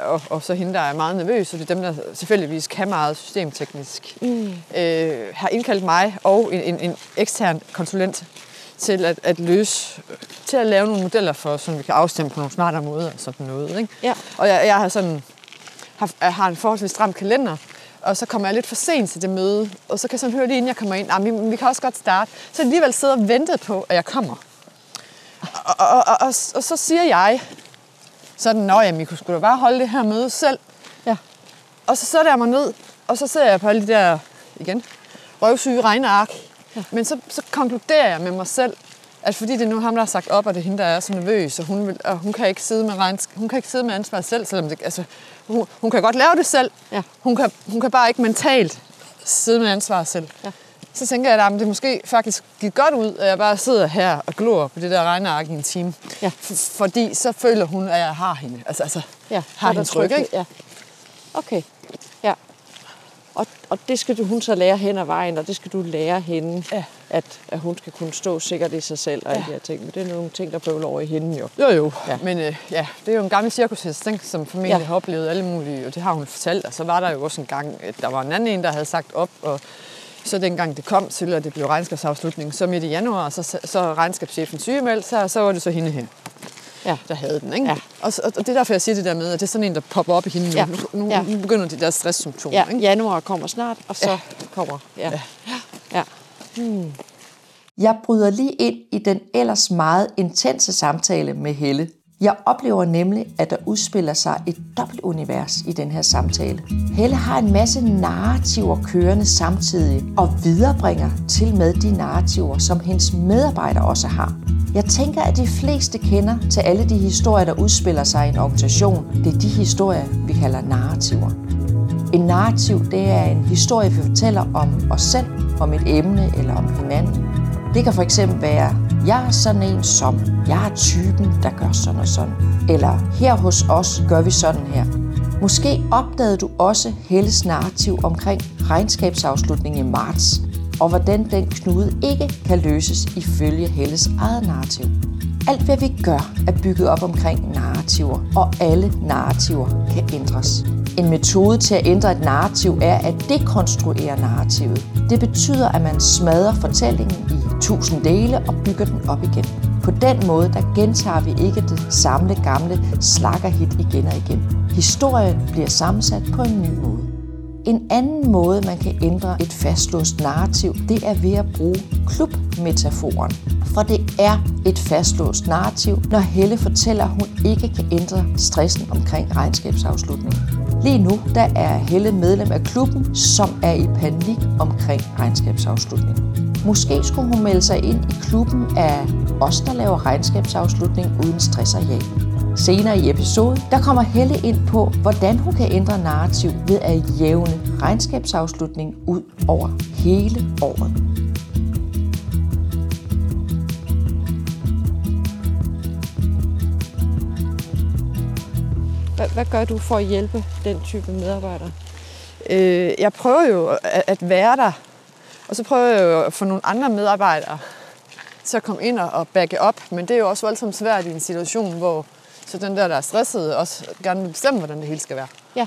og, og så hende, der er meget nervøs, og det er dem, der selvfølgelig kan meget systemteknisk, mm. øh, har indkaldt mig og en, en, en ekstern konsulent til at, at løse, til at lave nogle modeller for, så vi kan afstemme på nogle smartere måder og sådan noget. Ikke? Ja. Og jeg, jeg har sådan har, jeg har en forholdsvis stram kalender, og så kommer jeg lidt for sent til det møde, og så kan jeg sådan høre lige inden jeg kommer ind, "Ah, vi, vi kan også godt starte. Så alligevel sidder og ventet på, at jeg kommer. Og, og, og, og, og så siger jeg sådan, nå jamen, I kunne sgu da bare holde det her møde selv. Ja. Og så sætter jeg mig ned, og så ser jeg på alle de der, igen, røvsyge regneark. Ja. Men så, så konkluderer jeg med mig selv, at fordi det er nu ham, der har sagt op, og det er hende, der er så nervøs, og hun, vil, og hun, kan, ikke sidde med regns, hun kan ikke sidde med ansvaret selv, selvom det, altså, hun, hun kan godt lave det selv. Ja. Hun, kan, hun kan bare ikke mentalt sidde med ansvaret selv. Ja. Så tænker jeg, at det måske faktisk gik godt ud, at jeg bare sidder her og glor på det der regneark i en time. Ja. F- fordi så føler hun, at jeg har hende. Altså, altså Ja, har er hendes ryg, tryghed, ikke? Ja. Okay. Og, og det skal du, hun så lære hen ad vejen, og det skal du lære hende, Ja. at, at hun skal kunne stå sikkert i sig selv og alle Ja. de her ting. Men det er nogle ting, der bøvler over i hende jo. Jo, jo. Ja. Men øh, ja, det er jo en gammel cirkushest, ikke? som formentlig Ja. har oplevet alle mulige, og det har hun fortalt. Og så var der jo også en gang, at der var en anden en, der havde sagt op, og så dengang det kom til, at det blev regnskabsafslutning, så midt i januar, så, så regnskabschefen sygemeldt sig, og så var det så hende her, Ja. der havde den. Ikke? Ja. Og, så, og det er derfor, jeg siger det der med, at det er sådan en, der popper op i hende nu. Ja. Nu, nu, Ja. nu begynder de der stresssymptomer. Ja, Ikke? januar kommer snart, og så Ja. kommer... Ja. Ja. ja. Jeg bryder lige ind i den ellers meget intense samtale med Helle. Jeg oplever nemlig, at der udspiller sig et dobbeltunivers i den her samtale. Helle har en masse narrativer kørende samtidig og viderebringer til med de narrativer, som hendes medarbejdere også har. Jeg tænker, at de fleste kender til alle de historier, der udspiller sig i en organisation. Det er de historier, vi kalder narrativer. En narrativ, det er en historie, vi fortæller om os selv, om et emne eller om hinanden. Det kan for eksempel være, jeg er sådan en som, jeg er typen, der gør sådan og sådan. Eller her hos os gør vi sådan her. Måske opdagede du også Helles narrativ omkring regnskabsafslutningen i marts, og hvordan den knude ikke kan løses ifølge Helles eget narrativ. Alt hvad vi gør er bygget op omkring narrativer, og alle narrativer kan ændres. En metode til at ændre et narrativ er at dekonstruere narrativet. Det betyder, at man smadrer fortællingen i tusind dele og bygger den op igen. På den måde, der gentager vi ikke det samle gamle slakkerhit igen og igen. Historien bliver sammensat på en ny måde. En anden måde, man kan ændre et fastlåst narrativ, det er ved at bruge klubmetaforen. For det er et fastlåst narrativ, når Helle fortæller, at hun ikke kan ændre stressen omkring regnskabsafslutningen. Lige nu der er Helle medlem af klubben, som er i panik omkring regnskabsafslutningen. Måske skulle hun melde sig ind i klubben af os, der laver regnskabsafslutning uden stress og jag. Senere i episoden, der kommer Helle ind på, hvordan hun kan ændre narrativ ved at jævne regnskabsafslutning ud over hele året. Hvad, hvad gør du for at hjælpe den type medarbejdere? Øh, jeg prøver jo at, at være der, og så prøver jeg jo at få nogle andre medarbejdere til at komme ind og, og backe op, men det er jo også voldsomt svært i en situation, hvor så den der, der er stresset, også gerne vil bestemme, hvordan det hele skal være. Ja.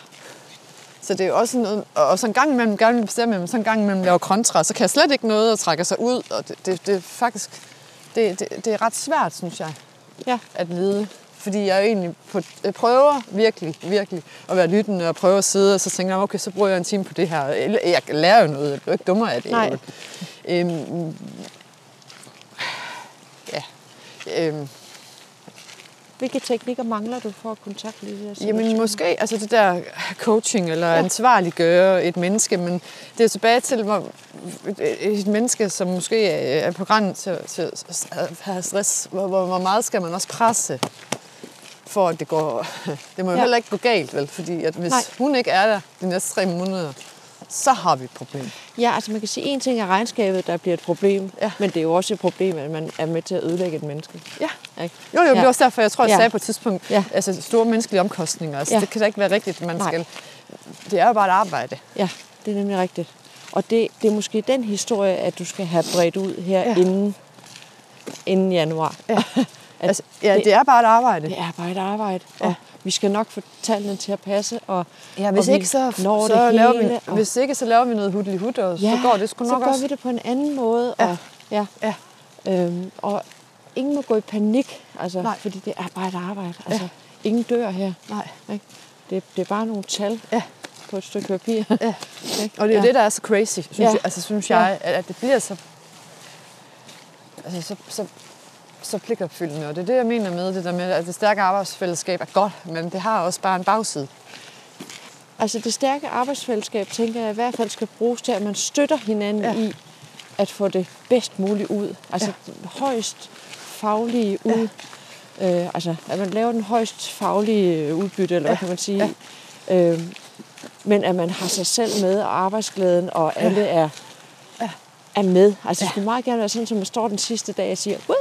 Så det er jo også noget, og så en gang imellem gerne vil bestemme, men så en gang imellem laver kontra, så kan jeg slet ikke noget og trækker sig ud, og det, det, det er faktisk, det, det, det er ret svært, synes jeg, Ja. at lede. Fordi jeg egentlig på, jeg prøver virkelig, virkelig at være lyttende og prøve at sidde, og så tænker jeg, okay, så bruger jeg en time på det her. Jeg lærer jo noget, jeg bliver ikke dummere af det. Nej. Øhm, ja. Øhm, Hvilke teknikker mangler du for at kontakte de her Jamen måske, altså det der coaching eller ja. ansvarliggøre et menneske, men det er tilbage til hvor et, et menneske, som måske er på grænsen til, til at have stress. Hvor, hvor, hvor meget skal man også presse, for at det går... Det må jo Ja. heller ikke gå galt, vel? Fordi at hvis Nej. Hun ikke er der de næste tre måneder, så har vi et problem. Ja, altså man kan sige, en ting er regnskabet, der bliver et problem, Ja. men det er jo også et problem, at man er med til at ødelægge et menneske. Ja. Ikke? Jo, jo, det Ja. er også derfor, jeg tror, jeg Ja. sagde på et tidspunkt, Ja. altså store menneskelige omkostninger. Altså, Ja. Det kan da ikke være rigtigt, man Nej. skal... Det er jo bare et arbejde. Ja, det er nemlig rigtigt. Og det, det er måske den historie, at du skal have bredt ud her ja. inden, inden januar. Ja. At Altså, ja, det er bare et arbejde. det er bare et arbejde, Ja. og vi skal nok få tallene til at passe. Og, Ja, hvis og ikke, så, når så det laver hele, vi, og- hvis ikke, så laver vi noget hudlig hud, og så går det sgu nok så gør også. vi det på en anden måde. Ja. Og, ja. Ja. Øhm, og ingen må gå i panik, altså, Nej. fordi det er bare et arbejde. Altså, Ingen dør her. Nej. Ikke? Det, det er bare nogle tal Ja. på et stykke papir. Ja. Og det er ja. det, der er så crazy, synes, Ja. jeg, altså, synes jeg, at, at det bliver så, altså, så, så, så pligtopfyldende. Og det er det, jeg mener med det der med, at det stærke arbejdsfællesskab er godt, men det har også bare en bagside. Altså det stærke arbejdsfællesskab, tænker jeg i hvert fald skal bruges til, at man støtter hinanden Ja. ja. i at få det bedst muligt ud. Altså ja. den højst faglige ud. Ja. Øh, altså at man laver den højst faglige øh, udbytte, eller ja. hvad kan man sige. Ja. Øh, men at man har sig selv med, og arbejdsglæden, og alle er, er med. Altså det skulle meget gerne være sådan, at man står den sidste dag og siger, "Wee,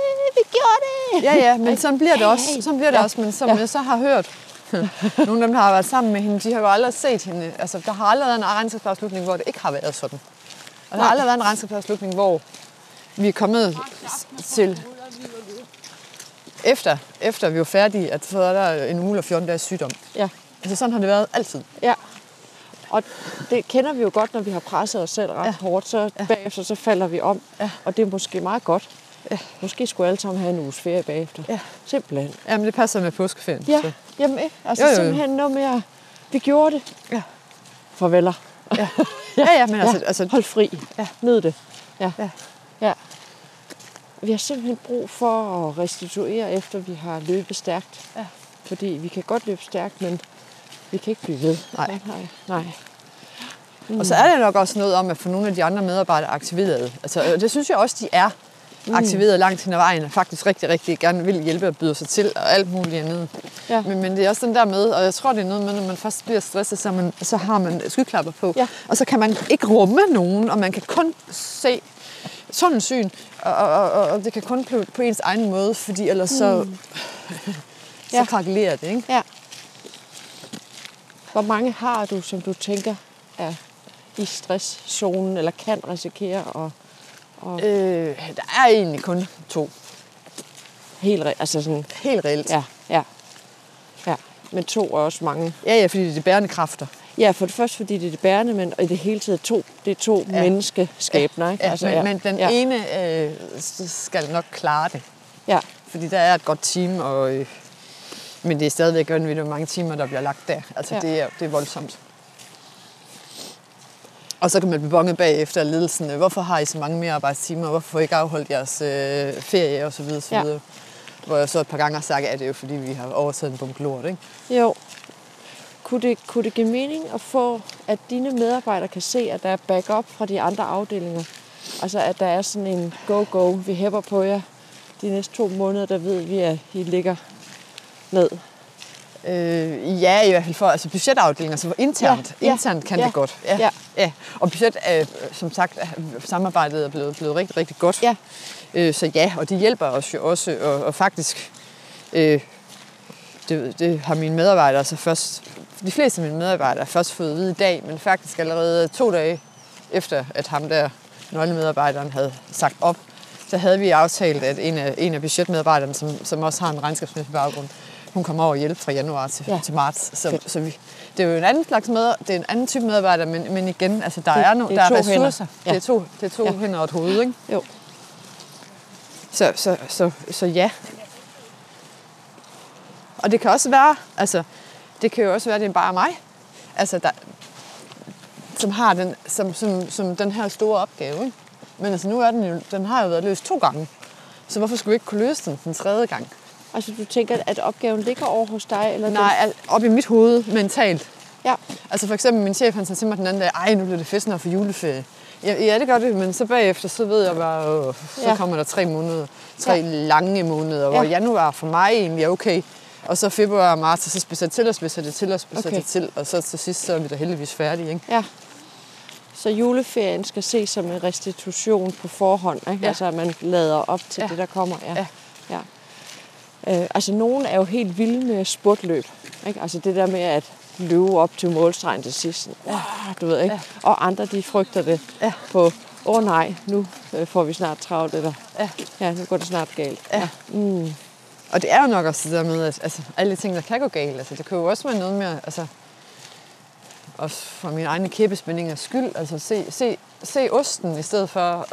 gjorde det! Ja, ja, men sådan bliver det også. Sådan bliver det Ja. også, men som Ja. jeg så har hørt, nogle af dem, der har været sammen med hende, de har jo aldrig set hende. Altså, der har aldrig været en regnskabsafslutning, hvor det ikke har været sådan. Og der har aldrig været en regnskabsafslutning, hvor vi er kommet til efter, efter vi var færdige, at så er der en uge eller 14 dages sygdom. Ja. Altså sådan har det været altid. Ja. Og det kender vi jo godt, når vi har presset os selv ret ja. hårdt, så ja. bagefter så falder vi om. Ja. Og det er måske meget godt. Ja. Måske skulle alle sammen have en uges ferie bagefter. Ja. Simpelthen. Jamen, det passer med påskeferien. Ja, Så. jamen ikke. Altså Jo, jo, simpelthen noget mere. Vi gjorde det. Ja. Farveler. Ja. ja, ja, men altså, ja. altså Hold fri. Ja. Nyd det. Ja. Ja. ja. Vi har simpelthen brug for at restituere, efter vi har løbet stærkt. Ja. Fordi vi kan godt løbe stærkt, men vi kan ikke blive ved. Nej. Nej. Nej. Og så er det nok også noget om, at få nogle af de andre medarbejdere aktiveret. Altså, og det synes jeg også, de er aktiveret langt hen ad vejen, og faktisk rigtig, rigtig gerne vil hjælpe og byde sig til, og alt muligt andet. Ja. Men, men det er også den der med, og jeg tror, det er noget med, når man først bliver stresset, så, man, så har man skyklapper på. Ja. Og så kan man ikke rumme nogen, og man kan kun se sådan en syn, og, og, og, og det kan kun blive på ens egen måde, fordi ellers så, mm. så Ja. krakelerer det, ikke? Ja. Hvor mange har du, som du tænker er i stresszonen, eller kan risikere at, at Øh, der er egentlig kun to. helt, re- altså sådan, Helt reelt. ja, ja, ja. Men to er også mange. ja, ja fordi det er de bærende kræfter. Ja, for det første, fordi det er det bærende, men i det hele taget to, det er to ja. menneskeskæbner, ikke? Ja, altså, men, ja. men den ja. ene øh, skal nok klare det. Ja, Fordi der er et godt team, og, øh, men det er stadigvæk vanvittigt, hvor mange timer, der bliver lagt der. Altså, ja. det, er, det er voldsomt. Og så kan man blive bonget bagefter ledelsen. Hvorfor har I så mange mere arbejdstimer? Hvorfor får I ikke afholdt jeres øh, ferie? Og så videre, så Ja. Hvor jeg så et par gange har sagt, at det er jo fordi, vi har overtaget en bunke lort. Ikke? jo. Kunne det, kunne det give mening at få, at dine medarbejdere kan se, at der er backup fra de andre afdelinger? Altså, at der er sådan en go-go, vi hæpper på jer de næste to måneder, der ved vi, at I ligger ned. Øh, ja, i hvert fald for altså budgetafdelinger, så internt, Ja, ja, ja, internt kan ja, det godt. ja. ja. Og budget, øh, som sagt, samarbejdet er blevet, blevet rigtig, rigtig godt. Ja. Øh, så ja, og de hjælper os jo også, og, og faktisk, øh, det, det har mine medarbejdere så først, de fleste af mine medarbejdere har først fået at vide i dag, men faktisk allerede to dage efter, at ham der, nøglemedarbejderen, havde sagt op, så havde vi aftalt, at en af, en af budgetmedarbejderne, som, som også har en regnskabsmæssig baggrund, hun kommer over og hjælpe fra januar til, Ja. til marts. Så, Fedt. så vi, det er jo en anden slags med, det er en anden type medarbejder, men, men igen, altså der Det- er, no, det der er er to ressourcer. Ja. Det er to, det er to Ja. hænder og et hoved, ikke? Jo. Så, så, så, så ja. Og det kan også være, altså, det kan jo også være, at det er bare mig, altså, der, som har den, som, som, som den her store opgave. Ikke? Men altså, nu er den jo, den har jo været løst to gange. Så hvorfor skulle vi ikke kunne løse den den tredje gang? Altså, du tænker, at opgaven ligger over hos dig? Eller Nej, al- op i mit hoved mentalt. Den? Ja. Altså for eksempel min chef, han sagde til mig den anden dag, ej, nu bliver det fedt snart for juleferie. Ja, ja, det gør det, men så bagefter, så ved jeg bare, øh, så Ja. kommer der tre måneder, tre Ja. ja. lange måneder, hvor Ja. januar for mig egentlig er okay. Og så februar og marts, og så spidser det til, og spidser det til, og spidser Okay. det til, og så til sidst, så er vi da heldigvis færdige. Ikke? Ja. Så juleferien skal ses som en restitution på forhånd, ikke? Ja. Altså, at man lader op til Ja. det, der kommer. Ja. Ja. Ja. Øh, altså, nogen er jo helt vilde med spurtløb. Ikke? Altså, det der med at løbe op til målstregen til sidst. Sådan, ja. Du ved, ikke? Ja. Og andre, de frygter det Ja. på, åh oh, nej, nu øh, får vi snart travlt, eller Ja. ja, nu går det snart galt. Ja. Mm. Og det er jo nok også det der med, at altså, alle de ting, der kan gå galt, altså, det kan jo også være noget med, altså, også for mine egne kæbespændingers skyld, altså se, se, se osten i stedet for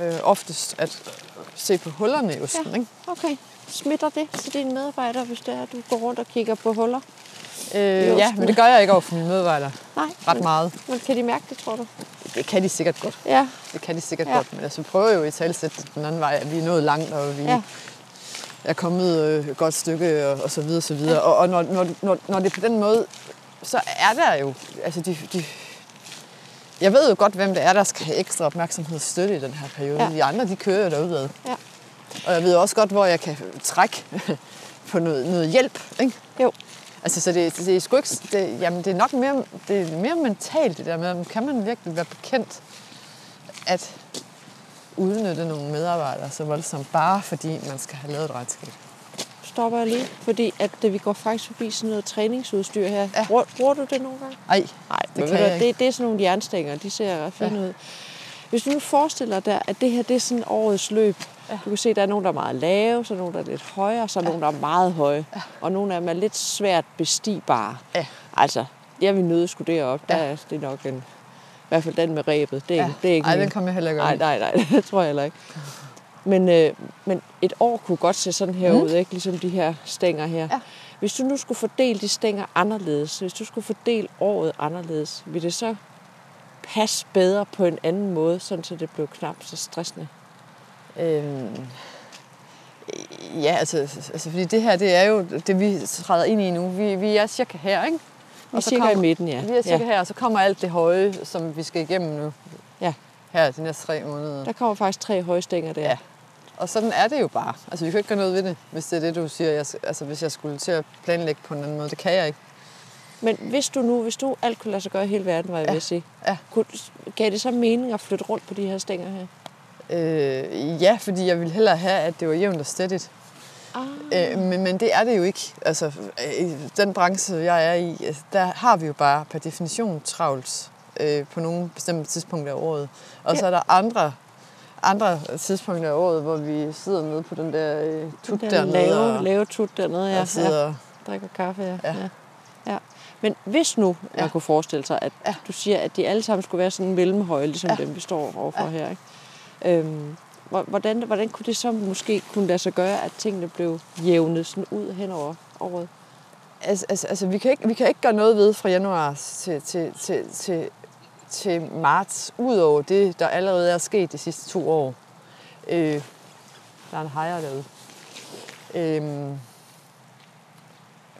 øh, øh, oftest at se på hullerne i osten, Ja. ikke? Okay. Smitter det til dine medarbejdere, hvis det er, at du går rundt og kigger på huller? Øh, ja, men det gør jeg ikke over for mine medarbejdere Nej. ret men, meget. Men kan de mærke det, tror du? Det kan de sikkert godt. Ja. Det kan de sikkert Ja. godt, men altså, vi prøver jo i talsæt den anden vej, at vi er nået langt, og vi Ja. er kommet øh, et godt stykke, og, og så videre, så videre. Ja. Og, og når, når, når, når det er på den måde, så er der jo, altså de, de, jeg ved jo godt, hvem det er, der skal have ekstra opmærksomhed og støtte i den her periode. Ja. De andre, de kører jo derudad. Ja. Og jeg ved også godt, hvor jeg kan trække på noget, noget hjælp, ikke? Jo. Altså, så det, det er sgu ikke, det, jamen, det er nok mere, det er mere mentalt, det der med, kan man virkelig være bekendt at udnytte nogle medarbejdere så voldsomt, bare fordi man skal have lavet et regnskab. Stopper jeg lige, fordi at vi går faktisk forbi sådan noget træningsudstyr her. Ja. Bruger, bruger du det nogle gange? Ej, Nej, det kan jeg det, det er sådan nogle jernstænger, de ser ret fine ja. ud. Hvis du nu forestiller dig, at det her det er sådan årets løb. Ja. Du kan se, at der er nogen, der er meget lave, så er nogen, der er lidt højere, så er ja. nogen, der er meget høje. Ja. Og nogle af dem er lidt svært bestigbare. Ja. Altså, jeg vil nøde skulle derop. Der Ja. er det er nok en... I hvert fald den med rebet. Det er, ja. ikke, det er ikke Ej, min. den kommer jeg heller ikke Nej, nej, nej, det tror jeg heller ikke. Men, øh, men et år kunne godt se sådan her mm. ud, ikke? ligesom de her stænger her. Ja. Hvis du nu skulle fordele de stænger anderledes, hvis du skulle fordele året anderledes, vil det så passe bedre på en anden måde, sådan så det blev knap så stressende? Øhm, ja, altså, altså, fordi det her, det er jo det, vi træder ind i nu. Vi, vi er cirka her, ikke? Vi er cirka kommer- i midten, ja. Vi er cirka ja. her, og så kommer alt det høje, som vi skal igennem nu. Ja. Her de næste tre måneder. Der kommer faktisk tre høje stænger der. Ja. Og sådan er det jo bare. Altså, vi kan ikke gøre noget ved det, hvis det er det, du siger. Jeg, altså, hvis jeg skulle til at planlægge på en anden måde. Det kan jeg ikke. Men hvis du nu, hvis du alt kunne lade sig gøre i hele verden, var jeg Ja. ved at sige, Ja. kunne, gav det så mening at flytte rundt på de her stænger her? Øh, ja, fordi jeg ville hellere have, at det var jævnt og stædigt. Ah. Øh, men, men det er det jo ikke. Altså, øh, i den branche, jeg er i, altså, der har vi jo bare per definition travlt øh, på nogle bestemte tidspunkter af året. Og Ja. så er der andre, andre tidspunkter af året, hvor vi sidder nede på den der øh, tut Den dernede lave, og, lave tut dernede, ja. og sidder... drikker kaffe, ja. Ja. ja. ja. Men hvis nu man Ja. kunne forestille sig, at Ja. du siger, at de alle sammen skulle være sådan mellemhøje, ligesom Ja. dem, vi står overfor Ja. her, ikke? Øhm, hvor- hvordan, hvordan kunne det så måske kunne lade sig gøre, at tingene blev jævnet sådan ud hen over året? Altså, altså, altså vi, kan ikke, vi kan ikke gøre noget ved fra januar til, til, til, til, til marts, udover det, der allerede er sket de sidste to år. Øh, der er en hejer derude. Øhm,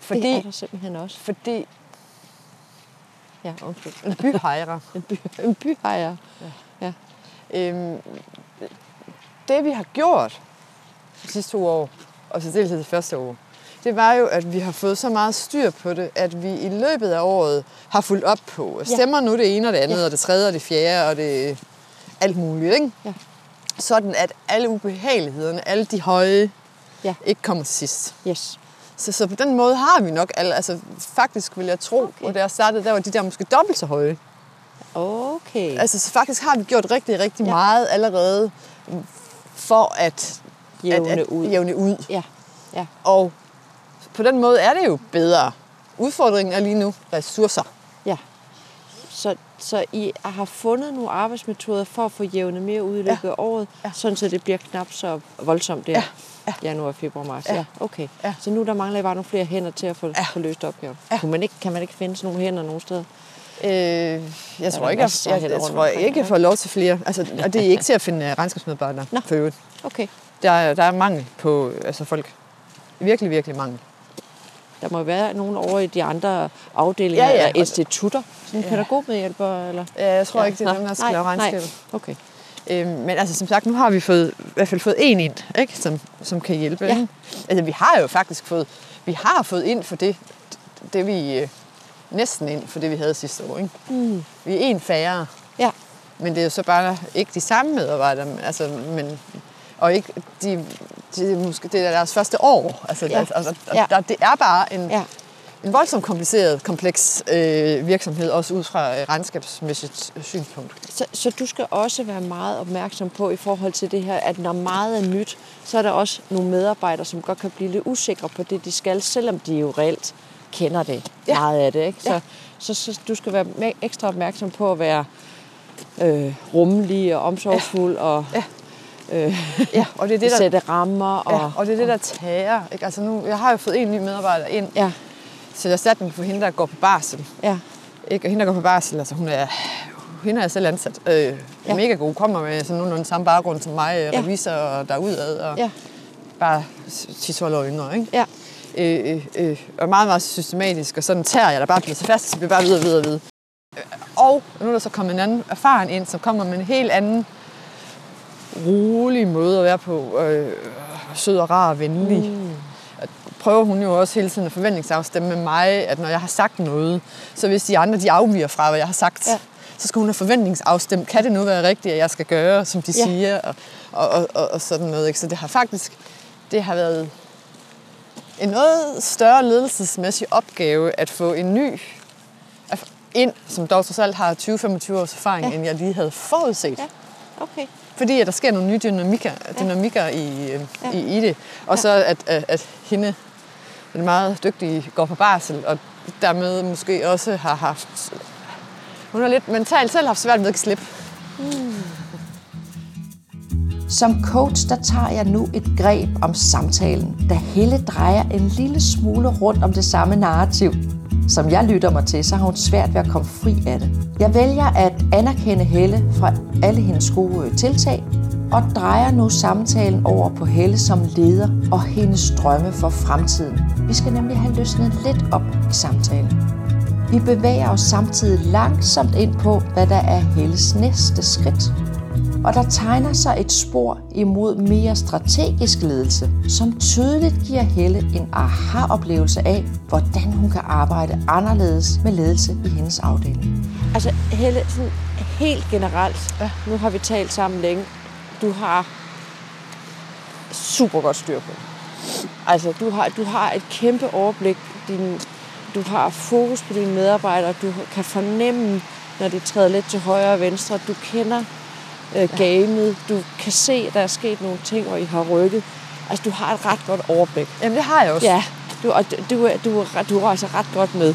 fordi, Det er der simpelthen også. fordi Ja, undskyld. en byhejrer. En, by, en byhejer. Øhm, det vi har gjort de sidste to år, og så dels det første år, det var jo, at vi har fået så meget styr på det, at vi i løbet af året har fulgt op på. Stemmer nu det ene og det andet, Ja. ja. og det tredje og det fjerde, og det alt muligt, ikke? Ja. Sådan at alle ubehagelighederne, alle de høje, Ja. ikke kommer til sidst. Yes. Så, så på den måde har vi nok, altså faktisk vil jeg tro, okay. og da jeg startede, der var de der måske dobbelt så høje. Okay. Altså så faktisk har vi gjort rigtig, rigtig Ja. ja. meget allerede for at Jævne at, at ud. Jævne ud. Ja. Ja. Og på den måde er det jo bedre. Udfordringen er lige nu ressourcer. Ja. Så, så I har fundet nogle arbejdsmetoder for at få jævnet mere ud i løbet af året, Ja. sådan så det bliver knap så voldsomt der. Ja. Ja. Januar, februar, marts. Ja. Ja. ja. Okay. Ja. Så nu der mangler I bare nogle flere hænder til at få, Ja. få løst opgaven. Ja. Kunne man ikke, kan man ikke finde sådan nogle hænder nogen steder? Øh, jeg tror ikke, jeg, jeg, jeg, tror omkring, ikke, jeg får lov til flere. Altså, og det er ikke til at finde regnskabsmedarbejdere Nå. for øvrigt. Okay. Der er, der er mangel på altså folk. Virkelig, virkelig mangel. Der må være nogen over i de andre afdelinger Ja, ja. eller institutter. Sådan Ja. pædagogmedhjælper, eller? Ja, jeg tror Ja. ikke, det er Nå, dem, der skal nej, lave nej. regnskaber. Okay. Øhm, men altså, som sagt, nu har vi fået, i hvert fald fået en ind, ikke? Som, som kan hjælpe. Ja. ikke? Altså, vi har jo faktisk fået, vi har fået ind for det, det vi, øh, næsten ind for det, vi havde sidste år. Ikke? Mm. Vi er en færre, Ja. men det er jo så bare ikke de samme medarbejdere. Altså, men, og ikke, de, de, måske, det er deres første år. Altså, Ja. ja. altså, Ja. der, det er bare en, Ja. en voldsomt kompliceret, kompleks øh, virksomhed, også ud fra øh, regnskabsmæssigt synspunkt. Så, så du skal også være meget opmærksom på i forhold til det her, at når meget er nyt, så er der også nogle medarbejdere, som godt kan blive lidt usikre på det, de skal, selvom de jo reelt kender det, ja. Ja. meget af det. Ikke? Så, Ja. så, så du skal være ekstra opmærksom på at være øh, rummelig og omsorgsfuld og Ja. øh, Ja, og det er det, der, sætte rammer. Og, ja, og det er det, der tager. Ikke? Altså nu, jeg har jo fået en ny medarbejder ind ja, til erstatning for hende, der går på barsel. ja, Ikke? Og hende, der går på barsel, altså hun er, hende er jeg selv ansat. Øh, Ja. ja. mega god, kommer med sådan nogenlunde samme baggrund som mig, Ja. ja. revisor og derudad, og ja, ja. bare 10-12 år yngre. Ikke? ja, Øh, øh, øh, og meget, meget systematisk, og sådan tager jeg der bare bliver så fast, så bliver bare videre, videre, videre. Øh, Og nu er der så kommet en anden erfaren ind, som kommer med en helt anden rolig måde at være på. Øh, sød og rar og venlig. Mm. Prøver hun jo også hele tiden at forventningsafstemme med mig, at når jeg har sagt noget, så hvis de andre de afviger fra, hvad jeg har sagt, Ja. så skal hun have forventningsafstemt. Kan det nu være rigtigt, at jeg skal gøre, som de Ja. siger? Og, og, og, og sådan noget. Ikke? Så det har faktisk det har været en noget større ledelsesmæssig opgave at få en ny ind, som dog trods alt har 20-25 års erfaring, Ja. ja. end jeg lige havde forudset. ja, okay. Fordi at der sker nogle nye dynamikker, dynamikker i, øh, i, i det. Og så at, at, at hende, den meget dygtige, går på barsel, og dermed måske også har haft... Hun har lidt mentalt selv haft svært ved at slippe. Som coach, der tager jeg nu et greb om samtalen, da Helle drejer en lille smule rundt om det samme narrativ. Som jeg lytter mig til, så har hun svært ved at komme fri af det. Jeg vælger at anerkende Helle fra alle hendes gode øh, tiltag, og drejer nu samtalen over på Helle som leder og hendes drømme for fremtiden. Vi skal nemlig have løsnet lidt op i samtalen. Vi bevæger os samtidig langsomt ind på, hvad der er Helles næste skridt. Og der tegner sig et spor imod mere strategisk ledelse, som tydeligt giver Helle en aha-oplevelse af, hvordan hun kan arbejde anderledes med ledelse i hendes afdeling. Altså Helle, sådan helt generelt, ja. nu har vi talt sammen længe, du har super godt styr på. Altså du har, du har et kæmpe overblik, din, du har fokus på dine medarbejdere, du kan fornemme, når de træder lidt til højre og venstre, du kender øh, gamet, du kan se, at der er sket nogle ting, hvor I har rykket. Altså du har et ret godt overblik. Jamen det har jeg også. Ja, du, og du, du, du, du er altså ret godt med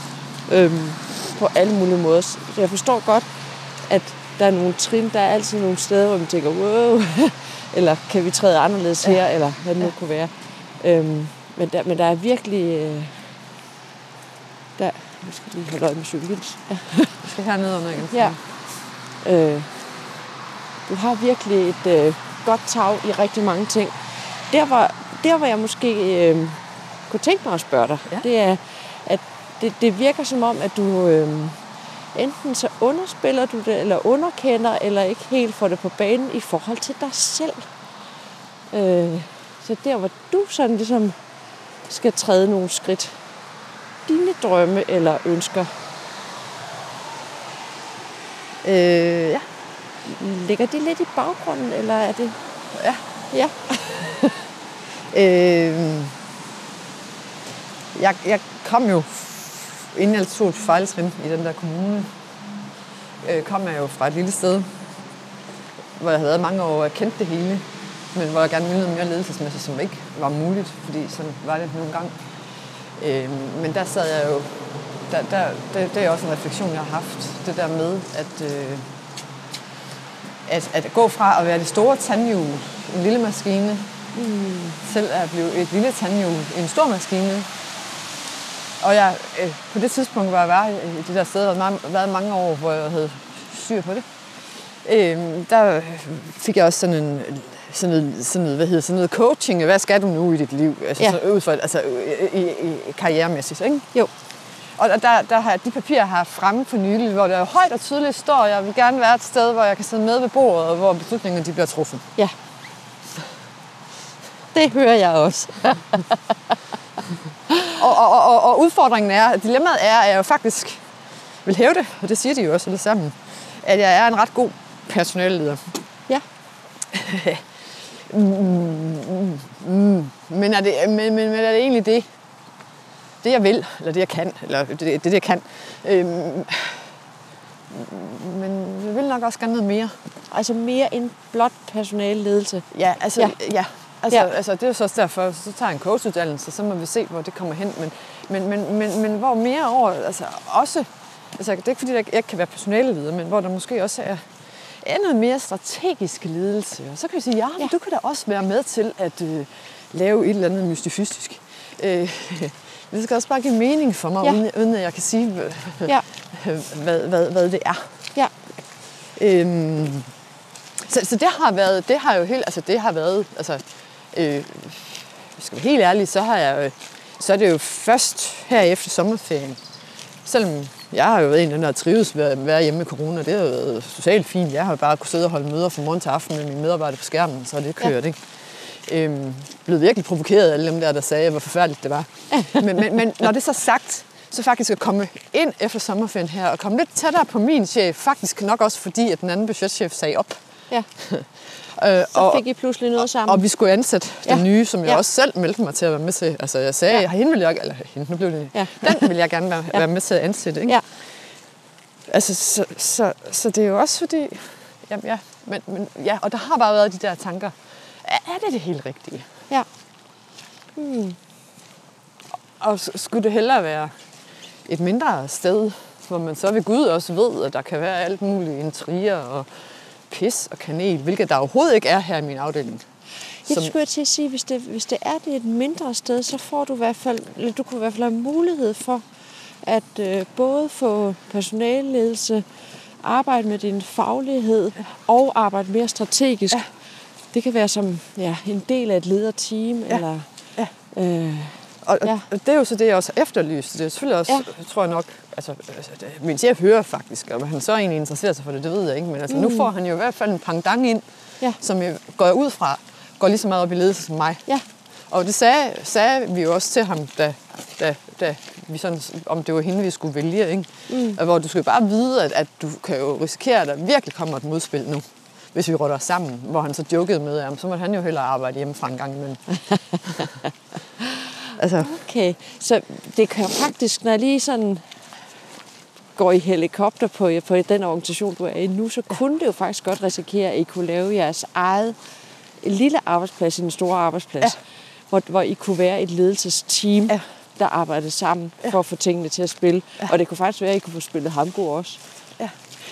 øhm, på alle mulige måder. Så jeg forstår godt, at der er nogle trin, der er altid nogle steder, hvor man tænker, wow, eller kan vi træde anderledes her, eller hvad det nu kunne være. Øhm, men, der, men der er virkelig... Øh, der, jeg skal lige holde øje med cyklen. Ja. Jeg skal hernede under igen. Ja. Øh, du har virkelig et øh, godt tag i rigtig mange ting. Der var, der hvor jeg måske øh, kunne tænke mig at spørge dig, Ja. det er, at det, det virker som om, at du øh, enten så underspiller du det, eller underkender, eller ikke helt får det på banen i forhold til dig selv. Øh, så der, hvor du sådan ligesom skal træde nogle skridt, dine drømme eller ønsker, Øh, ja. Ligger de lidt i baggrunden, eller er det... Ja. Ja. Øh, jeg, jeg kom jo, inden jeg tog et fejltrin i den der kommune, øh, kom jeg jo fra et lille sted, hvor jeg havde været mange år og jeg kendte det hele, men hvor jeg gerne ville noget mere ledelsesmæssigt, som ikke var muligt, fordi sådan var det nogle gange. Øh, men der sad jeg jo, der, der, det, det er også en refleksion, jeg har haft, det der med, at, øh, at, at gå fra at være det store tandhjul, en lille maskine, mm. selv at blive et lille tandhjul i en stor maskine. Og jeg, øh, på det tidspunkt, hvor jeg var i det der sted, og været mange år, hvor jeg havde styr på det, øh, der fik jeg også sådan en sådan noget, sådan noget, hvad hedder, sådan noget coaching. Hvad skal du nu i dit liv? Altså, Ja. ja. så ud for, altså, i, i, i karrieremæssigt, ikke? Jo. Og der, der, har de papirer, jeg har fremme for nylig, hvor der højt og tydeligt står, at jeg vil gerne være et sted, hvor jeg kan sidde med ved bordet, og hvor beslutningerne de bliver truffet. Ja. Det hører jeg også. og, og, og, og udfordringen er, dilemmaet er, at jeg jo faktisk vil hæve det, og det siger de jo også alle sammen, at jeg er en ret god personalleder. Ja. Men er det, men, men, men er det egentlig det, det jeg vil, eller det jeg kan, eller det, det, det jeg kan. Øhm, men jeg vil nok også gerne noget mere. Altså mere end blot personalledelse. Ja, altså, Ja. ja. Altså, Ja. altså, det er så også derfor, så tager jeg en coachuddannelse, så må vi se, hvor det kommer hen. Men, men, men, men, men hvor mere over, altså også, altså det er ikke fordi, jeg ikke kan være personaleleder, men hvor der måske også er, er noget mere strategisk ledelse. Og så kan vi sige, ja, men Ja. du kan da også være med til at øh, lave et eller andet mystifistisk. Øh, det skal også bare give mening for mig, Ja. uden, uden at jeg kan sige, hvad, Ja, hvad, hvad, hvad det er. ja. Øhm, så, så det har været, det har jo helt, altså det har været, altså, øh, skal være helt ærlig, så har jeg, øh, så er det jo først her efter sommerferien, selvom jeg har jo været en af dem, der har trives ved at være hjemme med corona, det har jo været socialt fint. Jeg har jo bare kunnet sidde og holde møder fra morgen til aften med mine medarbejdere på skærmen, så det kørt, ja. ikke? Øhm, blevet virkelig provokeret af alle dem der, der sagde, hvor forfærdeligt det var. men, men, men når det er så sagt, så faktisk at komme ind efter sommerferien her, og komme lidt tættere på min chef, faktisk nok også fordi, at den anden budgetchef sagde op. ja. Øh, Så fik I pludselig noget sammen. og vi skulle ansætte Ja. den nye, som jeg Ja. også selv meldte mig til at være med til. Altså jeg sagde, Ja. hende vil jeg, eller hende, nu blev det, Ja. ja. den vil jeg gerne være, Ja. være med til at ansætte. Ikke? Ja. Altså, så, så, så det er jo også fordi, jamen, ja, men, men, ja, og der har bare været de der tanker, er, det det helt rigtige? Ja. Og s- skulle det hellere være et mindre sted, hvor man så ved Gud også ved, at der kan være alt muligt intriger og pis og kanel, hvilket der overhovedet ikke er her i min afdeling. Jeg skulle jeg til at sige, hvis det, hvis det er det et mindre sted, så får du i hvert fald, eller du kunne i hvert fald have mulighed for at øh, både få personalledelse, arbejde med din faglighed og arbejde mere strategisk. Ja. Det kan være som ja, en del af et lederteam, Ja. eller Ja. øh, Og, Ja. og det er jo så det, jeg også har efterlyst. Det er selvfølgelig også, Ja. tror jeg nok, altså, det, min chef hører faktisk, og han så egentlig interesserer sig for det, det ved jeg ikke, men altså, mm. nu får han jo i hvert fald en pangdang ind, Ja. som jeg går jeg ud fra, går lige så meget op i ledelse som mig. ja, Og det sagde, sagde vi jo også til ham, da, da, da vi sådan, om det var hende, vi skulle vælge. Ikke? Mm. Hvor du skal bare vide, at, at du kan jo risikere, at der virkelig kommer et modspil nu, hvis vi rotter sammen. Hvor han så jokede med, at så måtte han jo hellere arbejde hjemmefra en gang imellem. altså, okay. Så det kan faktisk, når jeg lige sådan går i helikopter på, på den organisation, du er i nu, så kunne det jo faktisk godt risikere, at I kunne lave jeres eget lille arbejdsplads i en stor arbejdsplads, Ja. hvor, hvor I kunne være et ledelsesteam, Ja. der arbejdede sammen for at få tingene til at spille. Og det kunne faktisk være, at I kunne få spillet Hamburg også. ja.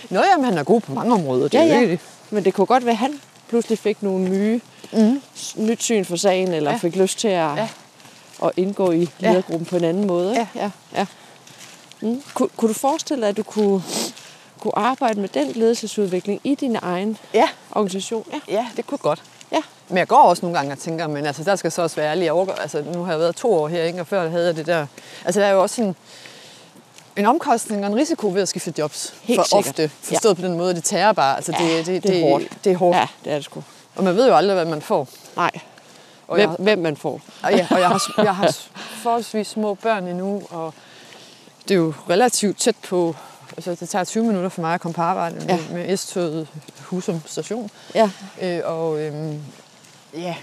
Nå, jamen, han er god på mange områder. Det Ja, er ja. det. Men det kunne godt være, at han pludselig fik nogle nye, mm. nyt syn for sagen, eller ja. Ja. fik lyst til at, ja. Ja. at indgå i Ja. ledergruppen på en anden måde. ikke? Ja. ja. Mm. Kun, kunne du forestille dig, at du kunne, kunne arbejde med den ledelsesudvikling i din egen Ja, organisation? Ja. ja, det kunne godt. ja. Men jeg går også nogle gange og tænker, men altså, der skal så også være ærlig. Jeg overgår, altså, nu har jeg været to år her, ikke? og før havde jeg det der. Altså, der er jo også en, en omkostning og en risiko ved at skifte jobs. Helt for sikkert. ofte. Forstået ja. på den måde, det tager bare. Altså, det, Ja, det, det, det er hårdt. Det er hårdt. Ja, det er det sgu. Og man ved jo aldrig, hvad man får. Nej. Og Hvem, jeg, hvem man får. og, ja, og jeg, har, jeg har forholdsvis små børn endnu, og det er jo relativt tæt på... Altså, det tager 20 minutter for mig at komme på arbejde med, ja. med S-toget Husum station. Ja. Øh, og øhm, ja...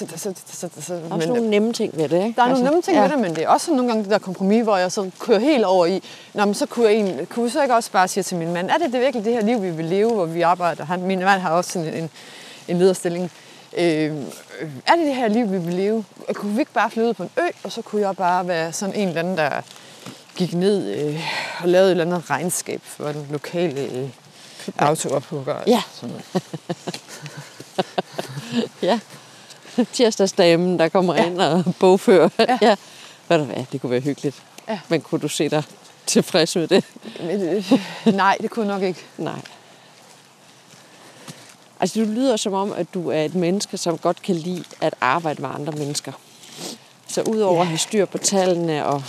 Så, så, så, så, så, Der er også nogle nemme ting ved det, ikke? Der er nogle nemme ting ja. ved det, men det er også nogle gange det der kompromis, hvor jeg så kører helt over i, Nå, men så kunne, jeg egentlig, kunne vi så ikke også bare sige til min mand, er det, det virkelig det her liv, vi vil leve, hvor vi arbejder? Han, min mand har også sådan en, en lederstilling. Øh, er det det her liv, vi vil leve? Kunne vi ikke bare flyde på en ø, og så kunne jeg bare være sådan en eller anden, der gik ned øh, og lavede et eller andet regnskab for den lokale øh, autoophugger. Ja. Sådan. Ja. Tirsdagsdamen, der kommer ja. ind og bogfører. Ja. ja. Ved du hvad, det kunne være hyggeligt. Ja. Men kunne du se dig tilfreds med det? Øh, nej, det kunne nok ikke. Nej. Altså, du lyder som om, at du er et menneske, som godt kan lide at arbejde med andre mennesker. Så udover Ja. at have styr på tallene og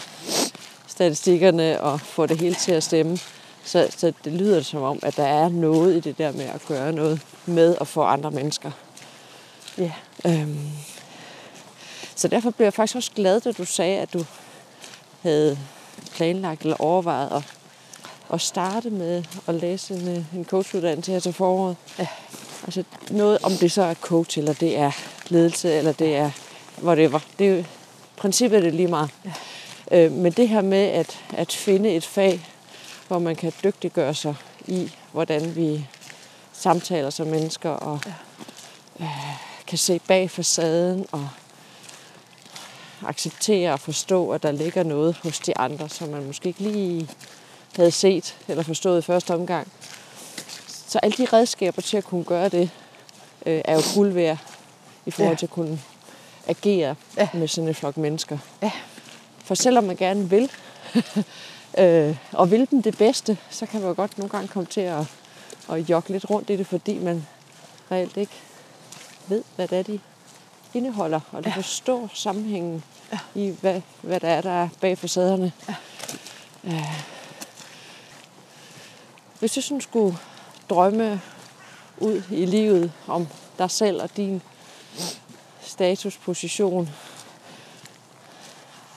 statistikkerne og få det hele til at stemme, så, så det lyder som om, at der er noget i det der med at gøre noget med at få andre mennesker. Ja. Øhm. Så derfor blev jeg faktisk også glad, da du sagde, at du havde planlagt eller overvejet at, at starte med at læse en, en coachuddannelse her til foråret. Ja. Altså noget, om det så er coach, eller det er ledelse, eller det er whatever. Det er jo, princippet er det lige meget. Ja. Øh, men det her med at, at finde et fag, hvor man kan dygtiggøre sig i, hvordan vi samtaler som mennesker, og ja. øh, kan se bag facaden, og acceptere og forstå, at der ligger noget hos de andre, som man måske ikke lige havde set eller forstået i første omgang. Så alle de redskaber til at kunne gøre det, øh, er jo guld værd i forhold ja. til at kunne agere ja. med sådan en flok mennesker. Ja. For selvom man gerne vil, øh, og vil dem det bedste, så kan man jo godt nogle gange komme til at, at jogge lidt rundt i det, fordi man reelt ikke ved, hvad det er, de indeholder, og det ja. forstår sammenhængen ja. i, hvad, hvad der er, der er bag facaderne. Ja. Ja. Hvis du sådan skulle drømme ud i livet om dig selv og din status, position,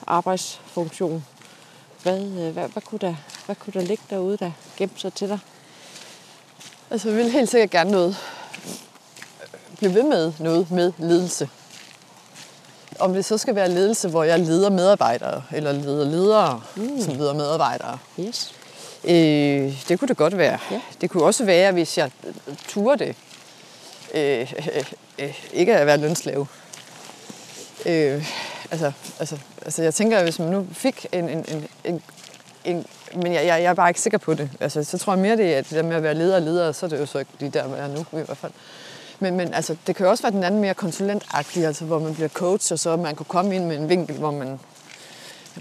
arbejdsfunktion, hvad, øh, hvad, hvad, kunne der, hvad kunne der ligge derude, der gemte sig til dig? Altså, jeg vil helt sikkert gerne noget, blive ved med noget med ledelse. Om det så skal være ledelse, hvor jeg leder medarbejdere, eller leder ledere, mm. som leder medarbejdere. Yes. Øh, det kunne det godt være. Ja. Det kunne også være, hvis jeg turde det. Øh, øh, øh, ikke at være lønslave. Øh, altså, altså, altså, jeg tænker, hvis man nu fik en... en, en, en, en men jeg, jeg, jeg er bare ikke sikker på det. Altså, så tror jeg mere, det er at det der med at være leder og leder, så er det jo så ikke de der, hvor jeg er nu i hvert fald. Men, men altså, det kan jo også være den anden mere konsulentagtige, altså, hvor man bliver coach, og så man kunne komme ind med en vinkel, hvor man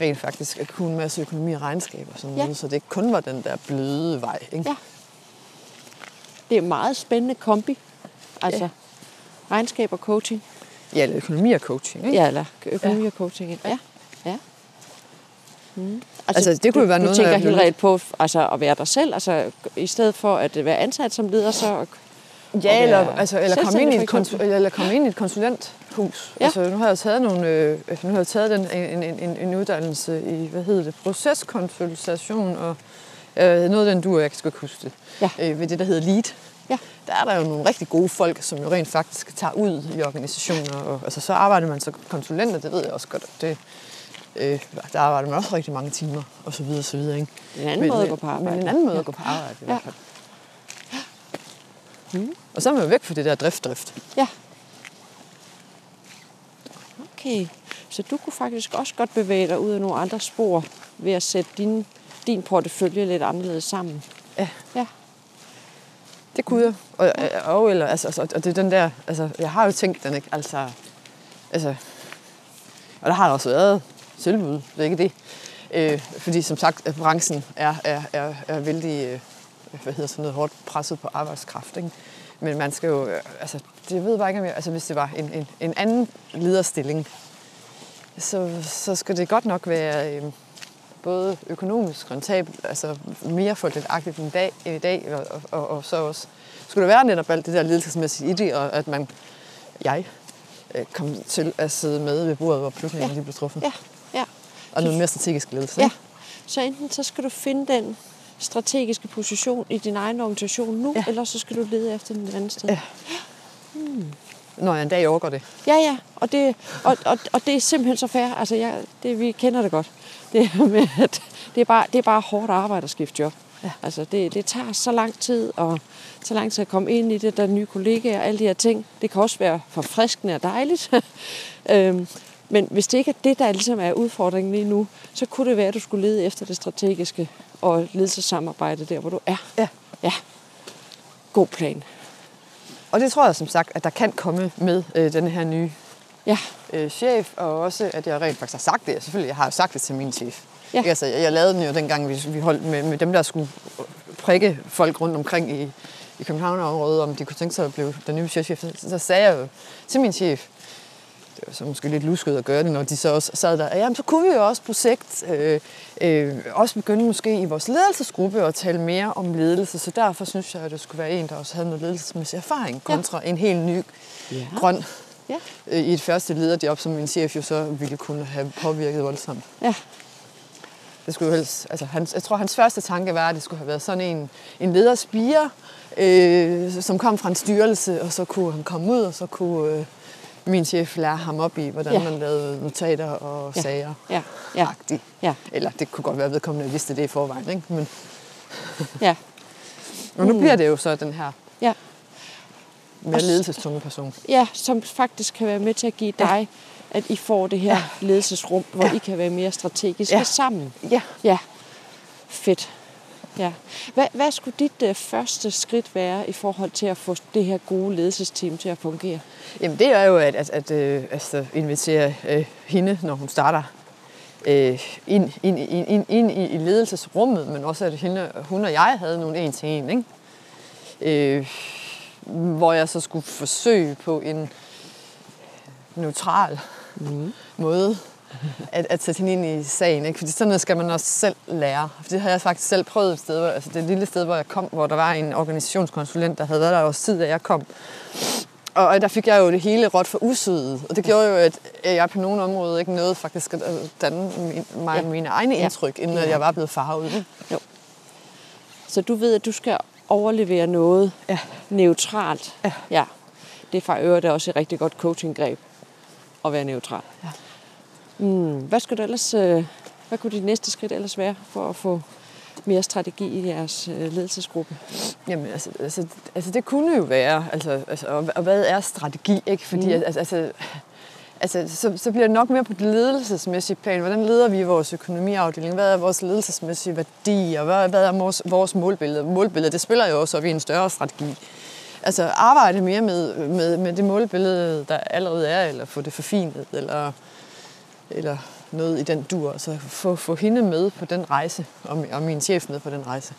rent faktisk kunne en masse økonomi og regnskab og sådan ja. noget, så det ikke kun var den der bløde vej. Ikke? Ja. Det er en meget spændende kombi. Altså, ja. regnskab og coaching. Ja, eller økonomi og coaching. Ikke? Ja, eller økonomi ja. og coaching. Ja. ja. Mm. Altså, altså, det kunne du, være noget, du tænker helt reelt på altså, at være dig selv, altså i stedet for at være ansat som leder, så Ja, eller, altså, eller, komme ind i et konsul, eller komme ind i et konsulenthus. Ja. Altså, nu har jeg taget, nogle, øh, nu har jeg taget den, en, en, en, en uddannelse i, hvad hedder det, proceskonsultation, og øh, noget af den du, jeg ikke huske det, ja. øh, ved det, der hedder LEAD. Ja. Der er der jo nogle rigtig gode folk, som jo rent faktisk tager ud i organisationer. Og, altså, så arbejder man så konsulenter, det ved jeg også godt. Det, øh, der arbejder man også rigtig mange timer, og så videre, og så videre. Ikke? En anden men, måde at gå på arbejde. Men en anden måde ja. at gå på arbejde, i hvert fald. Mm. Og så er man væk fra det der drift-drift. Ja. Okay, så du kunne faktisk også godt bevæge dig ud af nogle andre spor ved at sætte din, din portefølje lidt anderledes sammen. Ja. Ja. Det kunne jeg. Og, og, eller, altså, altså, og det er den der, altså, jeg har jo tænkt den, ikke? Altså, altså, og der har der også været tilbud, det er ikke det. Øh, fordi som sagt, branchen er, er, er, er vældig, øh, hvad hedder sådan noget, hårdt presset på arbejdskraft. Ikke? Men man skal jo, øh, altså, det ved bare ikke, om jeg, altså hvis det var en, en, en anden lederstilling, så, så skal det godt nok være øh, både økonomisk rentabelt, altså mere aktivt end dag, i dag, og, og, og, og så også, skulle der være netop alt det der ledelsesmæssige i det, og at man, jeg, øh, kom til at sidde med ved bordet, hvor beslutningen ja. lige blev truffet. Ja, ja. Og noget mere strategisk ledelse. Ja. Så enten så skal du finde den strategiske position i din egen organisation nu, ja. eller så skal du lede efter den anden sted. Ja. Hmm. Når jeg en dag overgår det. Ja, ja. Og det, og, og, og det er simpelthen så fair. Altså, jeg, det, vi kender det godt. Det, med, at det, er bare, det er bare hårdt arbejde at skifte job. Ja. Altså, det, det tager så lang tid, og så lang tid at komme ind i det, der er nye kollegaer og alle de her ting. Det kan også være forfriskende og dejligt. øhm, men hvis det ikke er det, der ligesom er udfordringen lige nu, så kunne det være, at du skulle lede efter det strategiske og ledelsessamarbejde der, hvor du er. Ja. Ja. God plan. Og det tror jeg som sagt, at der kan komme med øh, den her nye ja. øh, chef, og også at jeg rent faktisk har sagt det. Selvfølgelig, jeg har sagt det til min chef. Ja. Altså, jeg, jeg lavede den jo dengang, vi, vi holdt med, med dem, der skulle prikke folk rundt omkring i, i København-området, om de kunne tænke sig at blive den nye chef. Så, så sagde jeg jo til min chef, det var så måske lidt lusket at gøre det, når de så også sad der. Jamen, så kunne vi jo også på sigt øh, øh, også begynde måske i vores ledelsesgruppe at tale mere om ledelse. Så derfor synes jeg, at det skulle være en, der også havde noget ledelsesmæssig erfaring kontra ja. en helt ny ja. grøn Ja. Øh, I et første lederjob, som min chef jo så ville kunne have påvirket voldsomt. Ja. Det skulle jo helst, altså hans, jeg tror, hans første tanke var, at det skulle have været sådan en, en lederspire, øh, som kom fra en styrelse, og så kunne han komme ud, og så kunne øh, min chef lære ham op i, hvordan Ja. ja. man lavede notater og Ja. sager. Ja. Ja. Ja. Eller det kunne godt være, at vedkommende vidste det i forvejen. Ikke? Men, Ja. og nu mm. bliver det jo så den her Ja. mere ledelsestunge person. ja, som faktisk kan være med til at give dig, at I får det her ledelsesrum, hvor I kan være mere strategiske Ja. sammen. Ja. Ja, fedt. Ja. Hvad, hvad skulle dit uh, første skridt være i forhold til at få det her gode ledelsesteam til at fungere? Jamen det er jo at, at, at øh, altså, invitere øh, hende, når hun starter øh, ind, ind, ind, ind, ind i, i ledelsesrummet, men også at hende, hun og jeg havde nogle en til en, ikke? Øh, hvor jeg så skulle forsøge på en neutral mm. måde at, at sætte hende ind i sagen. Ikke? Fordi sådan noget skal man også selv lære. For det har jeg faktisk selv prøvet et sted, hvor, altså det lille sted, hvor jeg kom, hvor der var en organisationskonsulent, der havde været der også tid, da jeg kom. Og og der fik jeg jo det hele råt for usødet. Og det gjorde jo, at jeg på nogle områder ikke nåede faktisk at danne min, mig, Ja. mine egne indtryk, inden Ja. jeg var blevet farvet. Jo. Så du ved, at du skal overlevere noget Ja. neutralt. Ja. ja. Det er fra øvrigt også et rigtig godt coachinggreb at være neutral. Ja. Mm, hvad skulle du ellers, øh, hvad kunne dit næste skridt ellers være for at få mere strategi i jeres øh, ledelsesgruppe? Jamen, altså, altså, altså det kunne jo være, altså, altså og, og hvad er strategi, ikke? Fordi, mm. altså, altså, altså så, så bliver det nok mere på det ledelsesmæssige plan. Hvordan leder vi vores økonomiafdeling? Hvad er vores ledelsesmæssige værdier? Hvad, hvad er vores, vores målbillede? Målbillede, det spiller jo også op i en større strategi. Altså arbejde mere med, med, med det målbillede, der allerede er, eller få det forfinet, eller, eller noget i den dur. Altså få, få hende med på den rejse, og, og min chef med på den rejse.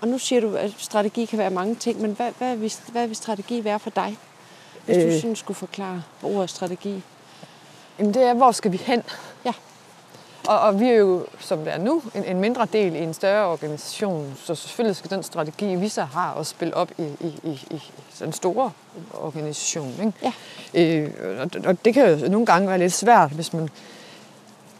Og nu siger du, at strategi kan være mange ting, men hvad, hvad, vil, hvad vil strategi være for dig? Hvis øh. du sådan skulle forklare ordet strategi. Jamen det er, hvor skal vi hen? Og, og vi er jo, som det er nu, en, en mindre del i en større organisation, så selvfølgelig skal den strategi, vi så har, også spille op i, i, i, i den store organisation. Ikke? Ja. Øh, og, og det kan jo nogle gange være lidt svært, hvis man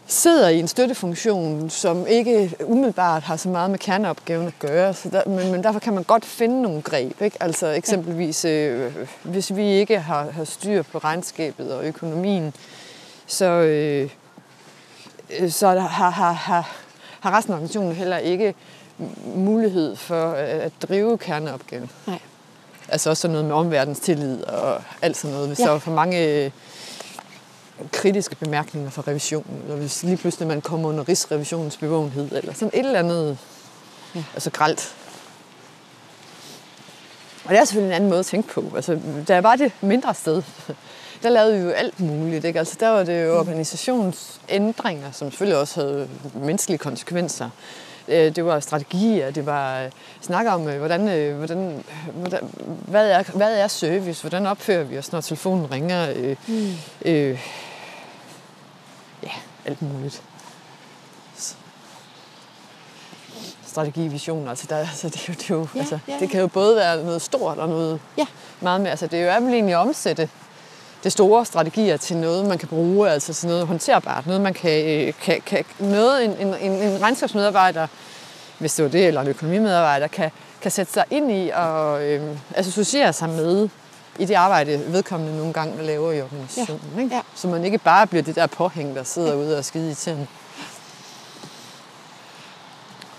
sidder i en støttefunktion, som ikke umiddelbart har så meget med kerneopgaven at gøre. Så der, men, men derfor kan man godt finde nogle greb. Ikke? Altså eksempelvis, øh, hvis vi ikke har, har styr på regnskabet og økonomien, så, øh, så der har, har, har, har resten af organisationen heller ikke mulighed for øh, at drive kerneopgaven. Nej. Altså også sådan noget med omverdens tillid og alt sådan noget. Hvis Ja. der var for mange øh, kritiske bemærkninger fra revisionen, eller hvis lige pludselig man kommer under rigsrevisionens bevågenhed, eller sådan et eller andet ja. altså gralt. Og det er selvfølgelig en anden måde at tænke på. Altså, da jeg var det mindre sted, der lavede vi jo alt muligt. Ikke? Altså, der var det jo organisationsændringer, som selvfølgelig også havde menneskelige konsekvenser. Øh, Det var strategier, det var øh, snakke om, øh, hvordan, hvordan, hvordan, hvad, er, hvad er service, hvordan opfører vi os, når telefonen ringer. Øh, mm. øh, ja, alt muligt. Strategi, visioner, altså, der, altså det, er jo, det, er jo, Ja, altså, ja, ja. det kan jo både være noget stort og noget Ja. meget mere. Altså, det er jo egentlig omsætte det store strategier til noget, man kan bruge, altså til noget håndterbart, noget, man kan, øh, kan, kan noget, en, en, en, regnskabsmedarbejder, hvis det var det, eller en økonomimedarbejder, kan, kan sætte sig ind i og øh, associere sig med i det arbejde, vedkommende nogle gange laver i organisationen. Ja. Ikke? Ja. Så man ikke bare bliver det der påhæng, der sidder ude og skide i tiden.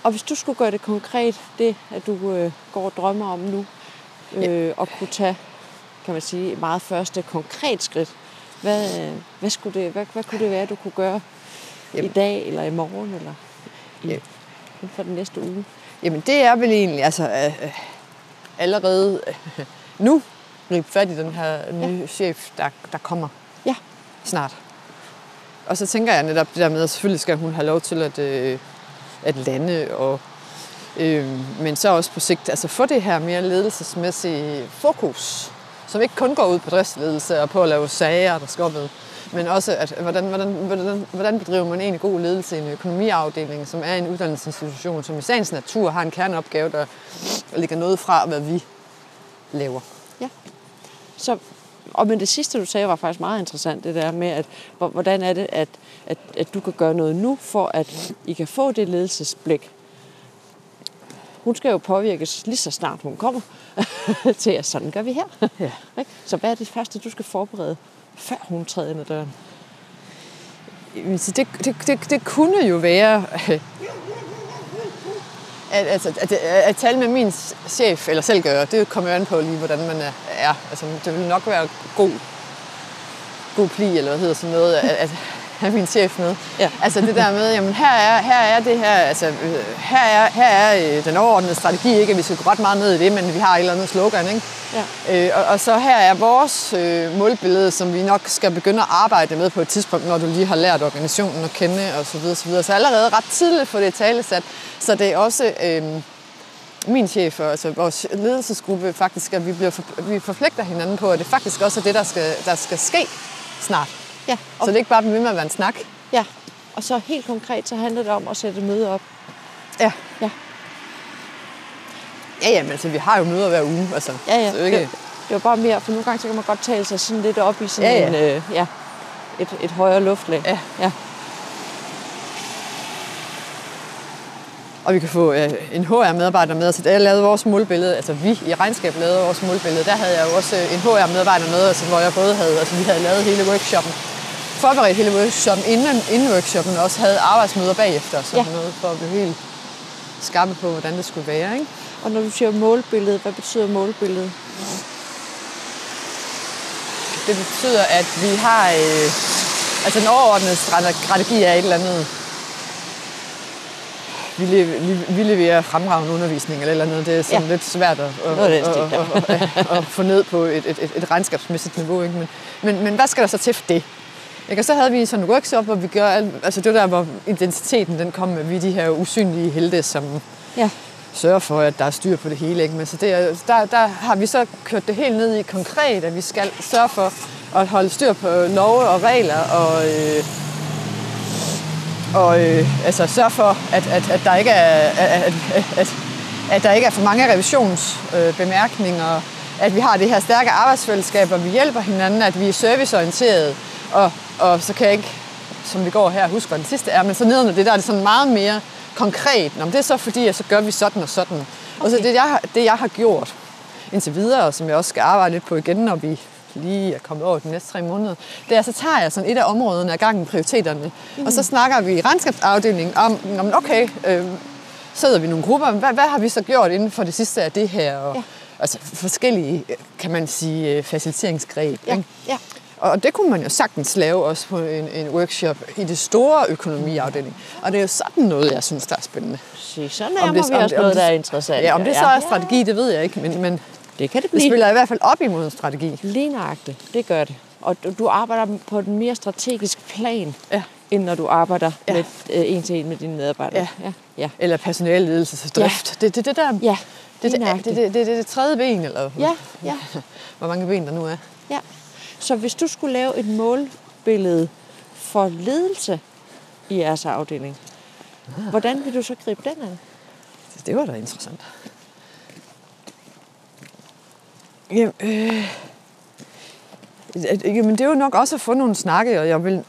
Og hvis du skulle gøre det konkret, det at du øh, går og drømmer om nu, øh, og kunne tage, kan man sige, et meget første konkret skridt, hvad, øh, hvad, skulle det, hvad, hvad kunne det være, du kunne gøre Jamen. i dag, eller i morgen, eller i, Ja. inden for den næste uge? Jamen det er vel egentlig altså, øh, øh, allerede øh, nu gribe fat i den her nye ja. chef, der, der kommer Ja. snart. Og så tænker jeg netop det der med, at selvfølgelig skal hun have lov til at, øh, at lande, og, øh, men så også på sigt altså få det her mere ledelsesmæssige fokus, som ikke kun går ud på driftsledelse og på at lave sager, der skal med, men også, at, hvordan, hvordan, hvordan, hvordan bedriver man egentlig god ledelse i en økonomiafdeling, som er en uddannelsesinstitution, som i sagens natur har en kerneopgave, der ligger noget fra, hvad vi laver. Så Og men det sidste, du sagde, var faktisk meget interessant, det der med, at hvordan er det, at, at, at du kan gøre noget nu, for at I kan få det ledelsesblik. Hun skal jo påvirkes lige så snart hun kommer til, at sådan gør vi her. Ja. Så hvad er det første, du skal forberede, før hun træder ind ad døren? Det, det, det, det kunne jo være at, altså, at, at tale med min chef, eller selv gøre, det kommer jo an på lige, hvordan man er. er. Altså, det vil nok være god, god pli, eller hvad hedder sådan noget, at, at have min chef med. Ja. Altså det der med, jamen her er, her er det her, altså her er, her er øh, den overordnede strategi, ikke? Vi skal gå ret meget ned i det, men vi har et eller andet slogan, ikke? Ja. Øh, og, og så her er vores øh, målbillede, som vi nok skal begynde at arbejde med på et tidspunkt, når du lige har lært organisationen at kende og så videre, så videre. Så allerede ret tidligt få det talesat, så det er også øh, min chef og altså vores ledelsesgruppe faktisk, at vi, bliver for, vi forpligter hinanden på, at det faktisk også er det, der skal, der skal ske snart. Ja, Så det er ikke bare ved med at være en snak. ja. Og så helt konkret, så handler det om at sætte møde op. Ja. Ja. Ja, jamen, altså, vi har jo møder hver uge. Altså, Ja, ja. Så det ikke, Det, det var bare mere, for nogle gange så kan man godt tale sig sådan lidt op i sådan Ja, ja. en, øh, ja, et, et højere luftlag. Ja. ja. Og vi kan få øh, en HR-medarbejder med. Altså, da jeg lavede vores målbillede, altså vi i regnskab lavede vores målbillede, der havde jeg jo også øh, en HR-medarbejder med, altså, hvor jeg både havde, altså vi havde lavet hele workshoppen, forberedt hele workshoppen, inden, inden workshoppen, og også havde arbejdsmøder bagefter, og sådan Ja. noget, for at blive helt skarpe på, hvordan det skulle være. Ikke? Og når du siger målbillede, hvad betyder målbillede? Det betyder, at vi har... Øh, altså den overordnede strategi er et eller andet... Vi, vi, vi leverer fremragende undervisning eller eller andet. Det er sådan Ja. lidt svært at, at, Noget at, at, at, at, få ned på et, et, et, et regnskabsmæssigt niveau. Ikke? Men, men, men hvad skal der så til for det? Ikke? Og så havde vi sådan en workshop, hvor vi gør... alt- Altså det var der, hvor identiteten den kom med. Vi de her usynlige helte, som Ja. sørger for, at der er styr på det hele. Ikke? Men så det, er- der, der har vi så kørt det helt ned i konkret, at vi skal sørge for at holde styr på love og regler, og, øh, og øh, altså sørge for, at, at, at, der ikke er, at, at, at, at der ikke er for mange revisionsbemærkninger, øh, at vi har det her stærke arbejdsfællesskab, hvor vi hjælper hinanden, at vi er serviceorienterede, og, og så kan jeg ikke, som vi går her, huske, hvad den sidste er, men så nedenunder det der er det sådan meget mere konkret. Nå, men det er så fordi, at så gør vi sådan og sådan. Okay. Og så det jeg, har- det, jeg har gjort indtil videre, og som jeg også skal arbejde lidt på igen, når vi lige er kommet over de næste tre måneder, det er, så tager jeg sådan et af områderne af gangen prioriteterne, mm. og så snakker vi i regnskabsafdelingen om, om okay, øh, sidder vi i nogle grupper, hvad, hvad har vi så gjort inden for det sidste af det her? Og, Ja. Altså forskellige, kan man sige, øh, faciliteringsgreb. Ja, ikke? ja. Og det kunne man jo sagtens lave også på en, en workshop i det store økonomiafdeling. Og det er jo sådan noget, jeg synes, der er spændende. Se, så Om nærmer det- vi om det- om noget, det- der er interessant. Ja, om det så er strategi, det ved jeg ikke, men, men Det kan det det blive. spiller i hvert fald op imod en strategi. Lige nøjagtigt, det gør det. Og du- arbejder på en mere strategisk plan, Ja. end når du arbejder Ja. med, øh, en til en med dine medarbejdere. Ja. ja. ja. Eller personalledelse og drift. Ja. Det, det, det der, Ja, det, det, det, det, det, det, det tredje ben, eller Ja, ja, hvor mange ben der nu er. ja. Så hvis du skulle lave et målbillede for ledelse i jeres afdeling, hvordan vil du så gribe den an? Det var da interessant. Jamen, øh, øh, jamen, det er jo nok også at få nogle snakke, og jeg vil,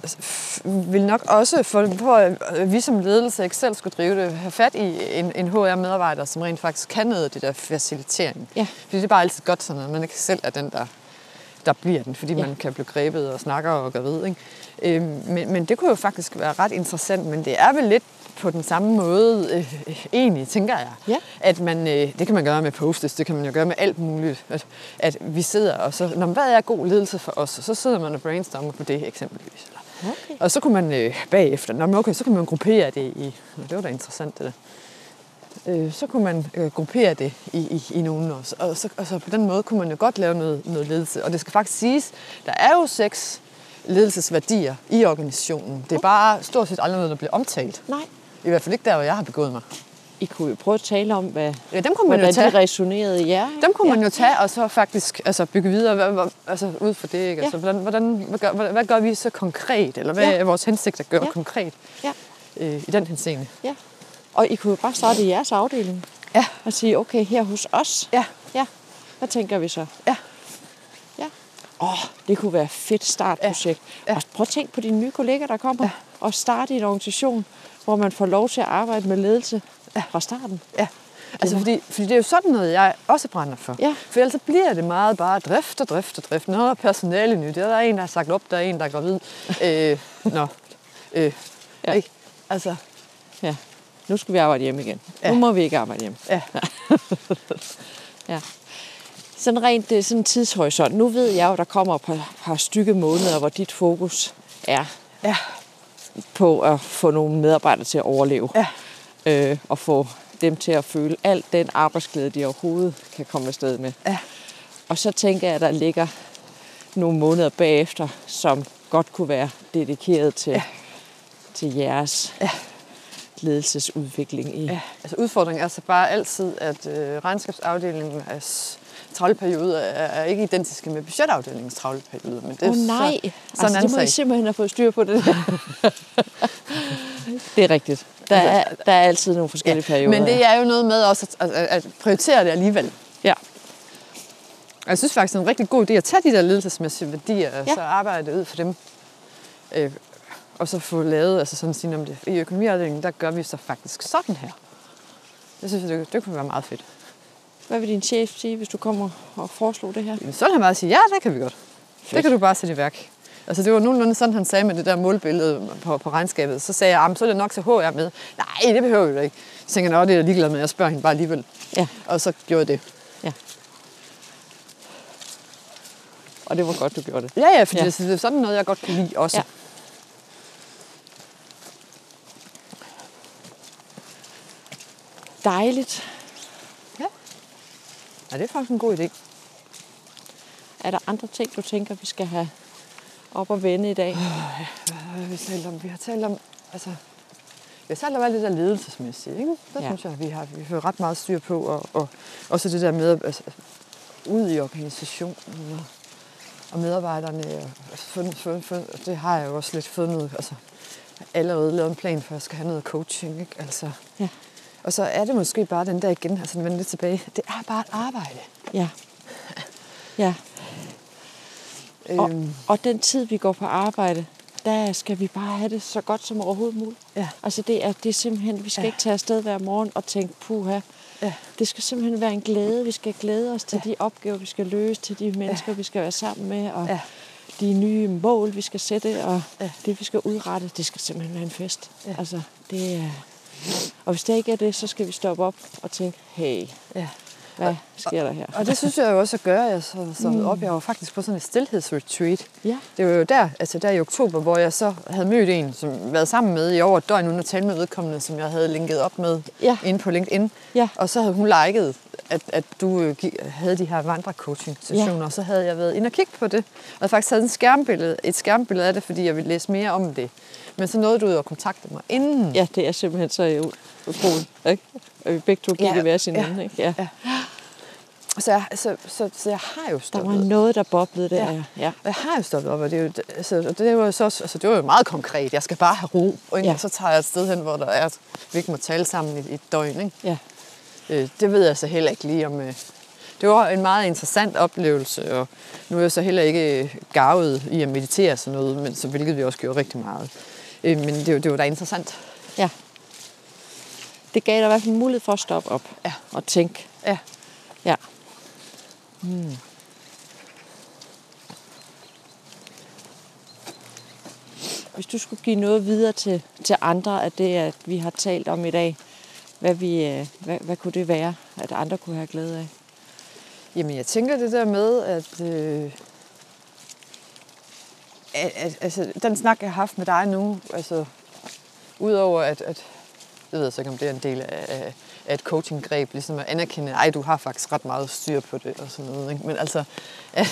vil nok også, for, for at vi som ledelse ikke selv skulle drive det, have fat i en, en HR-medarbejder, som rent faktisk kan noget af det der facilitering. Ja. Fordi det er bare altid godt sådan, at man ikke selv er den, der, der bliver den, fordi Ja. man kan blive grebet og snakker og gør ved. Ikke? Øhm, men, men det kunne jo faktisk være ret interessant, men det er vel lidt på den samme måde øh, øh, egentlig, tænker jeg. Ja. At man, øh, det kan man gøre med post det kan man jo gøre med alt muligt. At, at vi sidder og så, Nå, men hvad er god ledelse for os? Og så sidder man og brainstormer på det eksempelvis. Eller, Okay. og så kunne man øh, bagefter, Nå, men okay, så kunne man gruppere det i, det var da interessant det der. Øh, så kunne man øh, gruppere det i, i, i nogen også. Og så, og så på den måde kunne man jo godt lave noget, noget ledelse. Og det skal faktisk siges, der er jo seks ledelsesværdier i organisationen. Det er bare stort set aldrig noget, der bliver omtalt. Nej, I hvert fald ikke der, hvor jeg har begået mig. I kunne jo prøve at tale om, hvad, Ja, dem kunne man jo hvordan tage. de resonerede i jer. ikke? Dem kunne ja. man jo tage og så faktisk altså, bygge videre altså, ud fra det. Ikke? Ja. Altså, hvordan, hvordan, hvad, gør, hvad, gør vi så konkret? Eller hvad Ja. er vores hensigt gøre Ja. ja. konkret Ja, øh, i den henseende? ja. Og I kunne jo bare starte i jeres afdeling Ja. og sige, okay, her hos os, Ja. ja, hvad tænker vi så? Ja. Ja, åh, det kunne være et fedt startprojekt. Ja. Ja. Og prøv at tænke på de nye kolleger, der kommer, ja. og starte i en organisation, hvor man får lov til at arbejde med ledelse ja. fra starten. Ja. Altså, fordi, fordi det er jo sådan noget, jeg også brænder for. Ja. For ellers så bliver det meget bare drift og drift og drift. Nå, personale nyt. Der er en, der har sagt op, der er en, der er gravid. øh, nå. Øh, ja. ikke? Altså, Ja. Nu skal vi arbejde hjemme igen. Ja. Nu må vi ikke arbejde hjemme. ja. Ja. Sådan rent er sådan en tidshorisont. Nu ved jeg jo, der kommer et par, par stykke måneder, hvor dit fokus er Ja. på at få nogle medarbejdere til at overleve. Ja. Øh, og få dem til at føle al den arbejdsglæde, de overhovedet kan komme afsted med. Ja. Og så tænker jeg, at der ligger nogle måneder bagefter, som godt kunne være dedikeret til, ja. til jeres ja. Ledelsesudvikling i. Ja, altså udfordringen er så bare altid, at øh, regnskabsafdelingen er travle perioder er, ikke identiske med budgetafdelingens travle perioder. Men det er oh, nej, så, altså, så en det må sag. simpelthen have fået styr på det. det er rigtigt. Der er, der er altid nogle forskellige perioder. Men det er jo noget med også at, at, at prioritere det alligevel. Ja, Og jeg synes faktisk, det er en rigtig god idé at tage de der ledelsesmæssige værdier, og Ja. så arbejde ud for dem. Øh, og så få lavet, altså sådan at sige, om det, i økonomiafdelingen, der gør vi så faktisk sådan her. Det synes jeg, det, det kunne være meget fedt. hvad vil din chef sige, hvis du kommer og foreslår det her? Men så vil han bare sige, ja, det kan vi godt. Fedt. Det kan du bare sætte i værk. Altså det var nogenlunde sådan, han sagde med det der målbillede på, på regnskabet. Så sagde jeg, "Ah, så er det nok til HR med. Nej, det behøver vi da ikke. Så tænkte jeg, "Nå, det er jeg ligeglad med. Jeg spørger hende bare alligevel. Ja. Og så gjorde jeg det. Ja. Og det var godt, du gjorde det. Ja, ja, fordi Ja. ja. det er sådan noget, jeg godt kan lide også. Ja. Dejligt. ja, det er faktisk en god idé. Er der andre ting, du tænker, vi skal have op og vende i dag? Hvad har vi talt om? Vi har talt om, altså, vi har talt om alt det der ledelsesmæssige, ikke? Det Ja. ja. synes jeg, vi har, vi har ret meget styr på, og, og også det der med, altså, ud i organisationen, og, og medarbejderne, og fund, fund, fund, det har jeg jo også lidt fundet, altså, allerede lavet en plan for, at jeg skal have noget coaching, ikke? Altså, Ja. Og så er det måske bare den der igen, altså vende lidt tilbage, det er bare et arbejde. Ja. Ja. Og, Øhm, og den tid, vi går på arbejde, der skal vi bare have det så godt som overhovedet muligt. Ja. Altså det er, det er simpelthen, vi skal ja. Ikke tage afsted hver morgen og tænke, puha. Ja. Det skal simpelthen være en glæde. Vi skal glæde os til ja. de opgaver, vi skal løse, til de mennesker, ja. vi skal være sammen med, og ja. De nye mål, vi skal sætte, og. Ja. det, vi skal udrette, det skal simpelthen være en fest. Ja. Altså, det er... Og hvis det ikke er det, så skal vi stoppe op og tænke, hey, ja. hvad sker der her? Og det synes jeg jo også at gøre. Jeg så, så mm. op, jeg var faktisk på sådan et stillhedsretreat. Ja. Det var jo der, altså der i oktober, hvor jeg så havde mødt en, som været sammen med i over et døgn, uden at tale med vedkommende, som jeg havde linket op med Ja. inde på LinkedIn. Ja. Og så havde hun liket, at, at du øh, havde de her vandrecoaching-sessioner, Ja. og så havde jeg været inde og kigge på det. Og jeg faktisk havde en skærmbillede, et skærmbillede af det, fordi jeg ville læse mere om det. Men så nåede du ud og kontakte mig inden. Ja, det er simpelthen så utroligt, ikke? At vi begge to gik Ja, i hver sin ja, ende, ikke? Ja. ja. Så, jeg, så, så, så jeg har jo Der stoppet. var noget, der boblede der. Ja. Ja. Og Jeg har jo stoppet op, og det, er jo, altså, og det var jo så, altså, det var jo meget konkret. Jeg skal bare have ro, ikke? Ja. og så tager jeg et sted hen, hvor der er, at vi ikke må tale sammen i, i et døgn. Ikke? ja. Øh, det ved jeg så heller ikke lige om... Øh, det var en meget interessant oplevelse, og nu er jeg så heller ikke øh, gavet i at meditere sådan noget, men så, hvilket vi også gjorde rigtig meget. Øh, men det, var- det var da interessant. ja. Det gav dig i hvert fald mulighed for at stoppe op Ja. og tænke. Ja. Ja. Hvis du skulle give noget videre til, til andre af det, at vi har talt om i dag, hvad, vi, øh, hvad, hvad kunne det være, at andre kunne have glæde af? Jamen, jeg tænker det der med, at... Øh, altså, den snak, jeg har haft med dig nu, altså, udover at, at jeg ved så ikke, om det er en del af, af, et coachinggreb, ligesom at anerkende, at du har faktisk ret meget styr på det og sådan noget. Ikke? Men altså, at,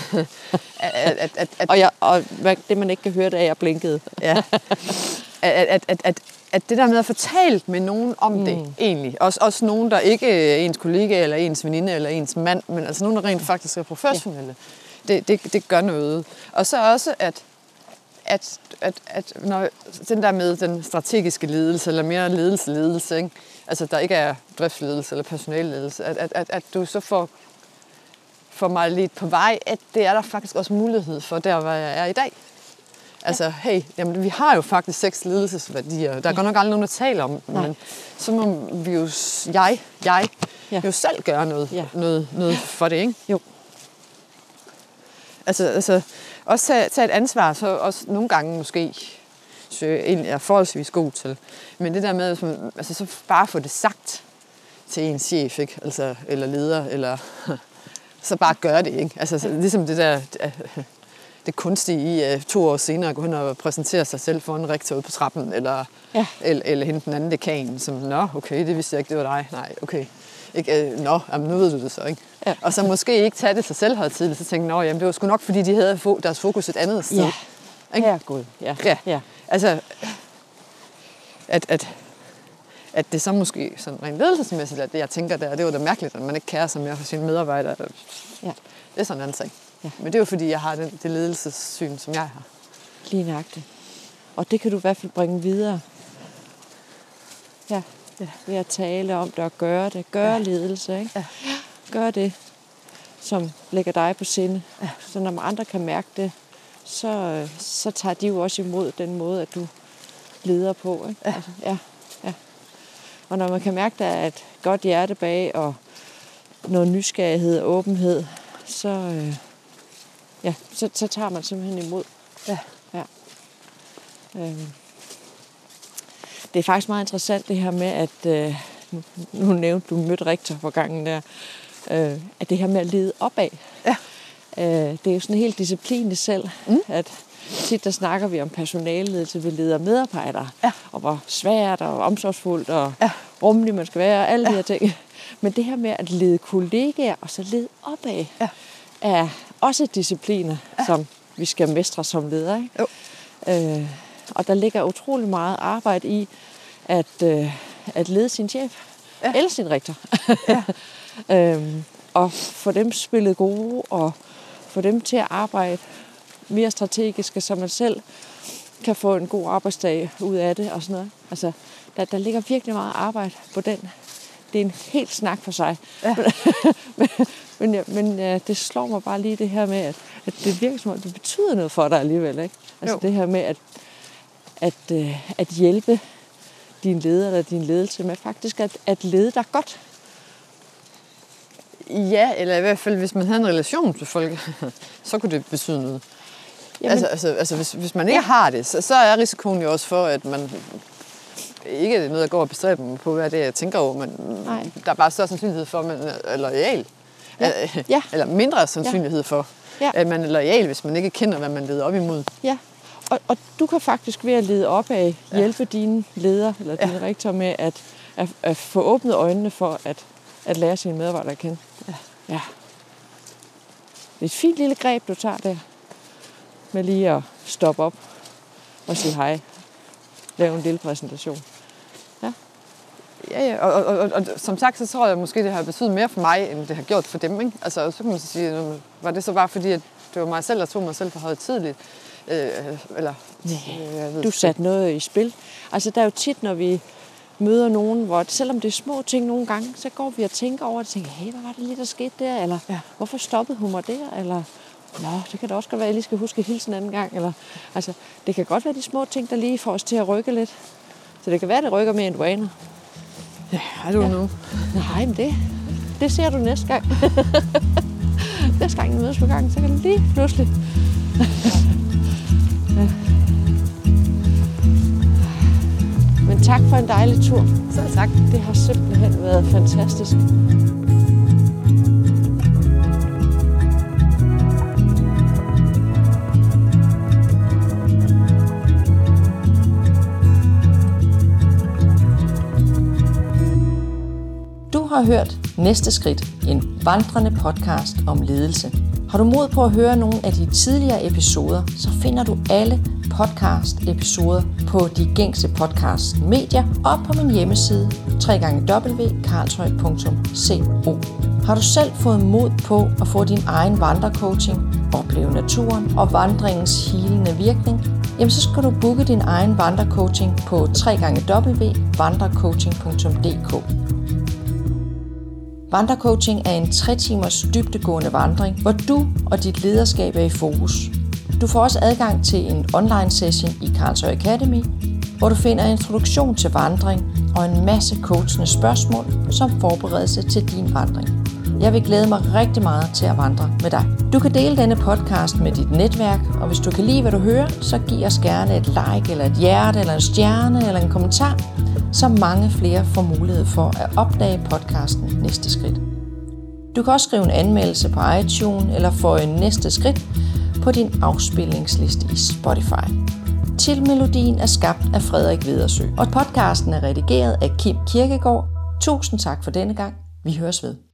at, at, at, at, Og, jeg, og det, man ikke kan høre, det er, at jeg blinkede. ja, at, at, at, at, at det der med at få talt med nogen om mm. det, egentlig. Også, også nogen, der ikke er ens kollega, eller ens veninde, eller ens mand, men altså nogen, der rent faktisk er professionelle. Ja. Det, det, det gør noget. Og så også, at, at, at, at når den der med den strategiske ledelse, eller mere ledelse-ledelse, ikke? altså der ikke er driftsledelse eller personalledelse, at, at, at, at du så får for mig lidt på vej, at det er der faktisk også mulighed for, der hvor jeg er i dag. Altså, hey, jamen, vi har jo faktisk seks ledelsesværdier. Der er godt nok aldrig nogen, der taler om dem, men så må vi jo, jeg, jeg, Ja. jo selv gøre noget, Ja. noget, noget for det, ikke? Jo. Altså, altså også tage, tage et ansvar, så også nogle gange måske, så jeg egentlig er forholdsvis god til. Men det der med, hvis man, altså, så bare få det sagt til en chef, ikke? Altså, eller leder, eller så bare gøre det, ikke? Altså, så, ligesom det der, det, kunstige i to år senere at gå hen og præsentere sig selv for en rektor ude på trappen, eller, Ja. eller, eller hente den anden dekan, som, nå, okay, det vidste jeg ikke, det var dig. Nej, okay. Ikke, øh, nå, jamen, nu ved du det så, ikke? Ja. Og så måske ikke tage det så selvhøjtidligt, så tænke, nå, jamen, det var sgu nok, fordi de havde fo- deres fokus et andet sted. Ja. Ikke? Herregud. Ja. Ja. ja. Altså, at, at, at det så måske sådan rent ledelsesmæssigt, at det, jeg tænker der, det var da mærkeligt, at man ikke kærer sig mere for sine medarbejdere. Ja. Det er sådan en anden sag. Ja. Men det er jo fordi, jeg har den, det ledelsessyn, som jeg har. Lige nøjagtigt. Og det kan du i hvert fald bringe videre. Ja, ja. ved at tale om det og gøre det. Gøre ja. ledelse, ikke? Ja. Gør det, som lægger dig på sinde. Ja. Så når andre kan mærke det, så, øh, så tager de jo også imod den måde, at du leder på. Ikke? Ja. Altså, ja, ja. Og når man kan mærke, at der er et godt hjerte bag, og noget nysgerrighed og åbenhed, så, øh, ja, så, så tager man simpelthen imod. Ja. ja. Øhm. Det er faktisk meget interessant det her med, at øh, nu, nu nævnte du mødt rektor for gangen der, øh, at det her med at lede opad. Ja. Øh, det er jo sådan en helt disciplin i selv, mm. at tit der snakker vi om personalledelse ved ledere og medarbejdere, Ja. og hvor svært og omsorgsfuldt og Ja. rummelig man skal være, og alle de her ting. Men det her med at lede kollegaer og så lede opad, Ja. er også discipliner, ja. som vi skal mestre som ledere. Ikke? Jo. Øh, og der ligger utrolig meget arbejde i at, øh, at lede sin chef. Ja. Eller sin rektor. Ja. øhm, og få dem spillet gode, og få dem til at arbejde mere strategisk, så man selv kan få en god arbejdsdag ud af det og sådan noget. Altså, der, der ligger virkelig meget arbejde på den. Det er en helt snak for sig. Ja. men men, ja, men ja, det slår mig bare lige det her med, at, at det virker som om, det betyder noget for dig alligevel. Ikke? Altså Jo. det her med at, at, øh, at hjælpe din leder eller din ledelse med faktisk at, at lede dig godt. Ja, eller i hvert fald, hvis man havde en relation til folk, så kunne det betyde noget. Jamen, altså, altså, altså hvis, hvis man ikke ja. har det, så, så er risikoen jo også for, at man ikke er noget, jeg går og bestræber mig på, hvad er det, jeg tænker over, men Nej. der er bare større sandsynlighed for, at man er lojal. Ja. Øh, Ja. Eller mindre sandsynlighed for, Ja. at man er lojal, hvis man ikke kender, hvad man leder op imod. Ja, og, og du kan faktisk ved at lede op af hjælpe dine ledere eller dine ja. rektorer med at, at, at få åbnet øjnene for at, at lære sine medarbejdere at kende. Ja. ja. Det er et fint lille greb, du tager der med lige at stoppe op og sige hej. Lave en lille præsentation. Ja, ja. Og, og, og, og, som sagt, så tror jeg måske, det har betydet mere for mig, end det har gjort for dem. Ikke? Altså, så kan man sige, "Nå, men var det så bare fordi, at det var mig selv, der tog mig selv for højtidligt? Øh, eller, øh, Du satte noget i spil. Altså, der er jo tit, når vi møder nogen, hvor selvom det er små ting nogle gange, så går vi og tænker over det, og tænker, hey, hvad var det lige, der skete der? Eller, Ja. hvorfor stoppede hun mig der? Eller, nå, det kan da også godt være, at jeg lige skal huske at hilse en anden gang. Eller, altså, det kan godt være de små ting, der lige får os til at rykke lidt. Så det kan være, at det rykker mere, end du aner. Ja, I don't know. Nej, men det, det ser du næste gang. næste gang, vi mødes på gangen, så kan det lige pludselig. Ja. Men tak for en dejlig tur. Så tak. Det har simpelthen været fantastisk. Du har hørt Næste Skridt, en vandrende podcast om ledelse. Har du mod på at høre nogle af de tidligere episoder, så finder du alle podcast-episoder på de gængse podcast-medier og på min hjemmeside www.karlshøj.co. Har du selv fået mod på at få din egen vandrecoaching, opleve naturen og vandringens helende virkning, jamen så skal du booke din egen vandrecoaching på www.vandrecoaching.dk. Vandrecoaching er en 3 timers dybtegående vandring, hvor du og dit lederskab er i fokus. Du får også adgang til en online session i Karlsøj Academy, hvor du finder introduktion til vandring og en masse coachende spørgsmål som forberedelse til din vandring. Jeg vil glæde mig rigtig meget til at vandre med dig. Du kan dele denne podcast med dit netværk, og hvis du kan lide, hvad du hører, så giv os gerne et like, eller et hjerte, eller en stjerne, eller en kommentar, så mange flere får mulighed for at opdage podcasten Næste Skridt. Du kan også skrive en anmeldelse på iTunes, eller få en næste skridt på din afspillingsliste i Spotify. Tilmelodien er skabt af Frederik Vedersø, og podcasten er redigeret af Kim Kirkegaard. Tusind tak for denne gang. Vi høres ved.